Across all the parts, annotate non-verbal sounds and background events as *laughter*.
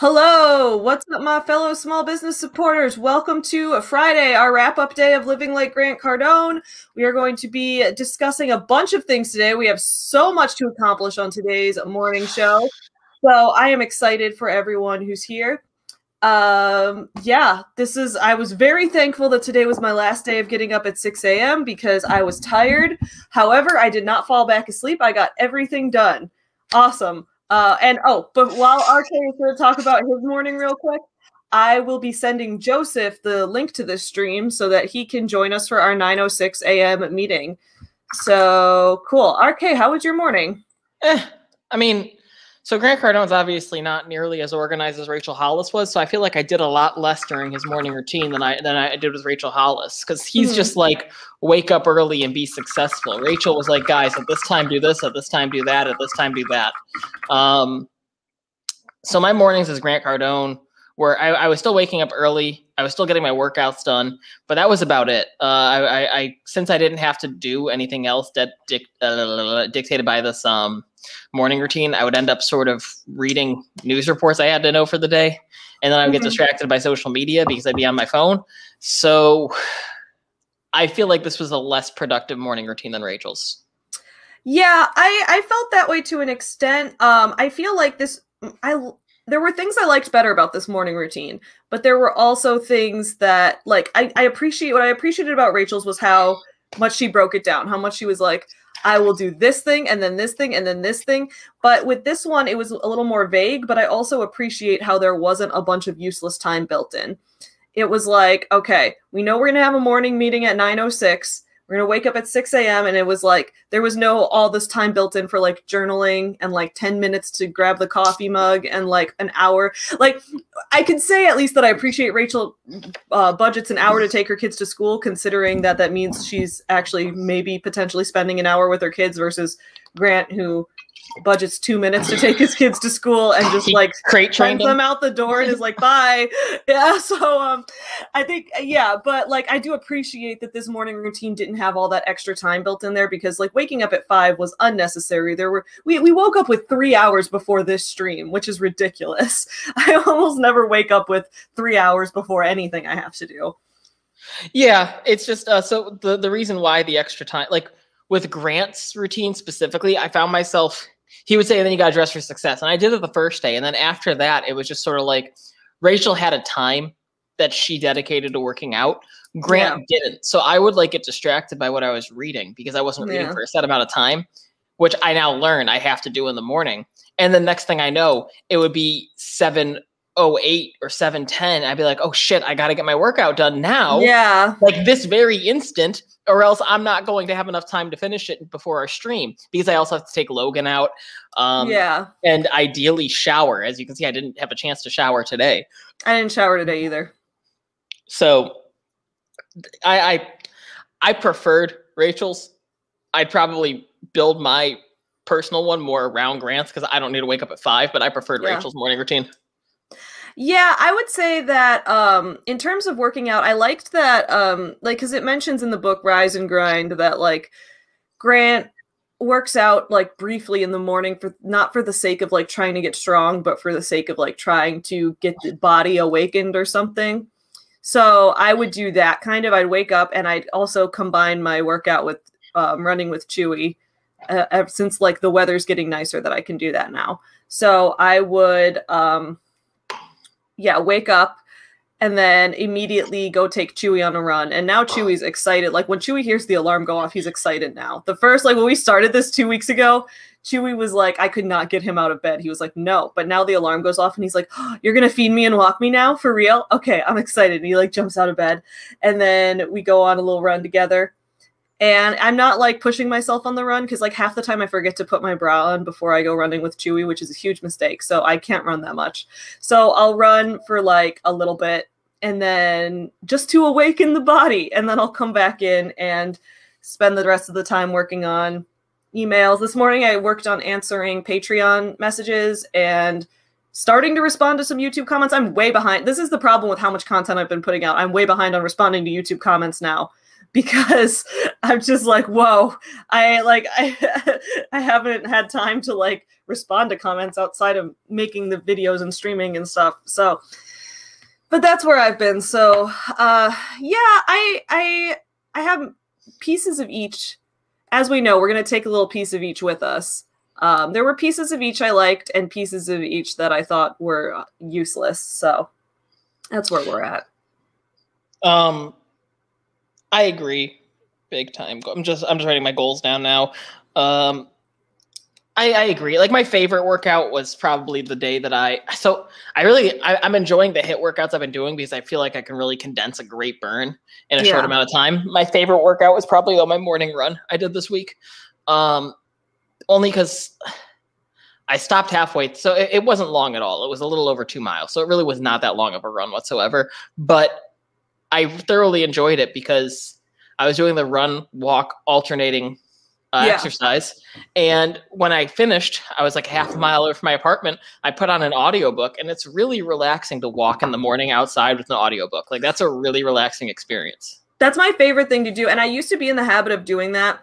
Hello, what's up, my fellow small business supporters? Welcome to Friday, our wrap up day of Living Like Grant Cardone. We are going to be discussing a bunch of things today. We have so much to accomplish on today's morning show. So I am excited for everyone who's here. Um, yeah, this is, I was very thankful that today was my last day of getting up at 6 a.m. because I was tired. However, I did not fall back asleep. I got everything done. Awesome. Uh, and oh, but while RK is going to talk about his morning real quick, I will be sending Joseph the link to this stream so that he can join us for our 9:06 a.m. meeting. So cool. RK, how was your morning? Eh, I mean, so Grant Cardone's obviously not nearly as organized as Rachel Hollis was, so I feel like I did a lot less during his morning routine than I than I did with Rachel Hollis because he's mm-hmm. just like wake up early and be successful. Rachel was like, guys, at this time do this, at this time do that, at this time do that. Um, so my mornings as Grant Cardone where I, I, was still waking up early. I was still getting my workouts done, but that was about it. Uh, I, I, since I didn't have to do anything else that dic- uh, dictated by this um, morning routine, I would end up sort of reading news reports I had to know for the day, and then I would mm-hmm. get distracted by social media because I'd be on my phone. So I feel like this was a less productive morning routine than Rachel's. Yeah, I I felt that way to an extent. Um, I feel like this. I there were things I liked better about this morning routine, but there were also things that like I, I appreciate what I appreciated about Rachel's was how much she broke it down, how much she was like, I will do this thing and then this thing and then this thing. But with this one, it was a little more vague, but I also appreciate how there wasn't a bunch of useless time built in. It was like, okay, we know we're gonna have a morning meeting at 906 we're gonna wake up at 6 a.m. and it was like there was no all this time built in for like journaling and like 10 minutes to grab the coffee mug and like an hour. Like I can say at least that I appreciate Rachel uh, budgets an hour to take her kids to school, considering that that means she's actually maybe potentially spending an hour with her kids versus Grant, who budgets two minutes to take his kids to school and just like crate them out the door and is like bye. *laughs* Yeah so um i think yeah but like i do appreciate that this morning routine didn't have all that extra time built in there because like waking up at five was unnecessary. There were we, we woke up with three hours before this stream which is ridiculous. *laughs* I almost never wake up with three hours before anything i have to do. Yeah it's just uh so the the reason why the extra time like with grant's routine specifically i found myself he would say, and then you got to dress for success. And I did it the first day. And then after that, it was just sort of like Rachel had a time that she dedicated to working out. Grant yeah. didn't. So I would like get distracted by what I was reading because I wasn't reading for a set amount of time, which I now learn I have to do in the morning. And the next thing I know, it would be seven 08 or 710 i'd be like oh shit i gotta get my workout done now. Yeah. Like this very instant or else i'm not going to have enough time to finish it before our stream because i also have to take logan out um yeah. and ideally shower. As you can see i didn't have a chance to shower today. I didn't shower today either. So i i i preferred rachel's. I'd probably build my personal one more around grant's because i don't need to wake up at five but i preferred yeah. rachel's morning routine yeah, I would say that um in terms of working out, I liked that um like cuz it mentions in the book Rise and Grind that like Grant works out like briefly in the morning for not for the sake of like trying to get strong, but for the sake of like trying to get the body awakened or something. So I would do that kind of. I'd wake up and I'd also combine my workout with um, running with Chewy, uh, since like the weather's getting nicer that I can do that now. So I would um, yeah, wake up and then immediately go take Chewy on a run. And now Chewy's excited. Like when Chewy hears the alarm go off, he's excited now. The first, like when we started this two weeks ago, Chewy was like, I could not get him out of bed. He was like, no. But now the alarm goes off and he's like, oh, You're going to feed me and walk me now? For real? Okay, I'm excited. And he like jumps out of bed. And then we go on a little run together. And I'm not like pushing myself on the run because like half the time I forget to put my bra on before I go running with Chewy, which is a huge mistake. So I can't run that much. So I'll run for like a little bit and then just to awaken the body. And then I'll come back in and spend the rest of the time working on emails. This morning I worked on answering Patreon messages and starting to respond to some YouTube comments. I'm way behind. This is the problem with how much content I've been putting out. I'm way behind on responding to YouTube comments now *laughs* because I'm just like, whoa, I like I *laughs* I haven't had time to like respond to comments outside of making the videos and streaming and stuff. So but that's where I've been. So uh yeah, I I I have pieces of each. As we know, we're gonna take a little piece of each with us. Um, there were pieces of each I liked and pieces of each that I thought were useless. So that's where we're at. Um, I agree, big time. I'm just I'm just writing my goals down now. Um, I, I agree. Like my favorite workout was probably the day that I. So I really I, am enjoying the HIIT workouts I've been doing because I feel like I can really condense a great burn in a yeah. short amount of time. My favorite workout was probably my morning run I did this week, um, only because. I stopped halfway, so it, it, wasn't long at all. It was a little over two miles, so it really was not that long of a run whatsoever. But I thoroughly enjoyed it because I was doing the run walk alternating uh, yeah. exercise. And when I finished, I was like half a mile away from my apartment. I put on an audiobook and it's really relaxing to walk in the morning outside with an audiobook. Like that's a really relaxing experience. That's my favorite thing to do. And I used to be in the habit of doing that.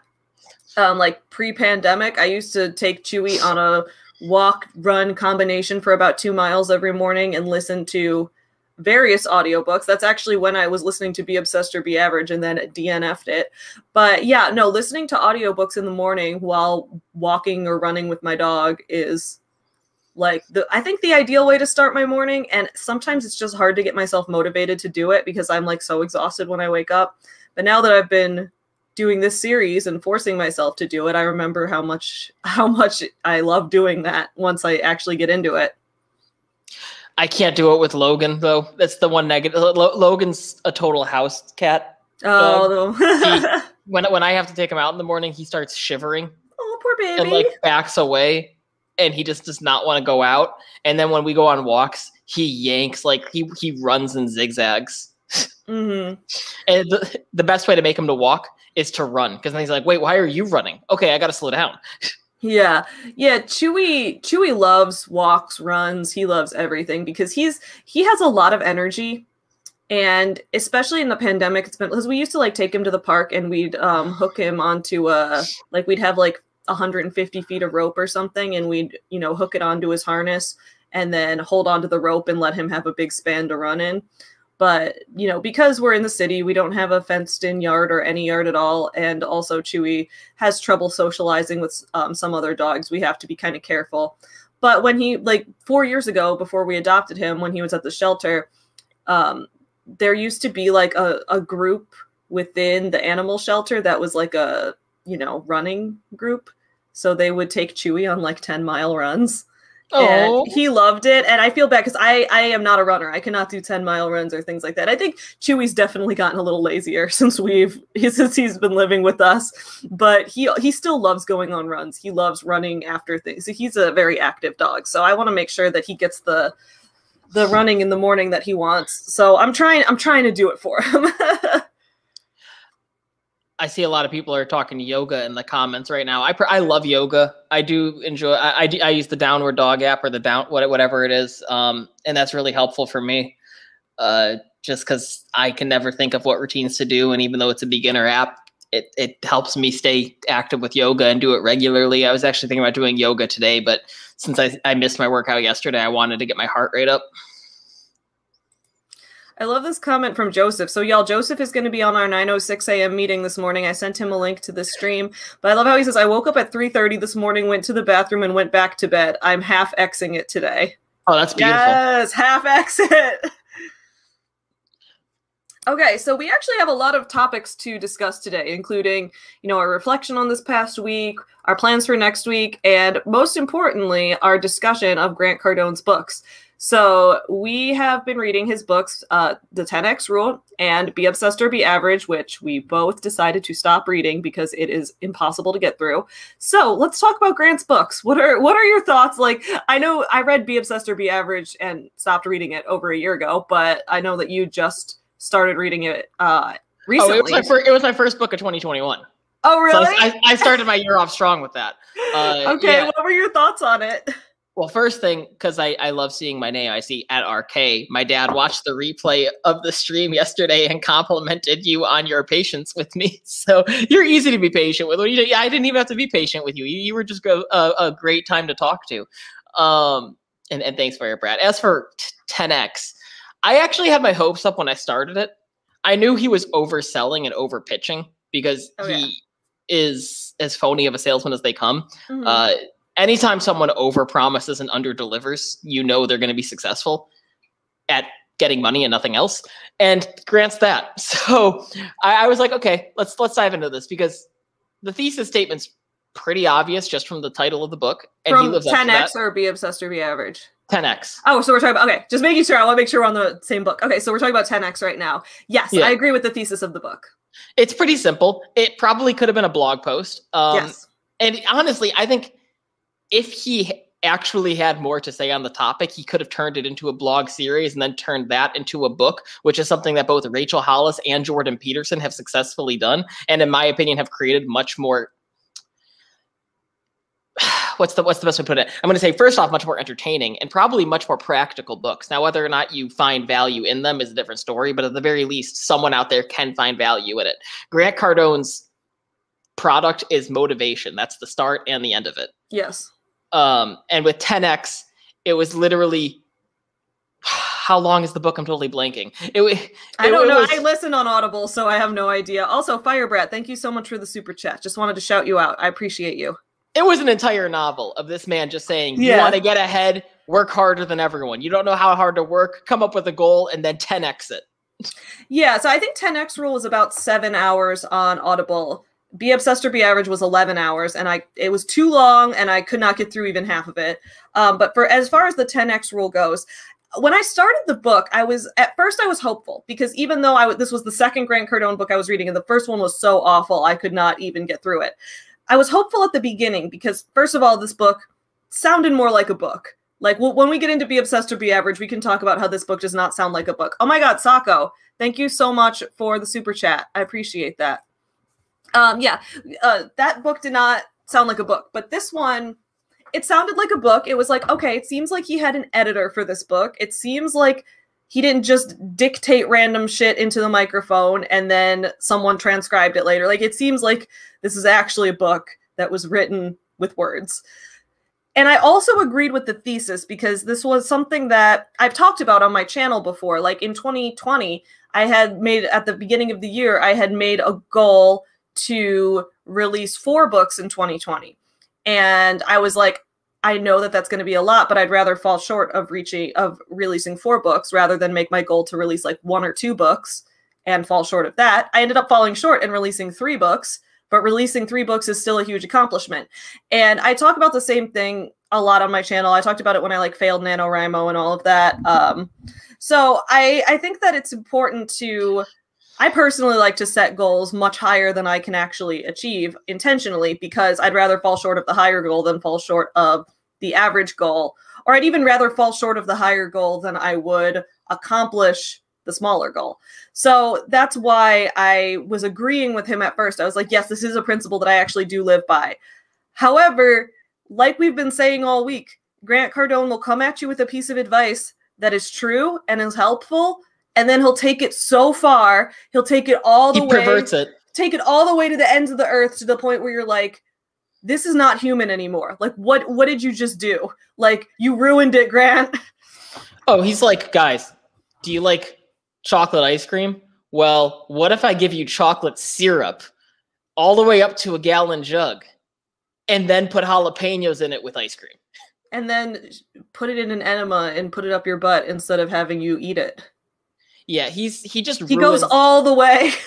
Um, like pre-pandemic, I used to take Chewy on a walk run combination for about two miles every morning and listen to various audiobooks. That's actually when I was listening to Be Obsessed or Be Average and then DNF'd it. But yeah, no, listening to audiobooks in the morning while walking or running with my dog is like the I think the ideal way to start my morning and sometimes it's just hard to get myself motivated to do it because I'm like so exhausted when I wake up. But now that I've been doing this series and forcing myself to do it, I remember how much *laughs* how much I love doing that once I actually get into it. I can't do it with Logan though. That's the one negative. Logan's a total house cat. Oh, *laughs* he, when when I have to take him out in the morning, he starts shivering. Oh, poor baby. And like backs away, and he just does not want to go out. And then when we go on walks, he yanks like he he runs and zigzags. Mm-hmm. *laughs* And the, the best way to make him to walk is to run because then he's like, "Wait, why are you running? Okay, I got to slow down." *laughs* Yeah. Yeah, Chewy Chewy loves walks, runs, he loves everything because he's he has a lot of energy. And especially in the pandemic it's been because we used to like take him to the park and we'd um hook him onto a like we'd have like 150 feet of rope or something and we'd you know hook it onto his harness and then hold onto the rope and let him have a big span to run in but you know because we're in the city we don't have a fenced in yard or any yard at all and also chewy has trouble socializing with um, some other dogs we have to be kind of careful. But when he like four years ago before we adopted him when he was at the shelter um, there used to be like a, a group within the animal shelter that was like a you know running group. So they would take chewy on like 10 mile runs Oh. And he loved it, and I feel bad because I I am not a runner. I cannot do ten mile runs or things like that. I think Chewy's definitely gotten a little lazier *laughs* since we've since he's been living with us, but he he still loves going on runs. He loves running after things. So He's a very active dog, so I want to make sure that he gets the the running in the morning that he wants. So I'm trying I'm trying to do it for him. *laughs* I see a lot of people are talking yoga in the comments right now. I I love yoga. I do enjoy. I, I, I use the Downward Dog app or the down whatever it is, um, and that's really helpful for me. Uh, just because I can never think of what routines to do, and even though it's a beginner app, it it helps me stay active with yoga and do it regularly. I was actually thinking about doing yoga today, but since I I missed my workout yesterday, I wanted to get my heart rate up. I love this comment from Joseph. So, y'all, Joseph is going to be on our 9:06 a.m. meeting this morning. I sent him a link to the stream, but I love how he says, "I woke up at 3:30 this morning, went to the bathroom, and went back to bed. I'm half xing it today." Oh, that's beautiful. Yes, half exit. Okay, so we actually have a lot of topics to discuss today, including, you know, our reflection on this past week, our plans for next week, and most importantly, our discussion of Grant Cardone's books. So we have been reading his books, uh, The 10X Rule and Be Obsessed or Be Average, which we both decided to stop reading because it is impossible to get through. So let's talk about Grant's books. What are what are your thoughts? Like, I know I read Be Obsessed or Be Average and stopped reading it over a year ago, but I know that you just started reading it uh, recently. Oh, it was my, fir- it was my first book of 2021. Oh, really? So I, I, started my year off strong with that. Uh, *laughs* okay, yeah. what were your thoughts on it? Well, first thing, because I, I love seeing my name, I see at RK. My dad watched the replay of the stream yesterday and complimented you on your patience with me. *laughs* So you're easy to be patient with. You, I didn't even have to be patient with you. You, you were just a, a, great time to talk to. Um, and, and thanks for your Brad. As for t- 10x, I actually had my hopes up when I started it. I knew he was overselling and over pitching because oh, he yeah. is as phony of a salesman as they come. Mm-hmm. Uh, anytime someone over promises and under delivers, you know they're going to be successful at getting money and nothing else. And grants that. *laughs* So I, I, was like, okay, let's let's dive into this because the thesis statement's pretty obvious just from the title of the book. And from he lives 10x or be obsessed or be average. 10x. Oh, so we're talking about okay, just making sure. I want to make sure we're on the same book. Okay, so we're talking about 10x right now. Yes, yeah. I agree with the thesis of the book. It's pretty simple. It probably could have been a blog post. Um, yes. And honestly, I think if he actually had more to say on the topic, he could have turned it into a blog series and then turned that into a book, which is something that both Rachel Hollis and Jordan Peterson have successfully done. And in my opinion, have created much more *sighs* what's the what's the best way to put it? I'm going to say first off, much more entertaining and probably much more practical books. Now, whether or not you find value in them is a different story, but at the very least, someone out there can find value in it. Grant Cardone's product is motivation. That's the start and the end of it. Yes. Um, and with 10x, it was literally how long is the book? I'm totally blanking. It, it I don't know. Was, I listen on Audible, so I have no idea. Also, Firebrat, thank you so much for the super chat. Just wanted to shout you out. I appreciate you. It was an entire novel of this man just saying, yeah. "You want to get ahead, work harder than everyone. You don't know how hard to work. Come up with a goal and then 10x it." Yeah, so I think 10x rule is about seven hours on Audible. Be Obsessed or Be Average was 11 hours, and I it was too long, and I could not get through even half of it. Um, but for as far as the 10x rule goes, when I started the book, I was at first I was hopeful because even though I this was the second Grant Cardone book I was reading, and the first one was so awful I could not even get through it. I was hopeful at the beginning because first of all, this book sounded more like a book. Like when we get into Be Obsessed or Be Average, we can talk about how this book does not sound like a book. Oh my God, Sako, thank you so much for the super chat. I appreciate that. Um, yeah, uh, that book did not sound like a book, but this one, it sounded like a book. It was like, okay, it seems like he had an editor for this book. It seems like he didn't just dictate random shit into the microphone and then someone transcribed it later. Like, it seems like this is actually a book that was written with words. And I also agreed with the thesis because this was something that I've talked about on my channel before. Like in 2020, I had made at the beginning of the year, I had made a goal to release four books in 2020. And I was like, I know that that's going to be a lot, but I'd rather fall short of reaching of releasing four books rather than make my goal to release like one or two books and fall short of that. I ended up falling short and releasing three books, but releasing three books is still a huge accomplishment. And I talk about the same thing a lot on my channel. I talked about it when I like failed NaNoWriMo and all of that. Um, so I I think that it's important to I personally like to set goals much higher than I can actually achieve intentionally because I'd rather fall short of the higher goal than fall short of the average goal. Or I'd even rather fall short of the higher goal than I would accomplish the smaller goal. So that's why I was agreeing with him at first. I was like, yes, this is a principle that I actually do live by. However, like we've been saying all week, Grant Cardone will come at you with a piece of advice that is true and is helpful and then he'll take it so far, he'll take it all the he way. perverts it. Take it all the way to the ends of the earth to the point where you're like, this is not human anymore. Like, what what did you just do? Like, you ruined it, Grant. *laughs* Oh, he's like, guys, do you like chocolate ice cream? Well, what if I give you chocolate syrup all the way up to a gallon jug and then put jalapenos in it with ice cream? And then put it in an enema and put it up your butt instead of having you eat it. Yeah, he's he just he ruins... goes all the way. *laughs*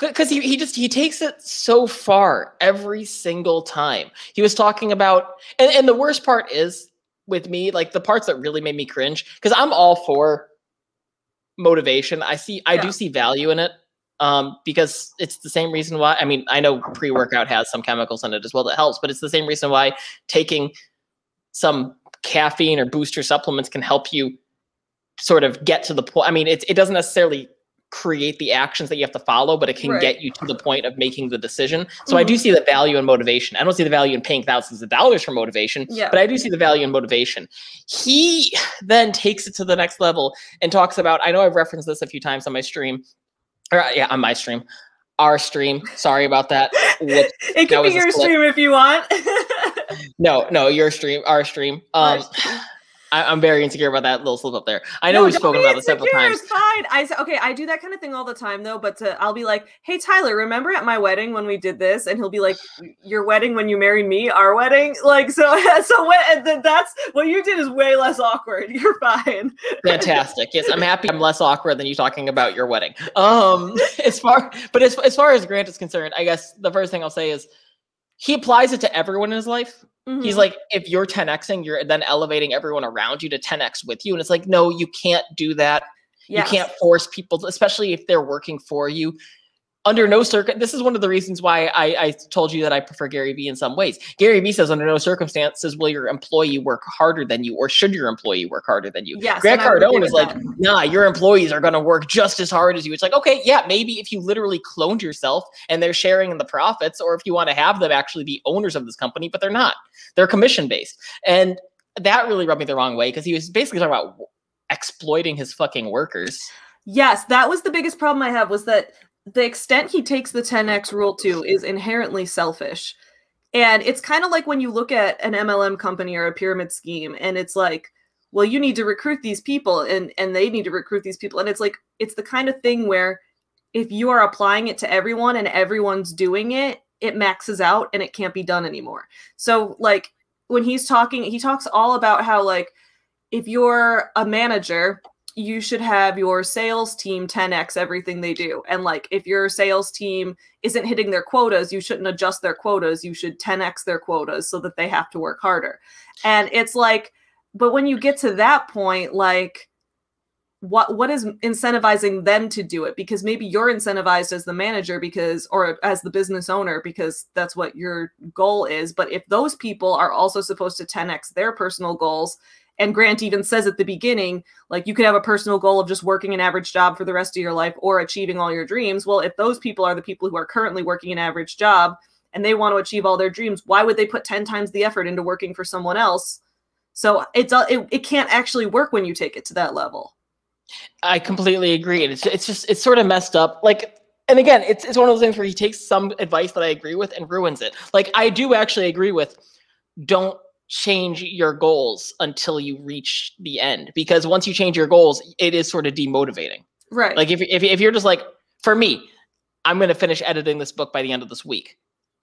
Because he, he just he takes it so far every single time. He was talking about and, and the worst part is with me, like the parts that really made me cringe, because I'm all for motivation. I see I yeah. do see value in it. Um, because it's the same reason why I mean I know pre-workout has some chemicals in it as well that helps, but it's the same reason why taking some caffeine or booster supplements can help you sort of get to the point. I mean, it, it doesn't necessarily create the actions that you have to follow, but it can Right. get you to the point of making the decision. So I do see the value in motivation. I don't see the value in paying thousands of dollars for motivation, Yeah. but I do see the value in motivation. He then takes it to the next level and talks about. I know I've referenced this a few times on my stream, or uh, yeah, on my stream, our stream. Sorry about that. Whoops. *laughs* It That can be your stream if you want. *laughs* No, no, your stream, our stream. Our Um, stream. I, I'm very insecure about that little slip up there. I know No, we've spoken about this several times. It's fine. I okay. I do that kind of thing all the time, though. But to, I'll be like, "Hey, Tyler, remember at my wedding when we did this?" And he'll be like, "Your wedding when you married me, our wedding." Like so. *laughs* So what? That's what you did is way less awkward. *laughs* You're fine. Fantastic. Yes, I'm happy. I'm less awkward than you talking about your wedding. *laughs* Um, as far, but as as far as Grant is concerned, I guess the first thing I'll say is he applies it to everyone in his life. He's Mhm. like, if you're 10xing, you're then elevating everyone around you to 10x with you, and it's like, no, you can't do that. Yes. You can't force people, especially if they're working for you. Under no circuit, this is one of the reasons why I, I told you that I prefer Gary Vee in some ways. Gary Vee says, under no circumstances will your employee work harder than you, or should your employee work harder than you. Yes, Grant Cardone is like, that. nah, your employees are going to work just as hard as you. It's like, okay, yeah, maybe if you literally cloned yourself and they're sharing in the profits, or if you want to have them actually be owners of this company, but they're not. They're commission based. And that really rubbed me the wrong way because he was basically talking about exploiting his fucking workers. Yes, that was the biggest problem I have was that the extent he takes the 10x rule to is inherently selfish. And it's kind of like when you look at an MLM company or a pyramid scheme and it's like, well, you need to recruit these people and and they need to recruit these people and it's like it's the kind of thing where if you are applying it to everyone and everyone's doing it, it maxes out and it can't be done anymore. So like when he's talking, he talks all about how like if you're a manager you should have your sales team 10x everything they do. And like if your sales team isn't hitting their quotas, you shouldn't adjust their quotas. You should 10x their quotas so that they have to work harder. And it's like, but when you get to that point, like what what is incentivizing them to do it because maybe you're incentivized as the manager because or as the business owner because that's what your goal is but if those people are also supposed to 10x their personal goals and Grant even says at the beginning, like you could have a personal goal of just working an average job for the rest of your life or achieving all your dreams. Well, if those people are the people who are currently working an average job and they want to achieve all their dreams, why would they put 10 times the effort into working for someone else? So it's uh, it, it can't actually work when you take it to that level. I completely agree. And it's it's just it's sort of messed up. Like and again, it's it's one of those things where he takes some advice that I agree with and ruins it. Like I do actually agree with don't change your goals until you reach the end because once you change your goals, it is sort of demotivating. Right. Like if if if you're just like for me, I'm going to finish editing this book by the end of this week.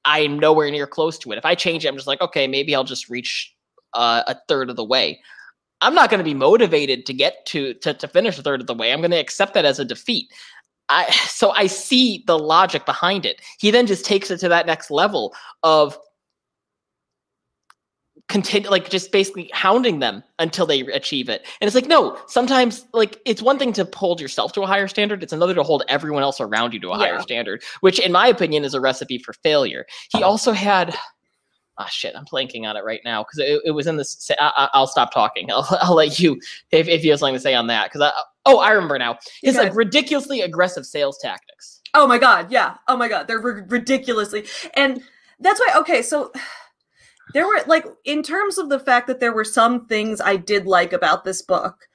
I am nowhere near close to it. If I change it, I'm just like, okay, maybe I'll just reach uh, a third of the way. I'm not going to be motivated to get to, to to finish a third of the way. I'm going to accept that as a defeat. I *sighs* so I see the logic behind it. He then just takes it to that next level of continue like just basically hounding them until they achieve it. And it's like no, sometimes like it's one thing to hold yourself to a higher standard, it's another to hold everyone else around you to a higher standard, which in my opinion is a recipe for failure. He also had Ah, shit, I'm blanking on it right now because it, it was in this. I, I, will stop talking. *laughs* I'll, I'll let you if, if you have something to say on that. Because I, oh, I remember now. His like ridiculously aggressive sales tactics. Oh my god, yeah. Oh my god, they're ri- ridiculously. And that's why okay, so there were like in terms of the fact that there were some things I did like about this book.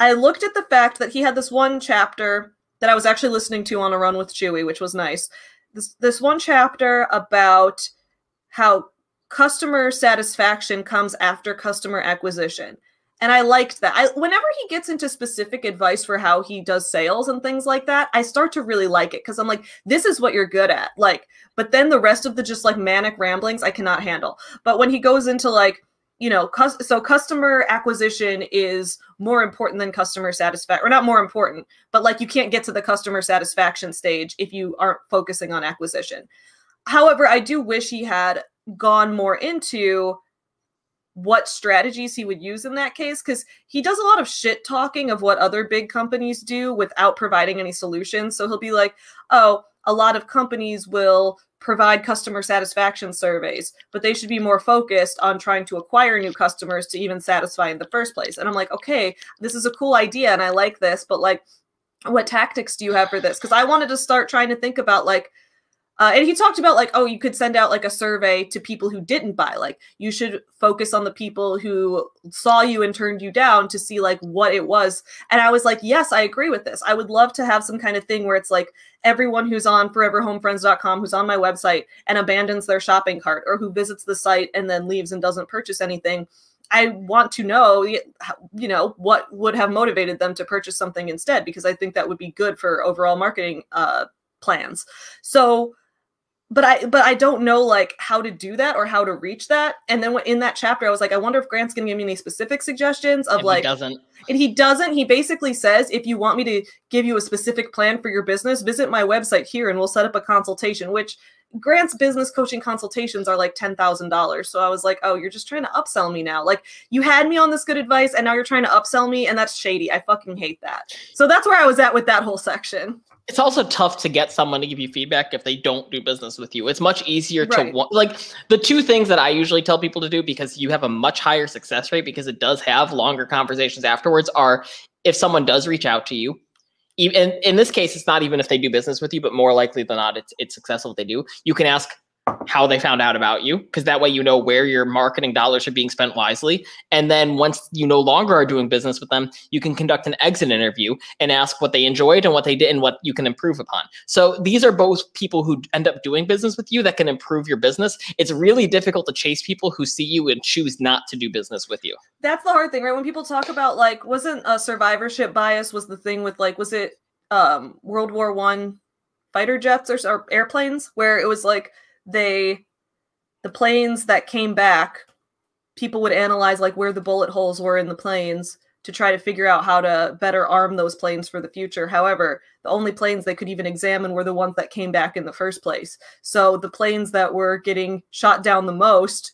I looked at the fact that he had this one chapter that I was actually listening to on a run with Chewy, which was nice. This this one chapter about how customer satisfaction comes after customer acquisition. And I liked that. I whenever he gets into specific advice for how he does sales and things like that, I start to really like it because I'm like, this is what you're good at. Like, but then the rest of the just like manic ramblings I cannot handle. But when he goes into like, you know, cus- so customer acquisition is more important than customer satisfaction, or not more important, but like you can't get to the customer satisfaction stage if you aren't focusing on acquisition. However, I do wish he had gone more into what strategies he would use in that case because he does a lot of shit talking of what other big companies do without providing any solutions. So he'll be like, oh, a lot of companies will provide customer satisfaction surveys, but they should be more focused on trying to acquire new customers to even satisfy in the first place. And I'm like, okay, this is a cool idea and I like this, but like, what tactics do you have for this? Because I wanted to start trying to think about like uh, and he talked about like, oh, you could send out like a survey to people who didn't buy. Like, you should focus on the people who saw you and turned you down to see like what it was. And I was like, yes, I agree with this. I would love to have some kind of thing where it's like everyone who's on foreverhomefriends.com, who's on my website and abandons their shopping cart, or who visits the site and then leaves and doesn't purchase anything. I want to know, you know, what would have motivated them to purchase something instead, because I think that would be good for overall marketing uh, plans. So but I but I don't know like how to do that or how to reach that. And then in that chapter, I was like, I wonder if Grant's gonna give me any specific suggestions of and like he doesn't. And he doesn't. He basically says, if you want me to give you a specific plan for your business, visit my website here and we'll set up a consultation. Which Grant's business coaching consultations are like ten thousand dollars. So I was like, oh, you're just trying to upsell me now. Like you had me on this good advice, and now you're trying to upsell me, and that's shady. I fucking hate that. So that's where I was at with that whole section it's also tough to get someone to give you feedback if they don't do business with you. It's much easier Right. to like the two things that I usually tell people to do because you have a much higher success rate because it does have longer conversations afterwards are if someone does reach out to you. Even in this case, it's not even if they do business with you, but more likely than not, it's it's successful if they do. You can ask how they found out about you because that way you know where your marketing dollars are being spent wisely. And then once you no longer are doing business with them you can conduct an exit interview and ask what they enjoyed and what they did and what you can improve upon. So these are both people who end up doing business with you that can improve your business. It's really difficult to chase people who see you and choose not to do business with you. That's the hard thing, right? When people talk about like, wasn't a survivorship bias was the thing with like, was it um World War One fighter jets or, or airplanes where it was like they the planes that came back, people would analyze like where the bullet holes were in the planes to try to figure out how to better arm those planes for the future. However, the only planes they could even examine were the ones that came back in the first place. So the planes that were getting shot down the most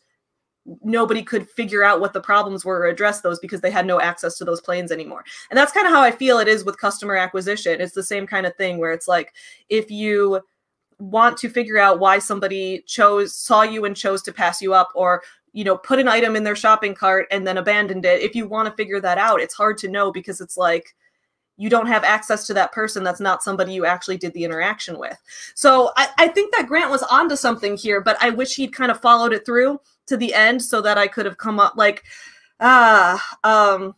nobody could figure out what the problems were or address those because they had no access to those planes anymore. And that's kind of how I feel it is with customer acquisition. It's the same kind of thing where it's like if you want to figure out why somebody chose saw you and chose to pass you up or you know put an item in their shopping cart and then abandoned it. If you want to figure that out it's hard to know because it's like you don't have access to that person. That's not somebody you actually did the interaction with. So i, I think that grant was onto something here but i wish he'd kind of followed it through to the end so that i could have come up like ah um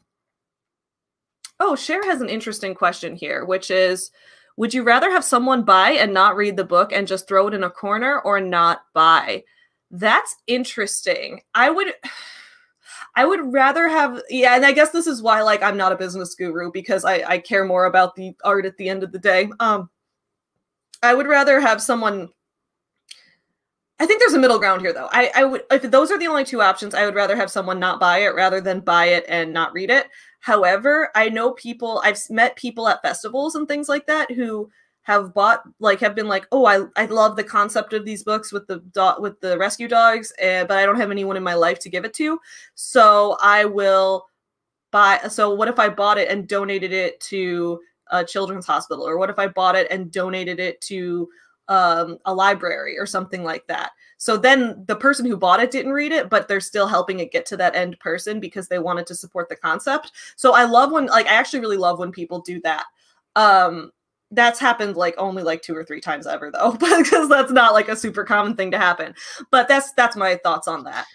oh Cher has an interesting question here which is would you rather have someone buy and not read the book and just throw it in a corner or not buy? That's interesting. I would *sighs* I would rather have yeah, and I guess this is why like I'm not a business guru because I, I care more about the art at the end of the day. Um I would rather have someone I think there's a middle ground here though. I, I would if those are the only two options, I would rather have someone not buy it rather than buy it and not read it. However, I know people, I've met people at festivals and things like that who have bought like have been like oh i i love the concept of these books with the dot with the rescue dogs and, but i don't have anyone in my life to give it to. So i will buy so what if i bought it and donated it to a children's hospital? Or what if i bought it and donated it to um, a library or something like that so then the person who bought it didn't read it, but they're still helping it get to that end person because they wanted to support the concept. So I love when like I actually really love when people do that. Um that's happened like only like two or three times ever though, *laughs* because that's not like a super common thing to happen. But that's that's my thoughts on that.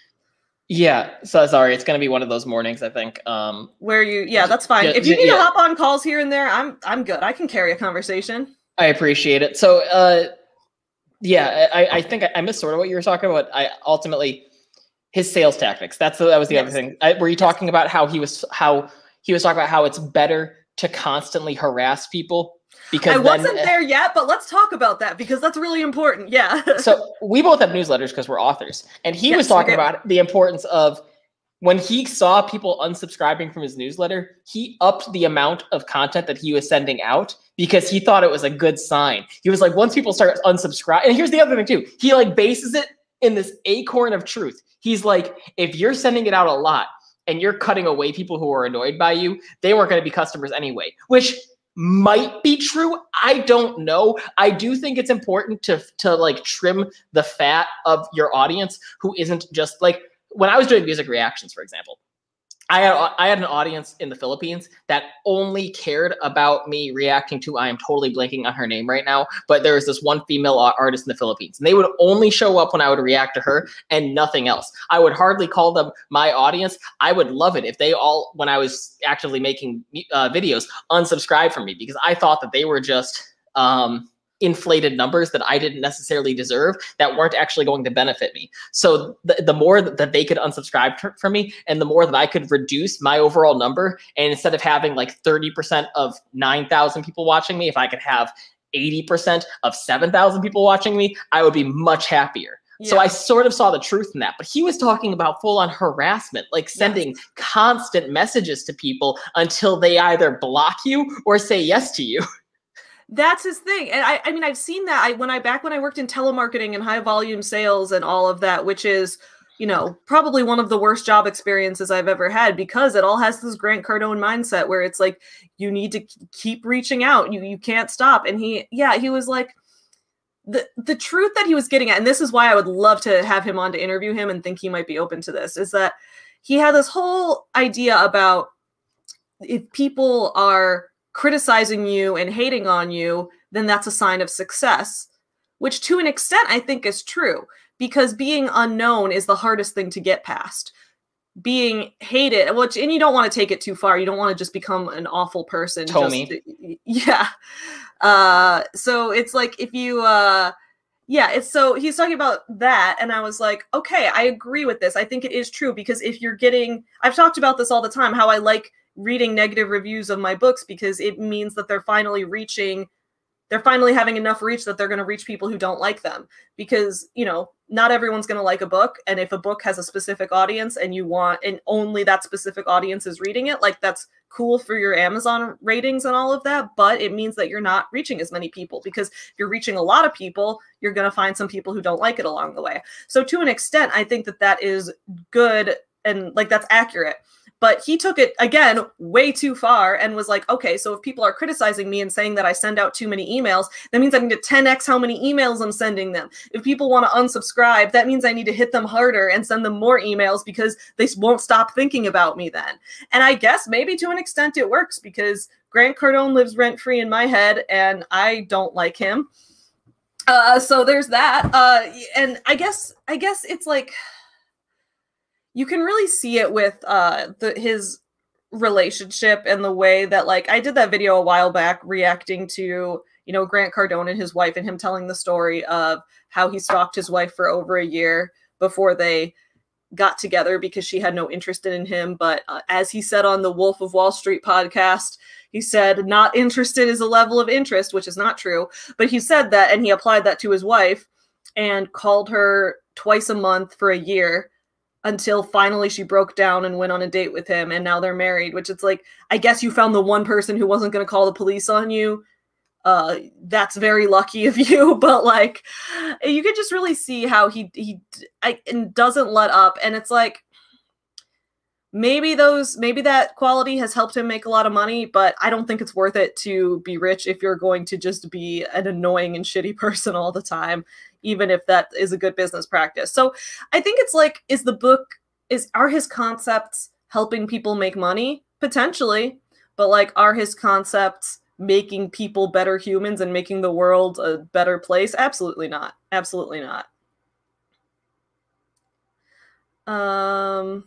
Yeah, so sorry, it's gonna be one of those mornings, I think. Um Where you yeah, that's fine. Yeah, if you need yeah. to hop on calls here and there, I'm I'm good. I can carry a conversation. I appreciate it. So uh yeah, I, I think I, I missed sort of what you were talking about. I ultimately his sales tactics. That's the, that was the other thing. I, were you talking about how he was how he was talking about how it's better to constantly harass people because I then, wasn't eh there yet, but let's talk about that because that's really important. Yeah. *laughs* so we both have newsletters because we're authors and he Yes, was talking about the importance of when he saw people unsubscribing from his newsletter he upped the amount of content that he was sending out because he thought it was a good sign. He was like once people start unsubscribing and here's the other thing too. He like bases it in this acorn of truth. He's like if you're sending it out a lot and you're cutting away people who are annoyed by you they weren't going to be customers anyway which might be true. I don't know. I do think it's important to to like trim the fat of your audience who isn't just like when i was doing music reactions for example I had I had an audience in the Philippines that only cared about me reacting to I am totally blanking on her name right now, but there was this one female artist in the Philippines, and they would only show up when I would react to her and nothing else. I would hardly call them my audience. I would love it if they all, when I was actively making uh, videos, unsubscribe from me because I thought that they were just um, inflated numbers that I didn't necessarily deserve that weren't actually going to benefit me. So the, the more that they could unsubscribe from me and the more that I could reduce my overall number and instead of having like 30% of 9,000 people watching me, if I could have 80% of 7,000 people watching me, I would be much happier. Yeah. So I sort of saw the truth in that. But he was talking about full on harassment, like sending yes. constant messages to people until they either block you or say yes to you. *laughs* that's his thing. And i i mean i've seen that. I when i back when i worked in telemarketing and high volume sales and all of that which is you know probably one of the worst job experiences i've ever had because it all has this grant cardone mindset where it's like you need to keep reaching out. You you can't stop. And he yeah he was like the the truth that he was getting at and this is why i would love to have him on to interview him and think he might be open to this is that he had this whole idea about if people are criticizing you and hating on you, then that's a sign of success, which to an extent I think is true because being unknown is the hardest thing to get past. Being hated, which and you don't want to take it too far. You don't want to just become an awful person. Just, *laughs* yeah. Uh, so it's like if you uh yeah, it's so he's talking about that, and I was like, okay, I agree with this. I think it is true because if you're getting, I've talked about this all the time, how I like reading negative reviews of my books because it means that they're finally reaching they're finally having enough reach that they're going to reach people who don't like them. Because you know not everyone's going to like a book and if a book has a specific audience and you want and only that specific audience is reading it like that's cool for your amazon ratings and all of that but it means that you're not reaching as many people. Because if you're reaching a lot of people you're going to find some people who don't like it along the way. So to an extent i think that that is good and like that's accurate but he took it again way too far and was like, okay, so if people are criticizing me and saying that I send out too many emails, that means I need to 10x how many emails I'm sending them. If people want to unsubscribe, that means I need to hit them harder and send them more emails because they won't stop thinking about me then. And I guess maybe to an extent it works because Grant Cardone lives rent free in my head and I don't like him. Uh, so there's that. Uh, and I guess I guess it's like you can really see it with uh the his relationship and the way that like I did that video a while back reacting to you know Grant Cardone and his wife and him telling the story of how he stalked his wife for over a year before they got together because she had no interest in him. But uh, as he said on the Wolf of Wall Street podcast he said not interested is a level of interest which is not true. But he said that and he applied that to his wife and called her twice a month for a year until finally she broke down and went on a date with him and now they're married which it's like i guess you found the one person who wasn't going to call the police on you. Uh that's very lucky of *laughs* you but like you could just really see how he he I, and doesn't let up and it's like maybe those maybe that quality has helped him make a lot of money but i don't think it's worth it to be rich if you're going to just be an annoying and shitty *laughs* person all the time even if that is a good business practice. So I think it's like, is the book, is are his concepts helping people make money? Potentially. But like, are his concepts making people better humans and making the world a better place? Absolutely not. Absolutely not. Um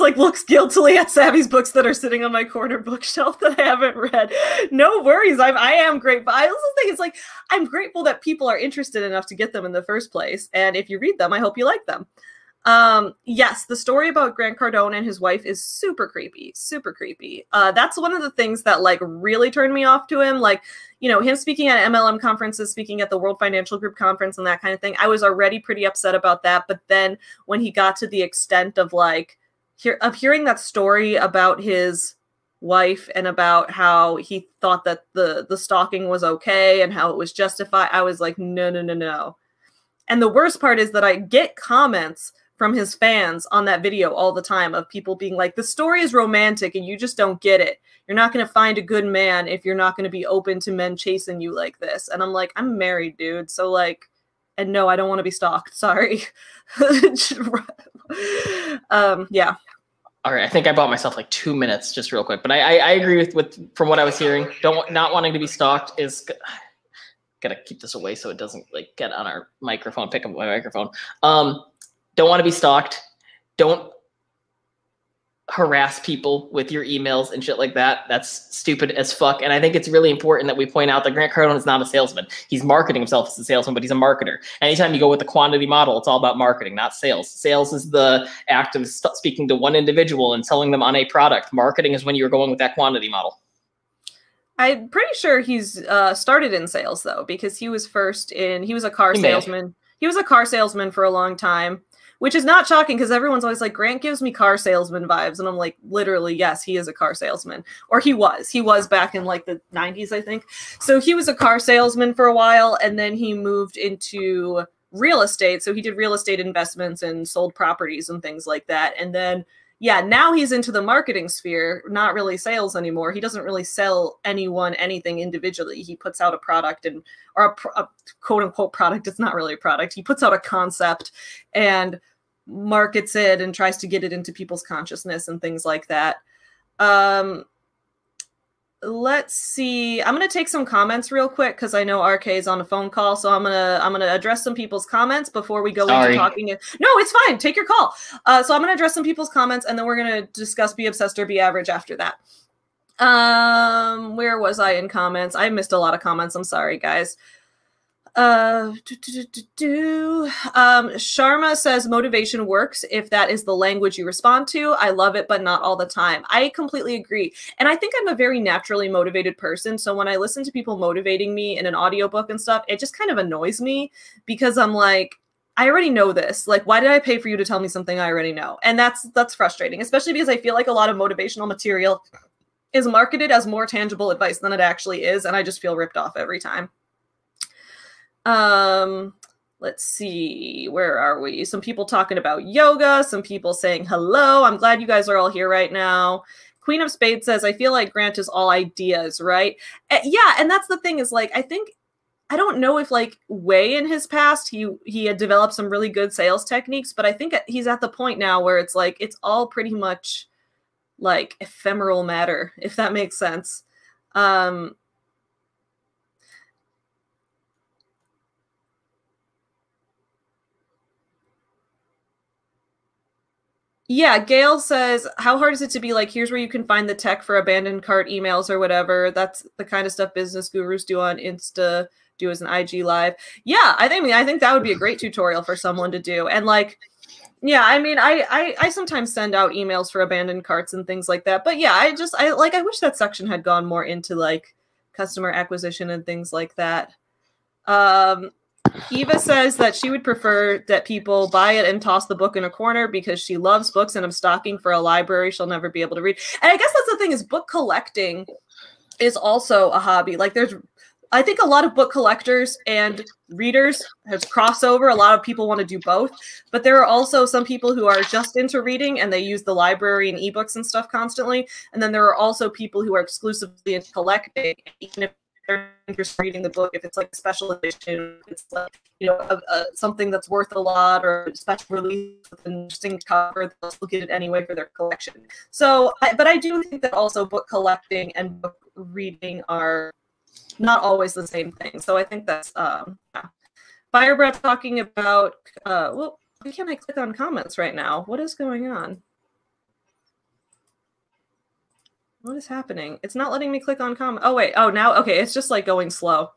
Like looks guiltily at Savvy's books that are sitting on my corner bookshelf that I haven't read. No worries. I'm I am grateful. I also think it's like I'm grateful that people are interested enough to get them in the first place. And if you read them, I hope you like them. Um, yes, the story about Grant Cardone and his wife is super creepy, super creepy. Uh, that's one of the things that like really turned me off to him. Like, you know, him speaking at MLM conferences, speaking at the World Financial Group conference and that kind of thing. I was already pretty upset about that. But then when he got to the extent of like, hear, of hearing that story about his wife and about how he thought that the the stalking was okay and how it was justified, I was like, no, no, no, no. And the worst part is that I get comments from his fans on that video all the time of people being like, the story is romantic and you just don't get it. You're not going to find a good man if you're not going to be open to men chasing you like this. And I'm like, I'm married, dude. So, like, and no, I don't want to be stalked. Sorry. *laughs* *laughs* um, yeah. All right, I think I bought myself like two minutes, just real quick. But I, I, I agree with, with from what I was hearing. Don't not wanting to be stalked is *sighs* gotta keep this away so it doesn't like get on our microphone, pick up my microphone. Um, don't want to be stalked. Don't harass people with your emails and shit like that. That's stupid as fuck. And I think it's really important that we point out that Grant Cardone is not a salesman. He's marketing himself as a salesman, but he's a marketer. Anytime you go with the quantity model, it's all about marketing, not sales. Sales is the act of speaking to one individual and selling them on a product. Marketing is when you're going with that quantity model. I'm pretty sure he's uh, started in sales though, because he was first in. He was a car he salesman. He was a car salesman for a long time, which is not shocking because everyone's always like Grant gives me car salesman vibes, and I'm like, literally, yes, he is a car salesman, or he was. He was back in like the '90s, I think. So he was a car salesman for a while, and then he moved into real estate. So he did real estate investments and sold properties and things like that, and then yeah, now he's into the marketing sphere, not really sales anymore. He doesn't really sell anyone anything individually. He puts out a product and or a, a quote unquote product. It's not really a product. He puts out a concept and markets it and tries to get it into people's consciousness and things like that. Um, let's see. I'm gonna take some comments real quick because I know RK is on a phone call, so I'm gonna I'm gonna address some people's comments before we go Sorry. into talking. No, it's fine. Take your call. Uh, so I'm gonna address some people's comments, and then we're gonna discuss be obsessed or be average after that. Um, where was I in comments? I missed a lot of comments. I'm sorry, guys. Uh, do, um, Sharma says motivation works if that is the language you respond to. I love it, but not all the time. I completely agree. And I think I'm a very naturally motivated person. So when I listen to people motivating me in an audiobook and stuff, it just kind of annoys me because I'm like, I already know this. Like, why did I pay for you to tell me something I already know? And that's that's frustrating, especially because I feel like a lot of motivational material is marketed as more tangible advice than it actually is, and I just feel ripped off every time. Um, let's see, where are we? Some people talking about yoga, some people saying hello. I'm glad you guys are all here right now. Queen of Spades says, I feel like Grant is all ideas, right? Uh, yeah, and that's the thing is like, I think I don't know if like way in his past he he had developed some really good sales techniques, but I think he's at the point now where it's like it's all pretty much like ephemeral matter, if that makes sense. Um Yeah, Gail says, How hard is it to be like, here's where you can find the tech for abandoned cart emails or whatever? That's the kind of stuff business gurus do on Insta, do as an IG live. Yeah, I think I, think that would be a great tutorial for someone to do. And like, yeah, I mean, I, I I sometimes send out emails for abandoned carts and things like that. But yeah, I just I like I wish that section had gone more into like customer acquisition and things like that. Um Eva says that she would prefer that people buy it and toss the book in a corner because she loves books and I'm stocking for a library she'll never be able to read. And I guess that's the thing is book collecting is also a hobby. Like there's I think a lot of book collectors and readers has crossover. A lot of people want to do both, but there are also some people who are just into reading and they use the library and ebooks and stuff constantly. And then there are also people who are exclusively into collecting, even if in reading the book, if it's like a special edition, it's like you know a, a, something that's worth a lot or a special release with an interesting cover, they'll still get it anyway for their collection. So, I, but I do think that also book collecting and book reading are not always the same thing. So I think that's um, yeah. Firebreath talking about. Uh, well, why can't I click on comments right now? What is going on? What is happening? It's not letting me click on comment. Oh, wait. Oh, now, okay. It's just like going slow.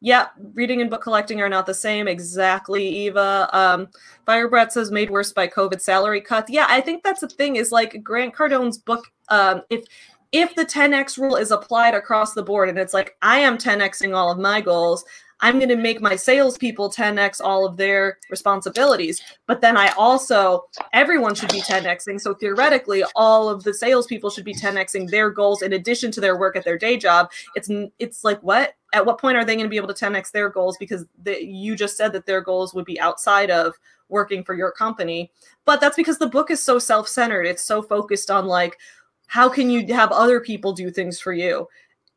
Yeah, reading and book collecting are not the same. Exactly, Eva. Um, Firebreath says made worse by COVID salary cuts. Yeah, I think that's the thing is like Grant Cardone's book. Um, if if the 10x rule is applied across the board and it's like I am 10xing all of my goals, I'm going to make my salespeople 10x all of their responsibilities. But then I also, everyone should be 10xing. So theoretically, all of the salespeople should be 10xing their goals in addition to their work at their day job. It's it's like what? At what point are they going to be able to 10x their goals? Because the, you just said that their goals would be outside of working for your company. But that's because the book is so self centered. It's so focused on like, how can you have other people do things for you?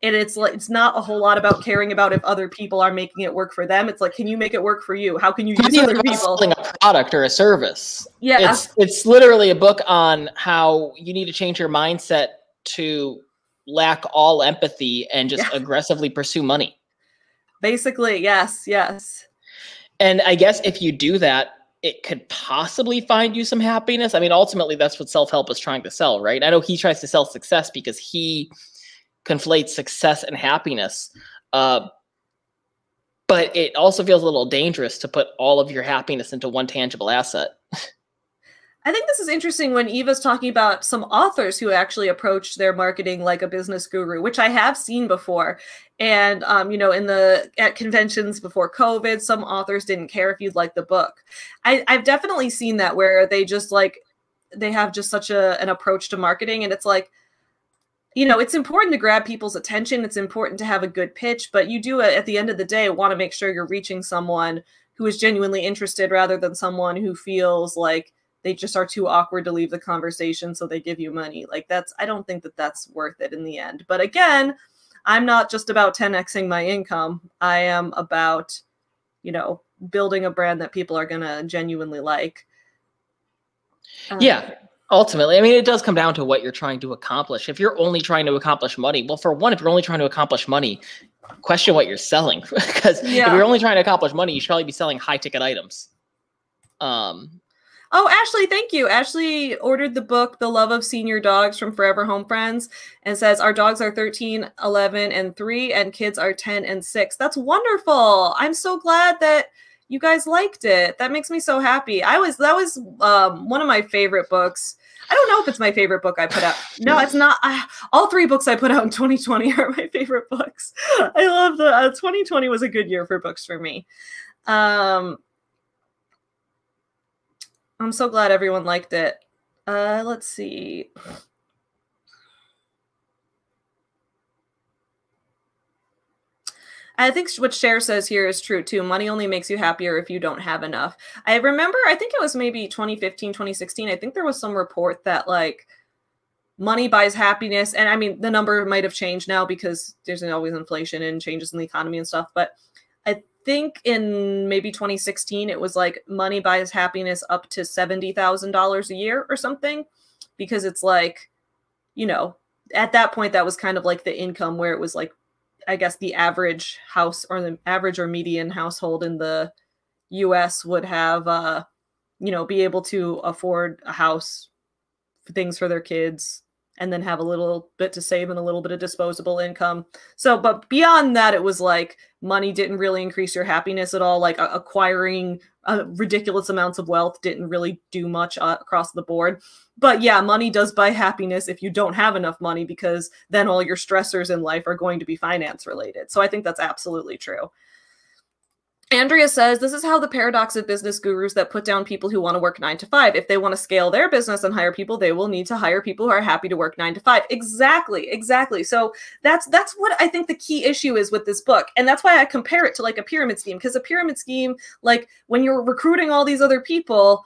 And it's like it's not a whole lot about caring about if other people are making it work for them. It's like, can you make it work for you? How can you use other people? Selling a product or a service. Yeah, it's it's literally a book on how you need to change your mindset to lack all empathy and just yeah. aggressively pursue money. Basically, yes, yes. And I guess if you do that, it could possibly find you some happiness. I mean, ultimately, that's what self help is trying to sell, right? I know he tries to sell success because he conflates success and happiness. Uh, but it also feels a little dangerous to put all of your happiness into one tangible asset. I think this is interesting when Eva's talking about some authors who actually approached their marketing like a business guru, which I have seen before. And um, you know, in the at conventions before COVID, some authors didn't care if you'd like the book. I, I've definitely seen that where they just like they have just such a an approach to marketing, and it's like, you know, it's important to grab people's attention. It's important to have a good pitch, but you do at the end of the day want to make sure you're reaching someone who is genuinely interested rather than someone who feels like they just are too awkward to leave the conversation so they give you money. Like that's i don't think that that's worth it in the end. But again i'm not just about 10xing my income. I am about you know building a brand that people are going to genuinely like. Yeah. Um, ultimately i mean it does come down to what you're trying to accomplish if you're only trying to accomplish money well for one if you're only trying to accomplish money question what you're selling *laughs* because yeah. if you're only trying to accomplish money you should probably be selling high ticket items um Oh, Ashley, thank you. Ashley ordered the book, The Love of Senior Dogs from Forever Home Friends, and says our dogs are 13, 11, and 3, and kids are 10 and 6. That's wonderful. I'm so glad that you guys liked it. That makes me so happy. I was, that was um, one of my favorite books. I don't know if it's my favorite book I put out. No, it's not. I, all three books I put out in 2020 are my favorite books. I love the uh, 2020 was a good year for books for me. Um, I'm so glad everyone liked it. Uh, let's see. I think what Cher says here is true too. Money only makes you happier if you don't have enough. I remember, I think it was maybe 2015, 2016. I think there was some report that like money buys happiness. And I mean, the number might have changed now because there's always inflation and changes in the economy and stuff. But I think in maybe 2016 it was like money buys happiness up to $70,000 a year or something because it's like you know at that point that was kind of like the income where it was like I guess the average house or the average or median household in the US would have uh you know be able to afford a house things for their kids and then have a little bit to save and a little bit of disposable income. So, but beyond that, it was like money didn't really increase your happiness at all. Like uh, acquiring uh, ridiculous amounts of wealth didn't really do much uh, across the board. But yeah, money does buy happiness if you don't have enough money because then all your stressors in life are going to be finance related. So I think that's absolutely true. Andrea says this is how the paradox of business gurus that put down people who want to work nine to five. If they want to scale their business and hire people, they will need to hire people who are happy to work nine to five. Exactly, exactly. So that's that's what I think the key issue is with this book, and that's why I compare it to like a pyramid scheme because a pyramid scheme, like when you're recruiting all these other people,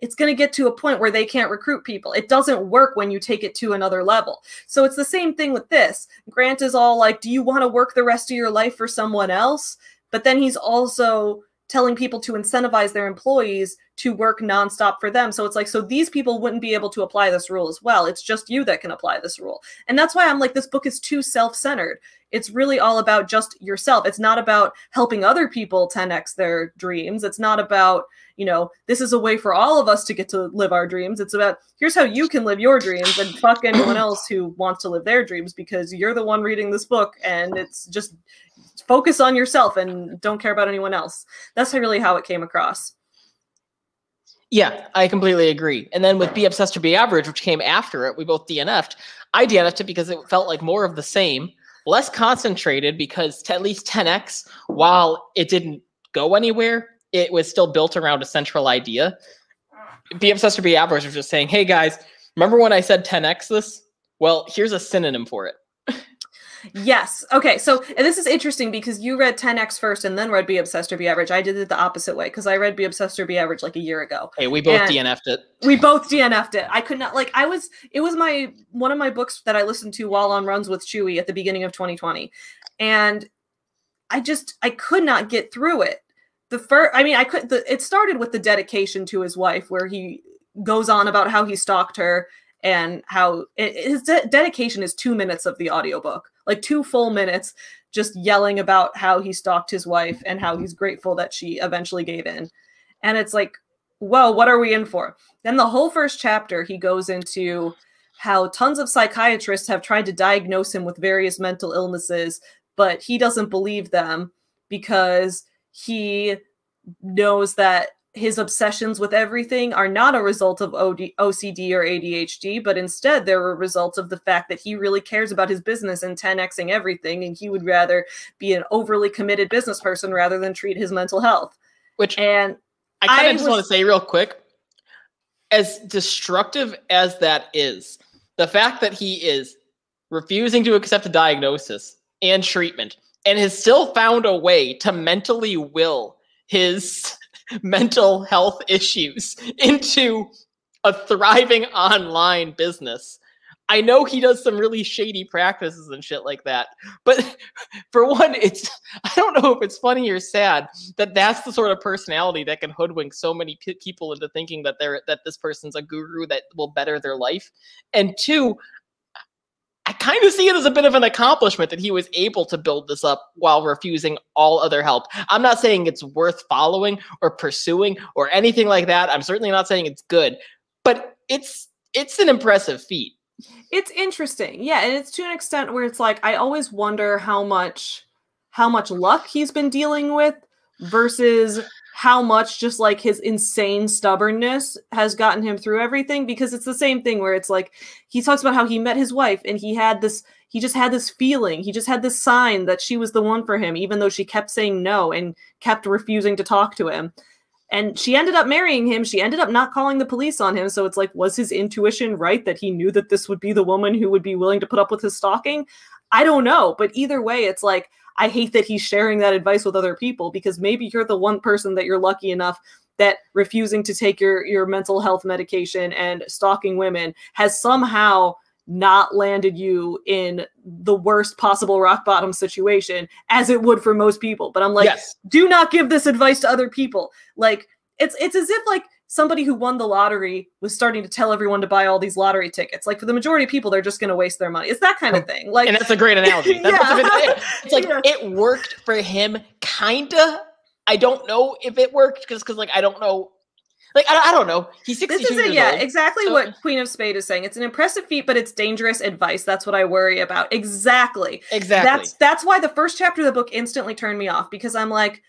it's going to get to a point where they can't recruit people. It doesn't work when you take it to another level. So it's the same thing with this. Grant is all like, do you want to work the rest of your life for someone else? But then he's also telling people to incentivize their employees to work nonstop for them. So it's like, so these people wouldn't be able to apply this rule as well. It's just you that can apply this rule. And that's why I'm like, this book is too self centered. It's really all about just yourself. It's not about helping other people 10x their dreams. It's not about, you know, this is a way for all of us to get to live our dreams. It's about here's how you can live your dreams and fuck anyone else who wants to live their dreams because you're the one reading this book and it's just focus on yourself and don't care about anyone else. That's really how it came across. Yeah, I completely agree. And then with Be Obsessed or Be Average, which came after it, we both DNF'd. I DNF'd it because it felt like more of the same, less concentrated because at least 10X, while it didn't go anywhere, it was still built around a central idea. Be Obsessed or Be Average was just saying, hey guys, remember when I said 10X this? Well, here's a synonym for it. Yes. Okay. So and this is interesting because you read 10x first and then read Be Obsessed or Be Average. I did it the opposite way because I read Be Obsessed or Be Average like a year ago. Hey, we both DNF'd it. We both DNF'd it. I could not like I was it was my one of my books that I listened to while on runs with Chewy at the beginning of 2020. And I just I could not get through it. The first I mean I could the it started with the dedication to his wife where he goes on about how he stalked her and how it, his de- dedication is 2 minutes of the audiobook. Like 2 full minutes just yelling about how he stalked his wife and how he's grateful that she eventually gave in. And it's like, whoa, what are we in for? Then the whole first chapter, he goes into how tons of psychiatrists have tried to diagnose him with various mental illnesses, but he doesn't believe them because he knows that his obsessions with everything are not a result of OD- OCD or ADHD, but instead they're a result of the fact that he really cares about his business and 10xing everything, and he would rather be an overly committed business person rather than treat his mental health. Which And I kind of just want to say real quick, as destructive as that is, the fact that he is refusing to accept a diagnosis and treatment and has still found a way to mentally will his mental health issues into a thriving online business. I know he does some really shady practices and shit like that, but *laughs* for one, it's *laughs* I don't know if it's funny or sad that that's the sort of personality that can hoodwink so many pe- people into thinking that they're that this person's a guru that will better their life. And two, kind of see it as a bit of an accomplishment that he was able to build this up while refusing all other help. I'm not saying it's worth following or pursuing or anything like that. I'm certainly not saying it's good, but it's it's an impressive feat. it's interesting yeah and it's to an extent where it's like i always wonder how much how much luck he's been dealing with versus how much just like his insane stubbornness has gotten him through everything because it's the same thing where it's like he talks about how he met his wife and he had this he just had this feeling he just had this sign that she was the one for him even though she kept saying no and kept refusing to talk to him and she ended up marrying him. She ended up not calling the police on him. So it's like, was his intuition right that he knew that this would be the woman who would be willing to put up with his stalking? I don't know. But either way, it's like, I hate that he's sharing that advice with other people because maybe you're the one person that you're lucky enough that refusing to take your, your mental health medication and stalking women has somehow not landed you in the worst possible rock bottom situation as it would for most people. But I'm like, yes. do not give this advice to other people. Like it's it's as if like somebody who won the lottery was starting to tell everyone to buy all these lottery tickets. Like for the majority of people, they're just going to waste their money. It's that kind of thing. Like and that's a great analogy. *laughs* That's Yeah. it's like Yeah. it worked for him, kinda. I don't know if it worked because because like I don't know, like I, I don't know. He's this sixty-two is it. Yeah, old. exactly So- what Queen of Spade is saying. It's an impressive feat, but it's dangerous advice. That's what I worry about. Exactly. Exactly. That's that's why the first chapter of the book instantly turned me off because I'm like,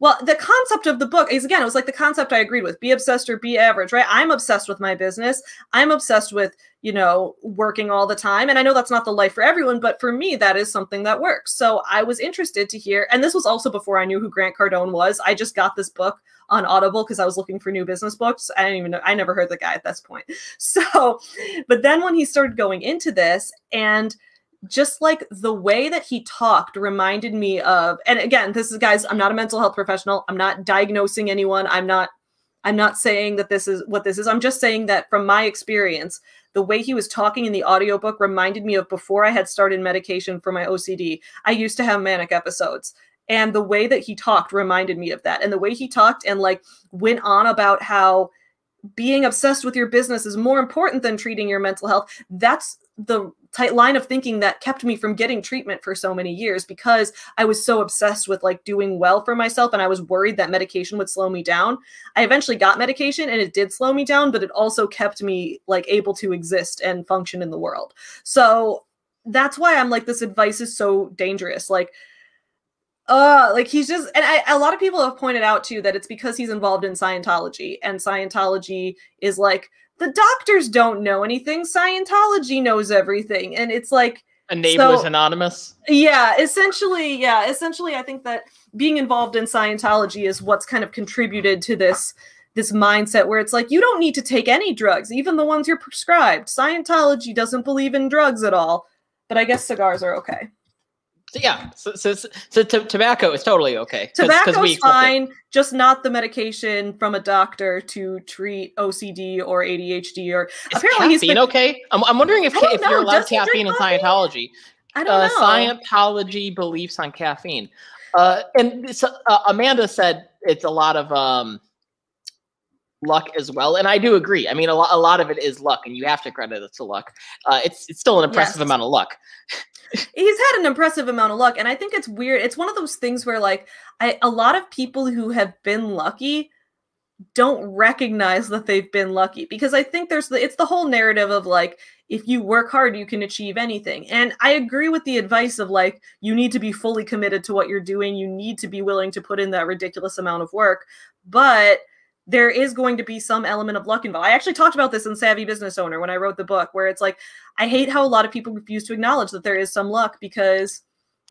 well, the concept of the book is again, it was like the concept I agreed with: be obsessed or be average, right? I'm obsessed with my business. I'm obsessed with you know working all the time, and I know that's not the life for everyone, but for me, that is something that works. So I was interested to hear, and this was also before I knew who Grant Cardone was. I just got this book on Audible because I was looking for new business books. I didn't even know, I never heard the guy at this point. *laughs* So, but then when he started going into this and just like the way that he talked reminded me of and again this is guys i'm not a mental health professional. I'm not diagnosing anyone. I'm not i'm not saying that this is what this is. I'm just saying that from my experience the way he was talking in the audiobook reminded me of before i had started medication for my ocd i used to have manic episodes. And the way that he talked reminded me of that. And the way he talked and like went on about how being obsessed with your business is more important than treating your mental health that's the tight line of thinking that kept me from getting treatment for so many years because I was so obsessed with like doing well for myself and I was worried that medication would slow me down. I eventually got medication and it did slow me down, but it also kept me like able to exist and function in the world. So that's why I'm like this advice is so dangerous. Like uh like he's just and I, a lot of people have pointed out too that it's because he's involved in Scientology and Scientology is like the doctors don't know anything. Scientology knows everything. And it's like Enablers so- Anonymous. yeah essentially yeah essentially I think that being involved in Scientology is what's kind of contributed to this this mindset where it's like you don't need to take any drugs even the ones you're prescribed. Scientology doesn't believe in drugs at all. But I guess cigars are okay So yeah, so, so, so t- tobacco is totally okay. Tobacco's fine, it. just not the medication from a doctor to treat OCD or ADHD or is apparently caffeine he's been, okay. I'm, I'm wondering if if know. you're allowed caffeine in Scientology. I don't uh, know. Scientology beliefs on caffeine. Uh, and so, uh, Amanda said it's a lot of um, luck as well, and I do agree. I mean, a lot, a lot of it is luck, and you have to credit it to luck. Uh, it's it's still an impressive yes. amount of luck. He's had an impressive amount of luck, and I think it's weird. It's one of those things where, like, I, a lot of people who have been lucky don't recognize that they've been lucky because I think there's the it's the whole narrative of like if you work hard you can achieve anything. And I agree with the advice of like you need to be fully committed to what you're doing, you need to be willing to put in that ridiculous amount of work, but there is going to be some element of luck involved. I actually talked about this in Savvy Business Owner when I wrote the book, where it's like, I hate how a lot of people refuse to acknowledge that there is some luck because,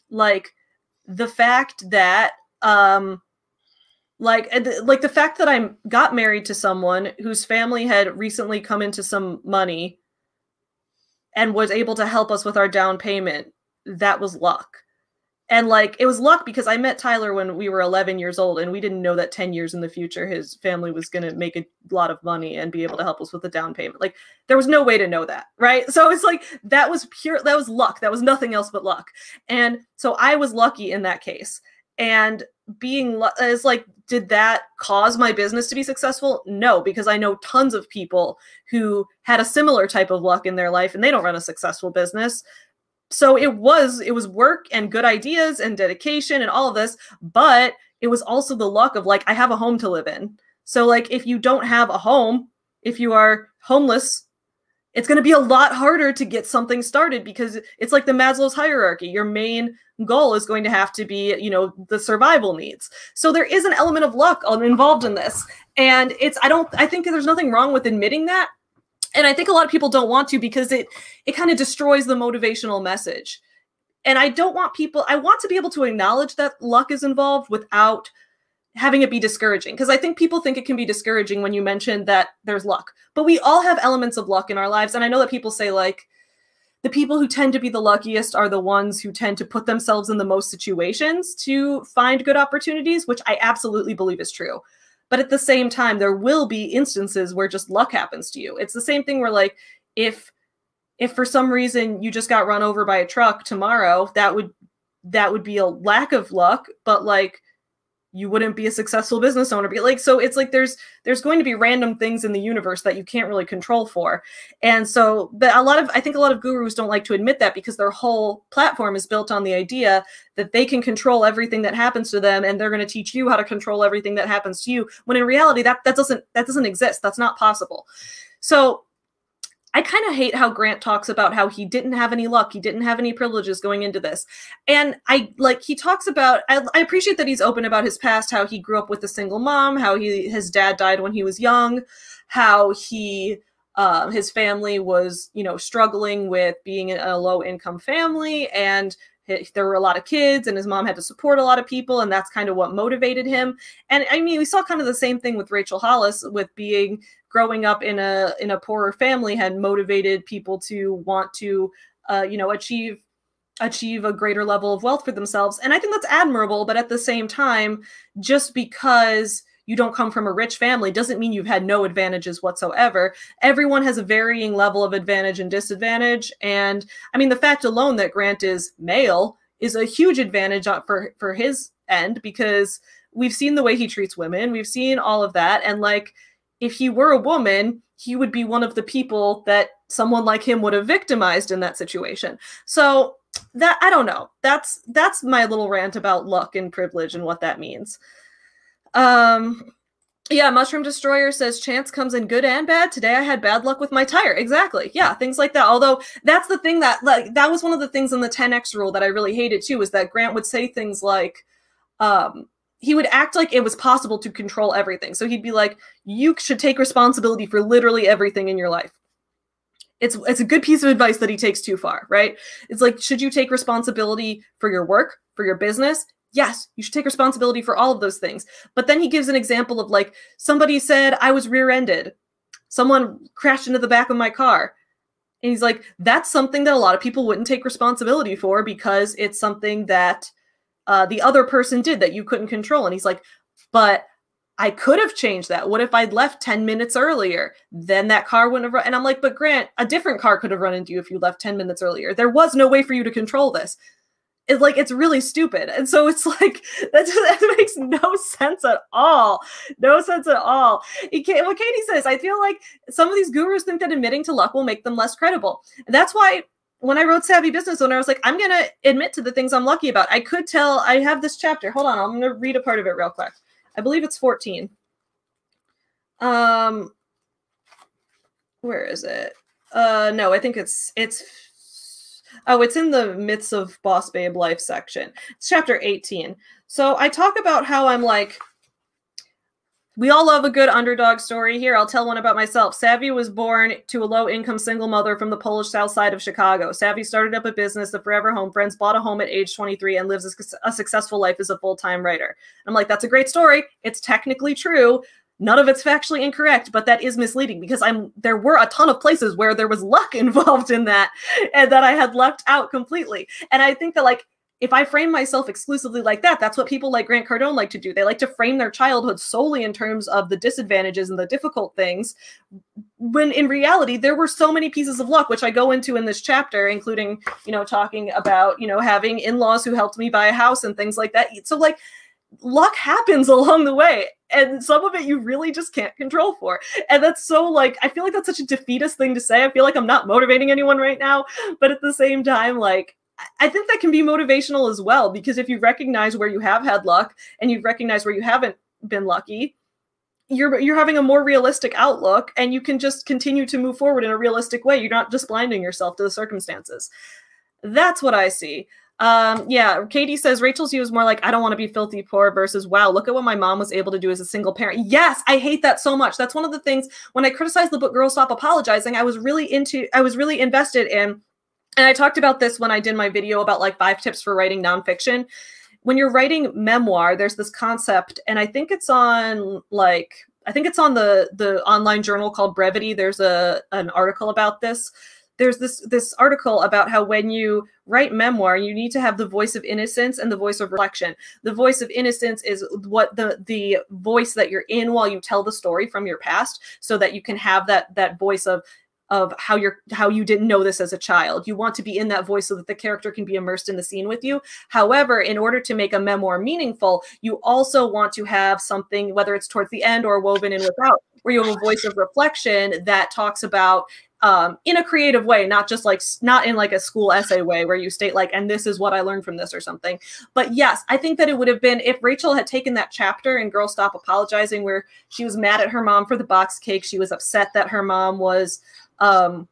like, the fact that, um, like, like the fact that I got married to someone whose family had recently come into some money and was able to help us with our down payment, that was luck and like it was luck because I met Tyler when we were 11 years old, and we didn't know that 10 years in the future his family was going to make a lot of money and be able to help us with the down payment. Like there was no way to know that, right? *laughs* So it's like that was pure, that was luck. That was nothing else but luck. And so I was lucky in that case. And being is like, did that cause my business to be successful? No, because I know tons of people who had a similar type of luck in their life and they don't run a successful business so it was it was work and good ideas and dedication and all of this but it was also the luck of like i have a home to live in. So like if you don't have a home if you are homeless it's going to be a lot harder to get something started because it's like the maslow's hierarchy. Your main goal is going to have to be you know the survival needs. So there is an element of luck um, involved in this. And it's i don't i think there's nothing wrong with admitting that and i think a lot of people don't want to because it it kind of destroys the motivational message. And i don't want people i want to be able to acknowledge that luck is involved without having it be discouraging. Because i think people think it can be discouraging when you mention that there's luck. But we all have elements of luck in our lives. And i know that people say like the people who tend to be the luckiest are the ones who tend to put themselves in the most situations to find good opportunities which i absolutely believe is true but at the same time, there will be instances where just luck happens to you. It's the same thing where like if if for some reason you just got run over by a truck tomorrow, that would that would be a lack of luck, but like you wouldn't be a successful business owner be like so it's like there's there's going to be random things in the universe that you can't really control for. And so but a lot of i think a lot of gurus don't like to admit that because their whole platform is built on the idea that they can control everything that happens to them and they're going to teach you how to control everything that happens to you when in reality that that doesn't that doesn't exist. That's not possible. So I kind of hate how Grant talks about how he didn't have any luck, he didn't have any privileges going into this. And I like he talks about I, I, appreciate that he's open about his past, how he grew up with a single mom, how he his dad died when he was young, how he uh, his family was, you know, struggling with being in a low income family and there were a lot of kids and his mom had to support a lot of people and that's kind of what motivated him and i mean we saw kind of the same thing with rachel hollis with being growing up in a in a poorer family had motivated people to want to uh, you know achieve achieve a greater level of wealth for themselves and i think that's admirable but at the same time just because you don't come from a rich family doesn't mean you've had no advantages whatsoever. Everyone has a varying level of advantage and disadvantage. And I mean, the fact alone that Grant is male is a huge advantage for, for his end because we've seen the way he treats women. We've seen all of that. And like, if he were a woman, he would be one of the people that someone like him would have victimized in that situation. So that I don't know. That's that's my little rant about luck and privilege and what that means. Um, yeah, Mushroom Destroyer says chance comes in good and bad. Today I had bad luck with my tire. Exactly. Yeah, things like that. Although that's the thing that like that was one of the things in the 10x rule that I really hated too is that Grant would say things like um he would act like it was possible to control everything. So he'd be like, "You should take responsibility for literally everything in your life." It's it's a good piece of advice that he takes too far, right? It's like, should you take responsibility for your work, for your business? Yes, you should take responsibility for all of those things. But then he gives an example of like somebody said I was rear-ended. Someone crashed into the back of my car. And he's like, that's something that a lot of people wouldn't take responsibility for because it's something that uh, the other person did that you couldn't control. And he's like, but I could have changed that. What if I'd left 10 minutes earlier? Then that car wouldn't have run. And I'm like, but Grant, a different car could have run into you if you left 10 minutes earlier. There was no way for you to control this. It's like it's really stupid. And so it's *laughs* like that, that makes no sense at all. No sense at all. what Katie says, I feel like some of these gurus think that admitting to luck will make them less credible. And that's why when I wrote Savvy Business Owner, I was like, I'm going to admit to the things I'm lucky about. I could tell, I have this chapter. Hold on, I'm going to read a part of it real quick. I believe it's 14. Um, where is it? Uh, no, I think it's, it's, oh, it's in the Myths of Boss Babe Life section. It's chapter 18. So I talk about how I'm like, we all love a good underdog story here. I'll tell one about myself. Savvy was born to a low income single mother from the Polish south side of Chicago. Savvy started up a business, the Forever Home Friends, bought a home at age 23, and lives a, a successful life as a full time writer. I'm like, that's a great story. It's technically true. None of it's factually incorrect, but that is misleading because I'm there were a ton of places where there was luck *laughs* involved in that and that I had left out completely. And I think that like if I frame myself exclusively like that, that's what people like Grant Cardone like to do. They like to frame their childhood solely in terms of the disadvantages and the difficult things, when in reality, there were so many pieces of luck, which I go into in this chapter, including, you know, talking about, you know, having in laws who helped me buy a house and things like that. So, like, luck happens *laughs* along the way and some of it you really just can't control for and that's so like i feel like that's such a defeatist thing to say i feel like i'm not motivating anyone right now but at the same time like I think that can be motivational as well because if you recognize where you have had luck and you recognize where you haven't been lucky, you're you're having a more realistic outlook and you can just continue to move forward in a realistic way. You're not just blinding yourself to the circumstances. That's what I see. Um, yeah, Katie says Rachel's view is more like I don't want to be filthy poor versus wow, look at what my mom was able to do as a single parent. Yes, I hate that so much. That's one of the things when I criticized the book Girl Stop Apologizing, I was really into I was really invested in and I talked about this when I did my video about like five tips for writing nonfiction. When you're writing memoir, there's this concept, and I think it's on like I think it's on the the online journal called Brevity. There's a an article about this. There's this this article about how when you write memoir, you need to have the voice of innocence and the voice of reflection. The voice of innocence is what the the voice that you're in while you tell the story from your past, so that you can have that that voice of of how you're how you didn't know this as a child. You want to be in that voice so that the character can be immersed in the scene with you. However, in order to make a memoir meaningful, you also want to have something, whether it's towards the end or woven in without, where you have a voice of reflection that talks about um, in a creative way, not just like not in like a school essay way where you state like, and this is what I learned from this or something. But yes, I think that it would have been if Rachel had taken that chapter in Girl Stop Apologizing, where she was mad at her mom for the box cake, she was upset that her mom was um,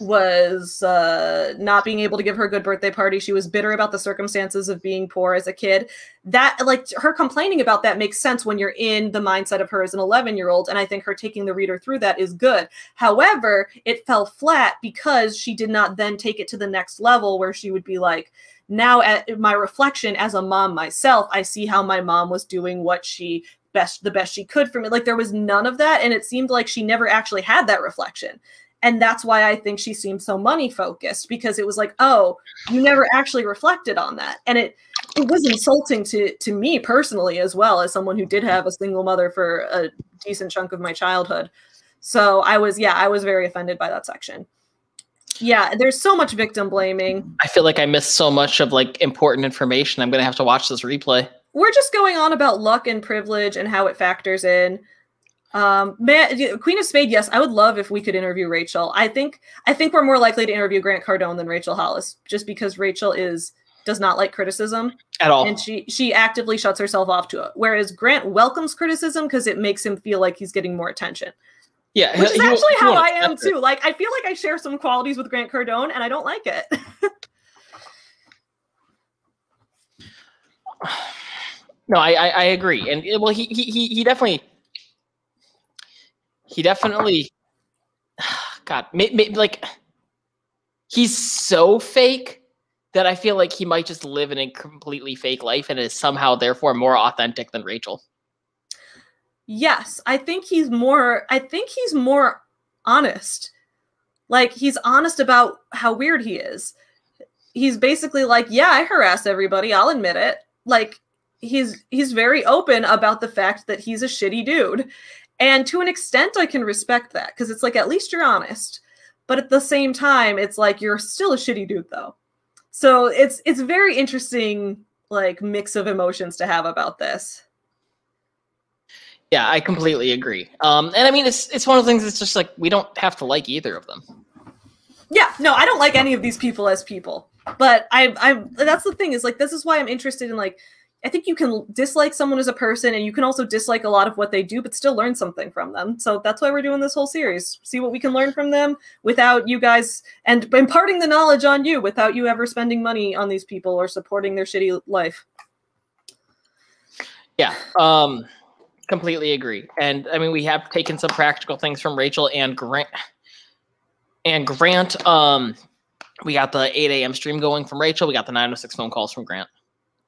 was uh, not being able to give her a good birthday party. She was bitter about the circumstances of being poor as a kid. That, like, her complaining about that makes sense when you're in the mindset of her as an 11 year old. And I think her taking the reader through that is good. However, it fell flat because she did not then take it to the next level where she would be like, now at my reflection as a mom myself, I see how my mom was doing what she best the best she could for me. Like there was none of that, and it seemed like she never actually had that reflection. And that's why I think she seemed so money focused because it was like, oh, you never actually reflected on that. And it it was insulting to to me personally as well as someone who did have a single mother for a decent chunk of my childhood. So I was yeah, I was very offended by that section. Yeah, there's so much victim blaming. I feel like I missed so much of like important information. I'm to have to watch this replay we're just going on about luck and privilege and how it factors in. Um, man, Queen of Spade, yes, I would love if we could interview Rachel. I think I think we're more likely to interview Grant Cardone than Rachel Hollis, just because Rachel is does not like criticism at all, and she she actively shuts herself off to it. Whereas Grant welcomes criticism because it makes him feel like he's getting more attention. Yeah, which is actually how I am too. Like I feel like I share some qualities with Grant Cardone, and I don't like it. No, I, I, I agree, and eh, well, he he he definitely he definitely *sighs* God, like he's so fake that I feel like he might just live in a completely fake life and is somehow therefore more authentic than Rachel. Yes, I think he's more I think he's more honest Like he's honest about how weird he is. He's basically like, "Yeah, I harass everybody. I'll admit it." Like he's he's very open about the fact that he's a shitty dude. And to an extent I can respect that because it's like at least you're honest. But at the same time, it's like you're still a shitty dude though. So it's it's very interesting like mix of emotions to have about this. Yeah, I completely agree. Um, and I mean, it's it's one of the things. It's just like we don't have to like either of them. Yeah, no, I don't like any of these people as people. But I, I that's the thing is like this is why I'm interested in like I think you can dislike someone as a person and you can also dislike a lot of what they do, but still learn something from them. So that's why we're doing this whole series. See what we can learn from them without you guys and imparting the knowledge on you without you ever spending money on these people or supporting their shitty life. Yeah. Um completely agree. And I mean we have taken some practical things from Rachel and Grant and Grant. Um we got the 8 a.m. stream going from Rachel. We got the 906 phone calls from Grant.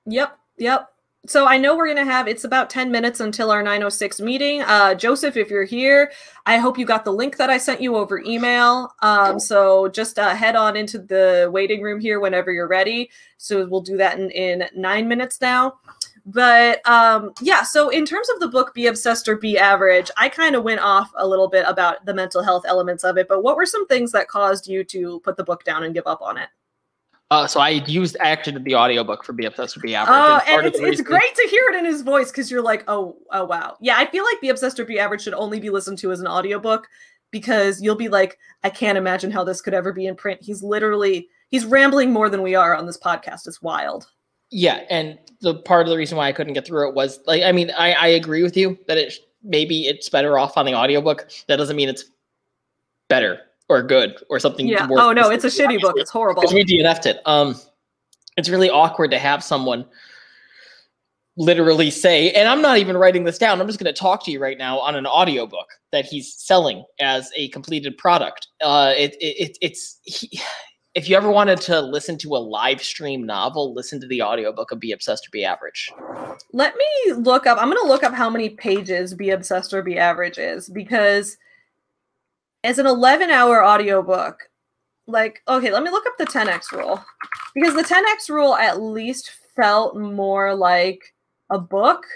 Yep. Yep. So I know we're going to have it's about 10 minutes until our 906 meeting. Uh, Joseph, if you're here, I hope you got the link that I sent you over email. Um, so just uh, head on into the waiting room here whenever you're ready. So we'll do that in, in nine minutes now. But um, yeah, so in terms of the book Be Obsessed or Be Average, I kind of went off a little bit about the mental health elements of it. But what were some things that caused you to put the book down and give up on it? Uh, so I used actually the audiobook for Be Obsessed or Be Average. Oh, and, and it's, it's great to hear it in his voice because you're like, oh, oh wow. Yeah, I feel like Be Obsessed or Be Average should only be listened to as an audiobook because you'll be like, I can't imagine how this could ever be in print. He's literally he's rambling more than we are on this podcast. It's wild. Yeah, and the part of the reason why I couldn't get through it was like I mean, I, I agree with you that it maybe it's better off on the audiobook. That doesn't mean it's better or good or something. Yeah. Oh no, it's a shitty book. It's horrible. Because we DNF'd it. Um, it's really awkward to have someone literally say, and I'm not even writing this down. I'm just going to talk to you right now on an audiobook that he's selling as a completed product. Uh, it, it, it's he, if you ever wanted to listen to a live stream novel, listen to the audiobook of Be Obsessed or Be Average. Let me look up. I'm going to look up how many pages Be Obsessed or Be Average is because as an 11 hour audiobook. Like okay let me look up the 10x rule. Because the 10x rule at least felt more like a book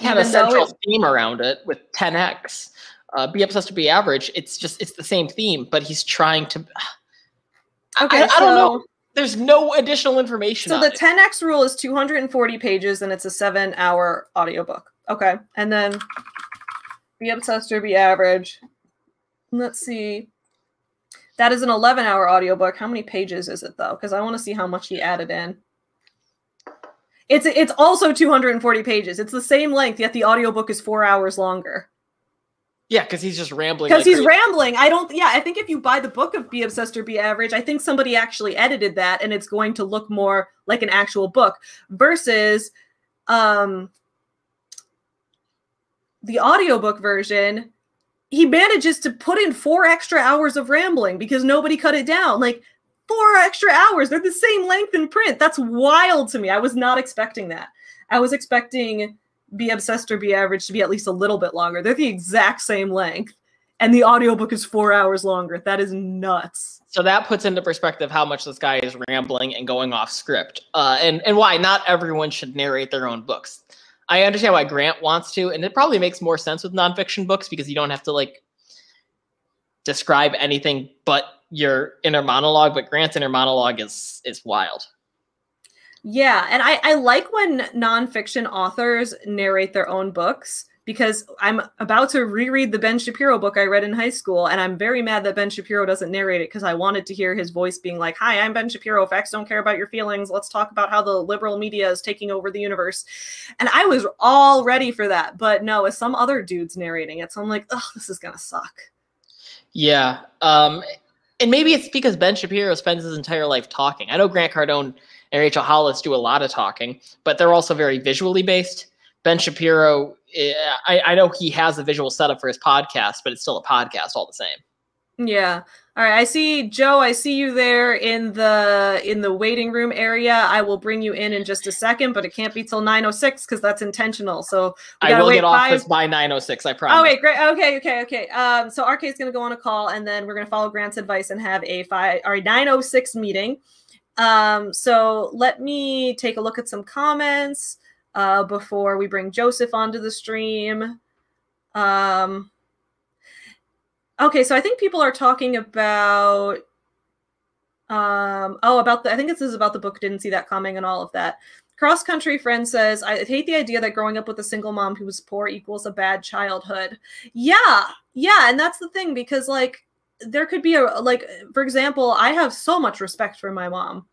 had a central it, theme around it with 10x uh, be obsessed to be average it's just it's the same theme but he's trying to *sighs* okay I, so, don't know. there's no additional information so the it. 10x rule is 240 pages and it's a seven hour audiobook. Okay and then be obsessed or be average Let's see. That is an 11 hour audiobook. How many pages is it though? Because I want to see how much he added in. It's it's also 240 pages. It's the same length, yet the audiobook is four hours longer. Yeah, because he's just rambling. Because like he's crazy. rambling. I don't. Yeah, I think if you buy the book of Be Obsessed or Be Average, I think somebody actually edited that, and it's going to look more like an actual book versus um the audiobook version he manages to put in four extra hours of rambling because nobody cut it down. Like four extra hours. They're the same length in print. That's wild to me. I was not expecting that. I was expecting Be Obsessed or Be Average to be at least a little bit longer. They're the exact same length. And the audiobook is four hours longer. That is nuts. So that puts into perspective how much this guy is rambling and going off script. Uh, and, and why not everyone should narrate their own books. I understand why Grant wants to, and it probably makes more sense with nonfiction books because you don't have to like describe anything but your inner monologue. But Grant's inner monologue is is wild. Yeah, and I, I like when nonfiction authors narrate their own books because I'm about to reread the Ben Shapiro book I read in high school, and I'm very mad that Ben Shapiro doesn't narrate it because I wanted to hear his voice being like, Hi, I'm Ben Shapiro. Facts don't care about your feelings. Let's talk about how the liberal media is taking over the universe. And I was all ready for that. But no, as some other dudes narrating it. So I'm like, oh, this is gonna suck. Yeah. Um, and maybe it's because Ben Shapiro spends his entire life talking. I know Grant Cardone and Rachel Hollis do a lot of talking, but they're also very visually based. Ben Shapiro, I, I know he has a visual setup for his podcast, but it's still a podcast all the same. Yeah. All right. I see Joe. I see you there in the in the waiting room area. I will bring you in in just a second, but it can't be till nine oh six because that's intentional. So I will get off this by nine oh six. I promise. Oh wait, great. Okay, okay, okay. Um, so RK is going to go on a call, and then we're going to follow Grant's advice and have a five or nine oh six meeting. Um, so let me take a look at some comments uh, before we bring Joseph onto the stream. Um, okay, so I think people are talking about um oh about the I think this is about the book didn't see that coming and all of that. Cross country friend says, I hate the idea that growing up with a single mom who was poor equals a bad childhood. Yeah, yeah, and that's the thing because like there could be a like for example, I have so much respect for my mom.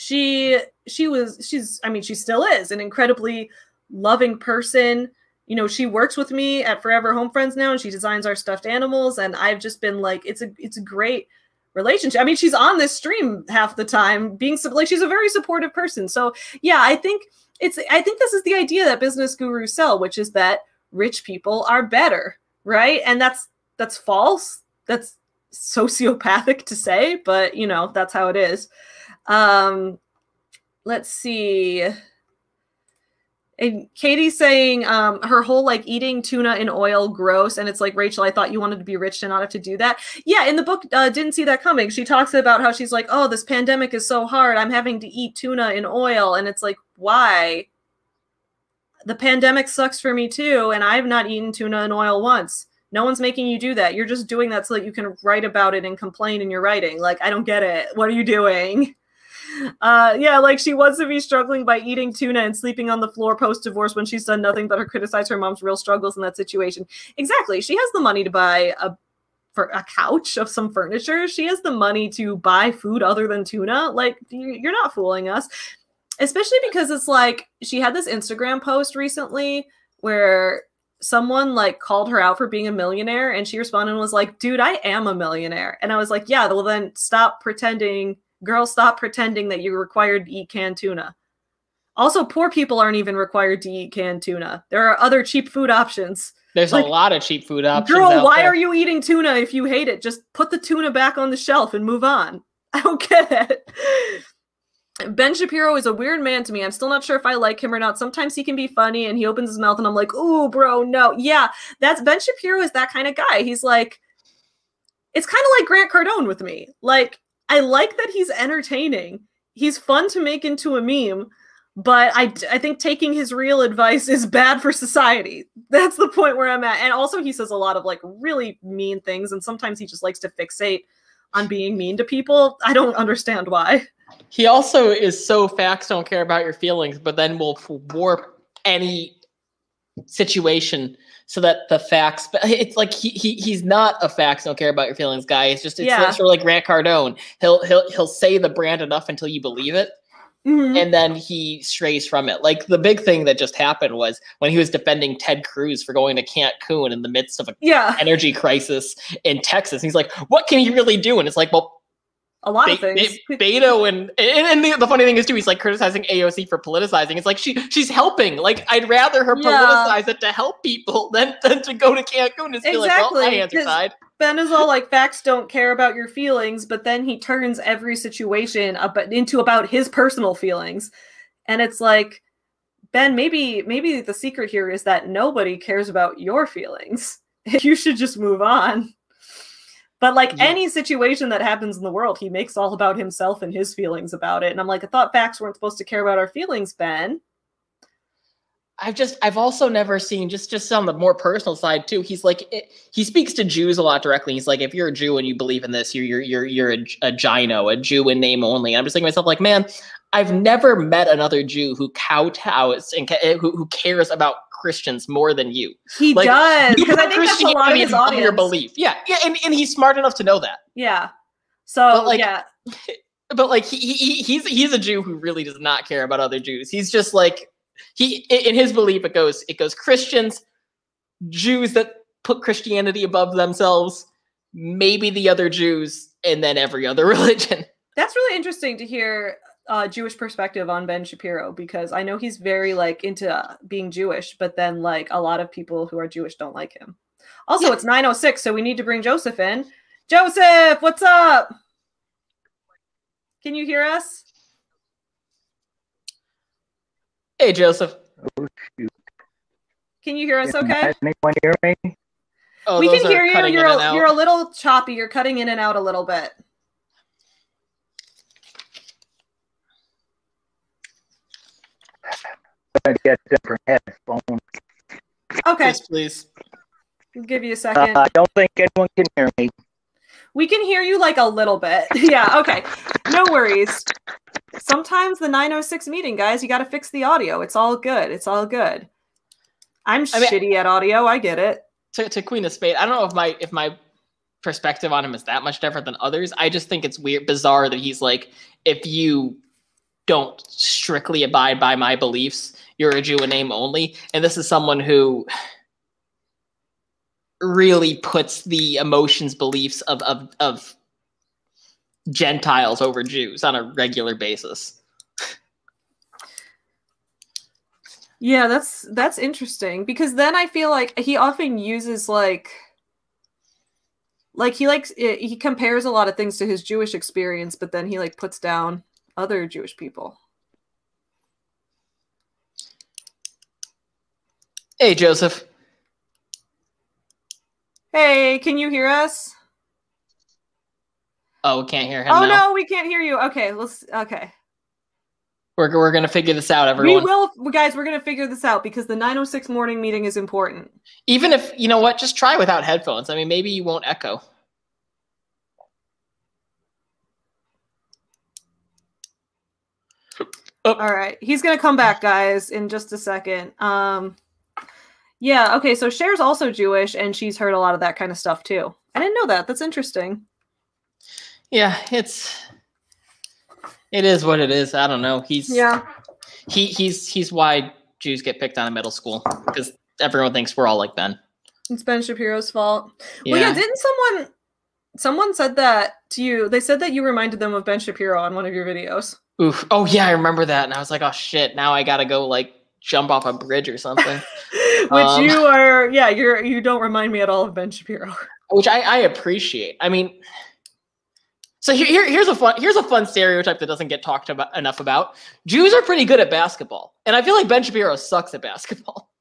She she was she's I mean she still is an incredibly loving person. You know she works with me at forever home friends now and she designs our stuffed animals and i've just been like it's a it's a great relationship. I mean she's on this stream half the time being like she's a very supportive person. So yeah i think it's i think this is the idea that business gurus sell which is that rich people are better right? And that's that's false. That's sociopathic to say but you know that's how it is um let's see and Katie's saying um, her whole like eating tuna in oil gross, and it's like Rachel, I thought you wanted to be rich to not have to do that. Yeah, in the book, uh, didn't see that coming. She talks about how she's like, oh, this pandemic is so hard. I'm having to eat tuna in oil, and it's like, why? The pandemic sucks for me too, and I've not eaten tuna in oil once. No one's making you do that. You're just doing that so that you can write about it and complain in your writing. Like, I don't get it. What are you doing? Uh, yeah, like she wants to be struggling by eating tuna and sleeping on the floor post divorce when she's done nothing but her criticize her mom's real struggles in that situation. Exactly. She has the money to buy a for a couch of some furniture. She has the money to buy food other than tuna. Like you're not fooling us. Especially because it's like she had this Instagram post recently where someone like called her out for being a millionaire and she responded and was like, "Dude, I am a millionaire." And I was like, "Yeah, well then stop pretending Girl, stop pretending that you're required to eat canned tuna. Also, poor people aren't even required to eat canned tuna. There are other cheap food options. There's like, a lot of cheap food options. Girl, why there. are you eating tuna if you hate it? Just put the tuna back on the shelf and move on. *laughs* I don't get it. Ben Shapiro is a weird man to me. I'm still not sure if I like him or not. Sometimes he can be funny and he opens his mouth and I'm like, "Ooh, bro, no." Yeah, that's Ben Shapiro is that kind of guy. He's like it's kind of like Grant Cardone with me. Like I like that he's entertaining. He's fun to make into a meme, but I, I think taking his real advice is bad for society. That's the point where I'm at. And also, he says a lot of like really mean things, and sometimes he just likes to fixate on being mean to people. I don't understand why. He also is so facts don't care about your feelings, but then will warp any situation so that the facts *laughs* it's like he, he he's not a facts don't care about your feelings guy it's just it's yeah. sort of like grant cardone he'll he'll he'll say the brand enough until you believe it mm-hmm. and then he strays from it like the big thing that just happened was when he was defending ted cruz for going to cancun in the midst of a yeah. energy crisis in texas he's like what can he really do and it's like well a lot be- of things. Be- Beto and and, and the, the, funny thing is too, he's like criticizing AOC for politicizing. It's like she she's helping. Like I'd rather her yeah. politicize it to help people than, than to go to Cancun and exactly. like, well, my hands are tied. Ben is all like facts don't care about your feelings, but then he turns every situation up into about his personal feelings. And it's like, Ben, maybe maybe the secret here is that nobody cares about your feelings. *laughs* You should just move on. But like yeah. any situation that happens in the world, he makes all about himself and his feelings about it. And I'm like, I thought facts weren't supposed to care about our feelings, Ben. I've just I've also never seen just just on the more personal side too. He's like it, he speaks to Jews a lot directly. He's like, if you're a Jew and you believe in this, you're you're you're you're a, a JINO, a Jew in name only. And I'm just thinking to myself like, man, I've never met another Jew who kowtows and who, who cares about Christians more than you. He like, does because I think that's a lot of his audience. Your belief, yeah, yeah, and, and he's smart enough to know that. Yeah. So but like, yeah. *laughs* But like he, he he's he's a Jew who really does not care about other Jews. He's just like he in his belief it goes it goes Christians, Jews that put Christianity above themselves, maybe the other Jews, and then every other *laughs* religion. That's really interesting to hear uh, Jewish perspective on Ben Shapiro because I know he's very like into being Jewish, but then like a lot of people who are Jewish don't like him. Also, yeah. it's 906, so we need to bring Joseph in Joseph, what's up? Can you hear us? Hey, Joseph. Oh shoot! Can you hear us? Can Okay. anyone hear me? Oh, we can hear you. You're a, you're a little choppy. You're cutting in and out a little bit. Trying to get different headphones. Okay, Please, please. we'll give you a Uh, second. I don't think anyone can hear me. We can hear you like a little bit. *laughs* yeah, okay. No worries. Sometimes the 906 meeting, guys, you got to fix the audio. It's all good. It's all good. I'm I mean- shitty at audio. I get it. To, to Queen of Spade, I don't know if my if my perspective on him is that much different than others. I just think it's weird, bizarre that he's like, if you don't strictly abide by my beliefs, you're a Jew in name only. And this is someone who really puts the emotions, beliefs of of, of Gentiles over Jews on a regular basis. Yeah, that's that's interesting because then I feel like he often uses like like he likes he compares a lot of things to his Jewish experience, but then he like puts down other Jewish people. Hey, Joseph. Hey, can you hear us? Oh, we can't hear him Oh now. no, we can't hear you. Okay, let's okay. We're, we're gonna figure this out, everyone. We will guys, we're going to figure this out because the 906 morning meeting is important. Even if you know what, just try without headphones. I mean, maybe you won't echo. All right. He's going to come back, guys, in just a second. Um Yeah, okay, so Cher's also Jewish and she's heard a lot of that kind of stuff too. I didn't know that. That's interesting. Yeah, it's it is what it is. I don't know. He's Yeah. he he's he's why Jews get picked on in middle school because everyone thinks we're all like Ben. It's Ben Shapiro's fault. Yeah. Well, yeah, didn't someone someone said that to you? They said that you reminded them of Ben Shapiro on one of your videos. Oof. Oh yeah, I remember that, and I was like, oh shit, now I gotta go like jump off a bridge or something. *laughs* Which Um, you are yeah, you're you don't remind me at all of Ben Shapiro. *laughs* Which I, I appreciate. I mean, so here, here here's a fun here's a fun stereotype that doesn't get talked about enough about. Jews are pretty good at basketball, and I feel like Ben Shapiro sucks at basketball. *laughs*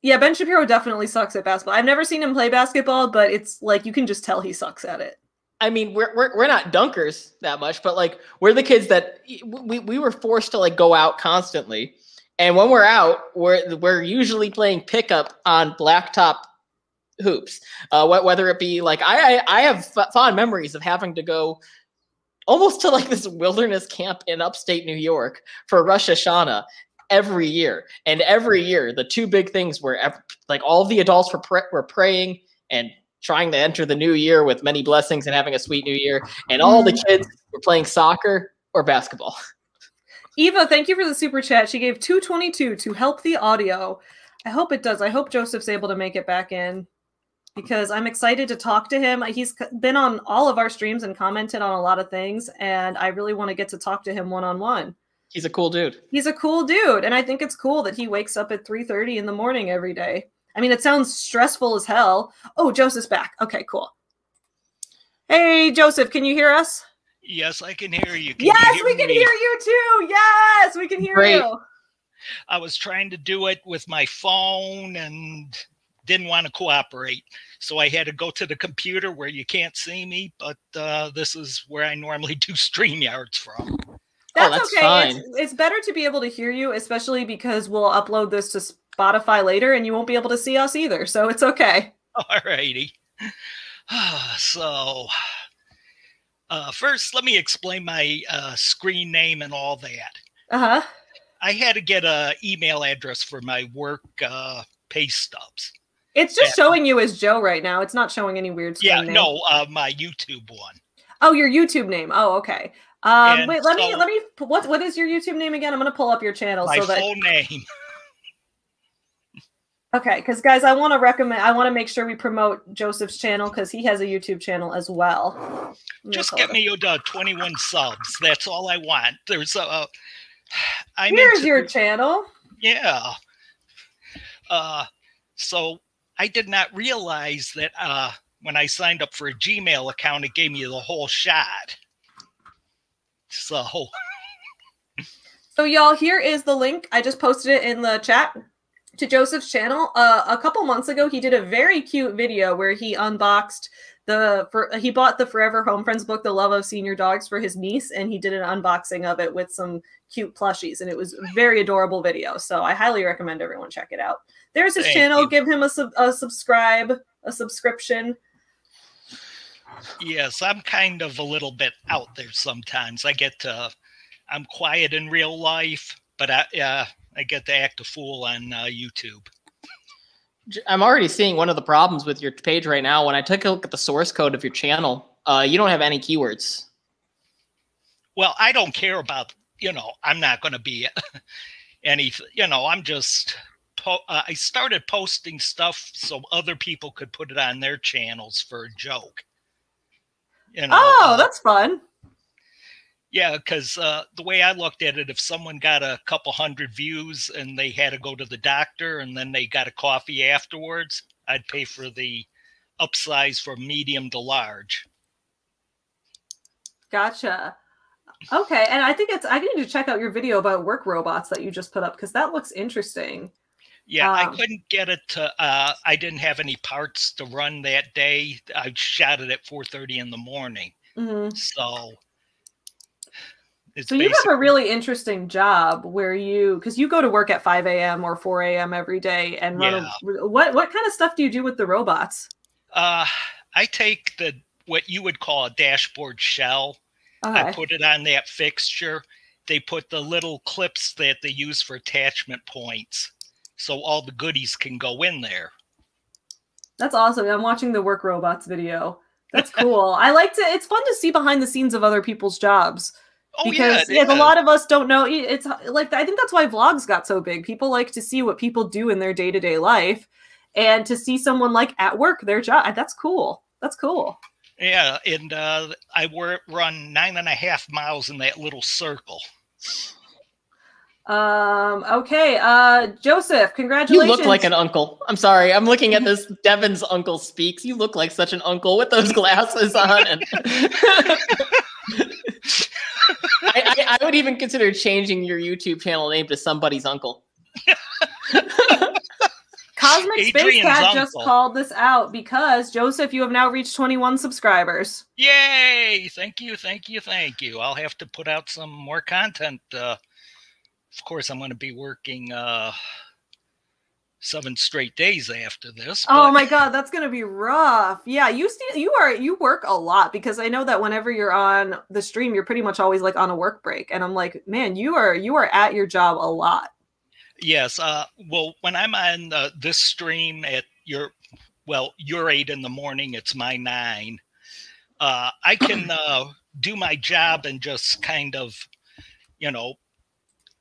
Yeah, Ben Shapiro definitely sucks at basketball. I've never seen him play basketball, but it's like you can just tell he sucks at it. I mean, we're, we're we're not dunkers that much, but like we're the kids that we, we were forced to like go out constantly, and when we're out, we're we're usually playing pickup on blacktop hoops. Uh, whether it be like I I, have fond memories of having to go almost to like this wilderness camp in upstate New York for Rosh Hashanah every year, and every year the two big things were like all the adults were were praying and trying to enter the new year with many blessings and having a sweet new year. And all the mm. kids were playing soccer or basketball. *laughs* Eva, thank you for the super chat. She gave 222 to help the audio. I hope it does. I hope Joseph's able to make it back in because I'm excited to talk to him. He's been on all of our streams and commented on a lot of things, and I really want to get to talk to him one on one. He's a cool dude. He's a cool dude, and I think it's cool that he wakes up at 3:30 in the morning every day. I mean, it sounds stressful as hell. Oh, Joseph's back. Okay, cool. Hey, Joseph, can you hear us? Yes, I can hear you. Can you yes, hear we can me? hear you too. Yes, we can hear Great. you. I was trying to do it with my phone and didn't want to cooperate. So I had to go to the computer where you can't see me, but uh, this is where I normally do StreamYards from. That's, that's okay. fine. It's, it's better to be able to hear you, especially because we'll upload this to Spotify later and you won't be able to see us either. So it's okay. *laughs* All righty. *sighs* so, uh, first, let me explain my uh, screen name and all that. Uh huh. I had to get a email address for my work uh, pay stubs. It's just showing you as Joe right now. It's not showing any weird screen Yeah, name. no, uh, my YouTube one. Oh, your YouTube name. Oh, okay. Um, And wait, let me let me. What what is your YouTube name again? I'm gonna pull up your channel My so that full name. *laughs* okay. Because guys, I want to recommend. I want to make sure we promote Joseph's channel because he has a YouTube channel as well. Just get me uh, 21 subs. That's all I want. There's a. Uh, *sighs* I'm Here's your the- channel. yeah. Uh, so I did not realize that uh, when I signed up for a Gmail account, it gave me the whole shot. So *laughs* So y'all, here is the link. I just posted it in the chat to Joseph's channel. Uh, a couple months ago, he did a very cute video where he unboxed the for he bought the Forever Home Friends book, The Love of Senior Dogs, for his niece, and he did an unboxing of it with some cute plushies, and it was a very adorable video. So I highly recommend everyone check it out. There's his Thank channel. you. Give him a, sub, a subscribe, a subscription. yes, I'm kind of a little bit out there sometimes. I get to, I'm quiet in real life, but I, uh, I get to act a fool on uh, YouTube. I'm already seeing one of the problems with your page right now. When I took a look at the source code of your channel, uh, you don't have any keywords. Well, I don't care about, you know, I'm not going to be *laughs* any, you know, I'm just, po- uh, I started posting stuff so other people could put it on their channels for a joke. You know, Oh, uh, that's fun. Yeah, because uh, the way I looked at it, if someone got a couple hundred views and they had to go to the doctor and then they got a coffee afterwards, I'd pay for the upsize from medium to large. Gotcha. Okay, and I think it's I need to check out your video about work robots that you just put up because that looks interesting. Yeah, I Um, couldn't get it to. Uh, I didn't have any parts to run that day. I shot it at 4:30 in the morning, Mhm. so it's So you have a really interesting job where you because you go to work at 5 a.m. or 4 a.m. every day and run. A, what what kind of stuff do you do with the robots? Uh, I take the what you would call a dashboard shell. I put it on that fixture. They put the little clips that they use for attachment points, so all the goodies can go in there. That's awesome. I'm watching the work robots video. That's *laughs* cool. I like to. It's fun to see behind the scenes of other people's jobs. Oh because yeah, yeah, a lot of us don't know. It's like I think that's why vlogs got so big. People like to see what people do in their day to day life, and to see someone like at work their job. That's cool. That's cool. yeah, and uh, I wor- run nine and a half miles in that little circle. Um. Okay. Uh. Joseph, congratulations. You look like an uncle. I'm sorry. I'm looking at this. Devin's uncle speaks. You look like such an uncle with those *laughs* glasses on. *laughs* And I, I, I would even consider changing your YouTube channel name to somebody's uncle. *laughs* Cosmic Space Adrian's Cat just called this out because Joseph, you have now reached 21 subscribers. Yay! Thank you, thank you, thank you. I'll have to put out some more content. Uh, of course, I'm going to be working uh, seven straight days after this. Oh my god, that's gonna be rough. Yeah, you see, you are you work a lot because I know that whenever you're on the stream, you're pretty much always like on a work break, and I'm like, man, you are you are at your job a lot. Yes. Uh, well, when I'm on uh, this stream at your, well, your eight in the morning, it's my nine. Uh, I can uh, do my job and just kind of, you know,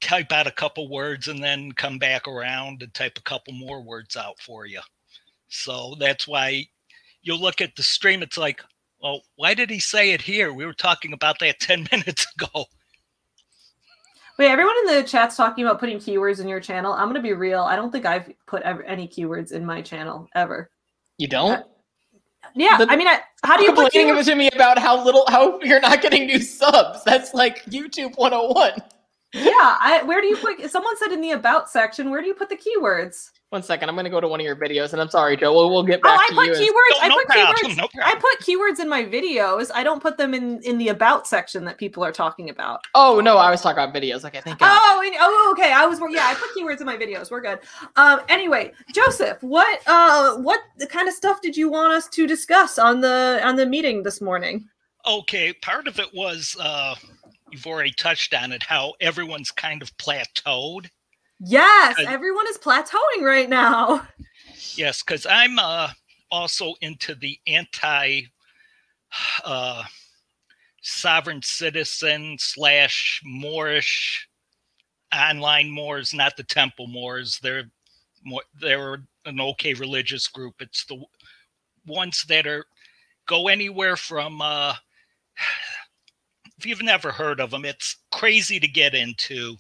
type out a couple words and then come back around and type a couple more words out for you. So that's why you look at the stream. It's like, well, why did he say it here? We were talking about that *laughs* 10 minutes ago. Wait, everyone in the chat's talking about putting keywords in your channel. I'm gonna be real. I don't think I've put ever, any keywords in my channel ever. You don't? Uh, yeah, The- I mean, I, how do you put complaining keywords? to me about how little, how you're not getting new subs. That's like YouTube 101. Yeah, I, where do you put? Someone said in the about section, where do you put the keywords? One second, I'm gonna go to one of your videos, and I'm sorry, Joe. We'll, we'll get Oh, back I put you. as- keywords. No, I put problem, keywords. no I put keywords in my videos. I don't put them in in the about section that people are talking about. Oh no, I was talking about videos. Okay, thank God. Oh, and, oh, okay. I was yeah. I put keywords in my videos. We're good. Um. Anyway, Joseph, what uh, what the kind of stuff did you want us to discuss on the on the meeting this morning? Okay, part of it was uh you've already touched on it how everyone's kind of plateaued. Yes, Good. everyone is plateauing right now. Yes, cuz I'm uh also into the anti uh sovereign citizen slash Moorish online Moors, not the temple Moors. They're more they're an okay religious group. It's the ones that are go anywhere from uh if you've never heard of them, it's crazy to get into,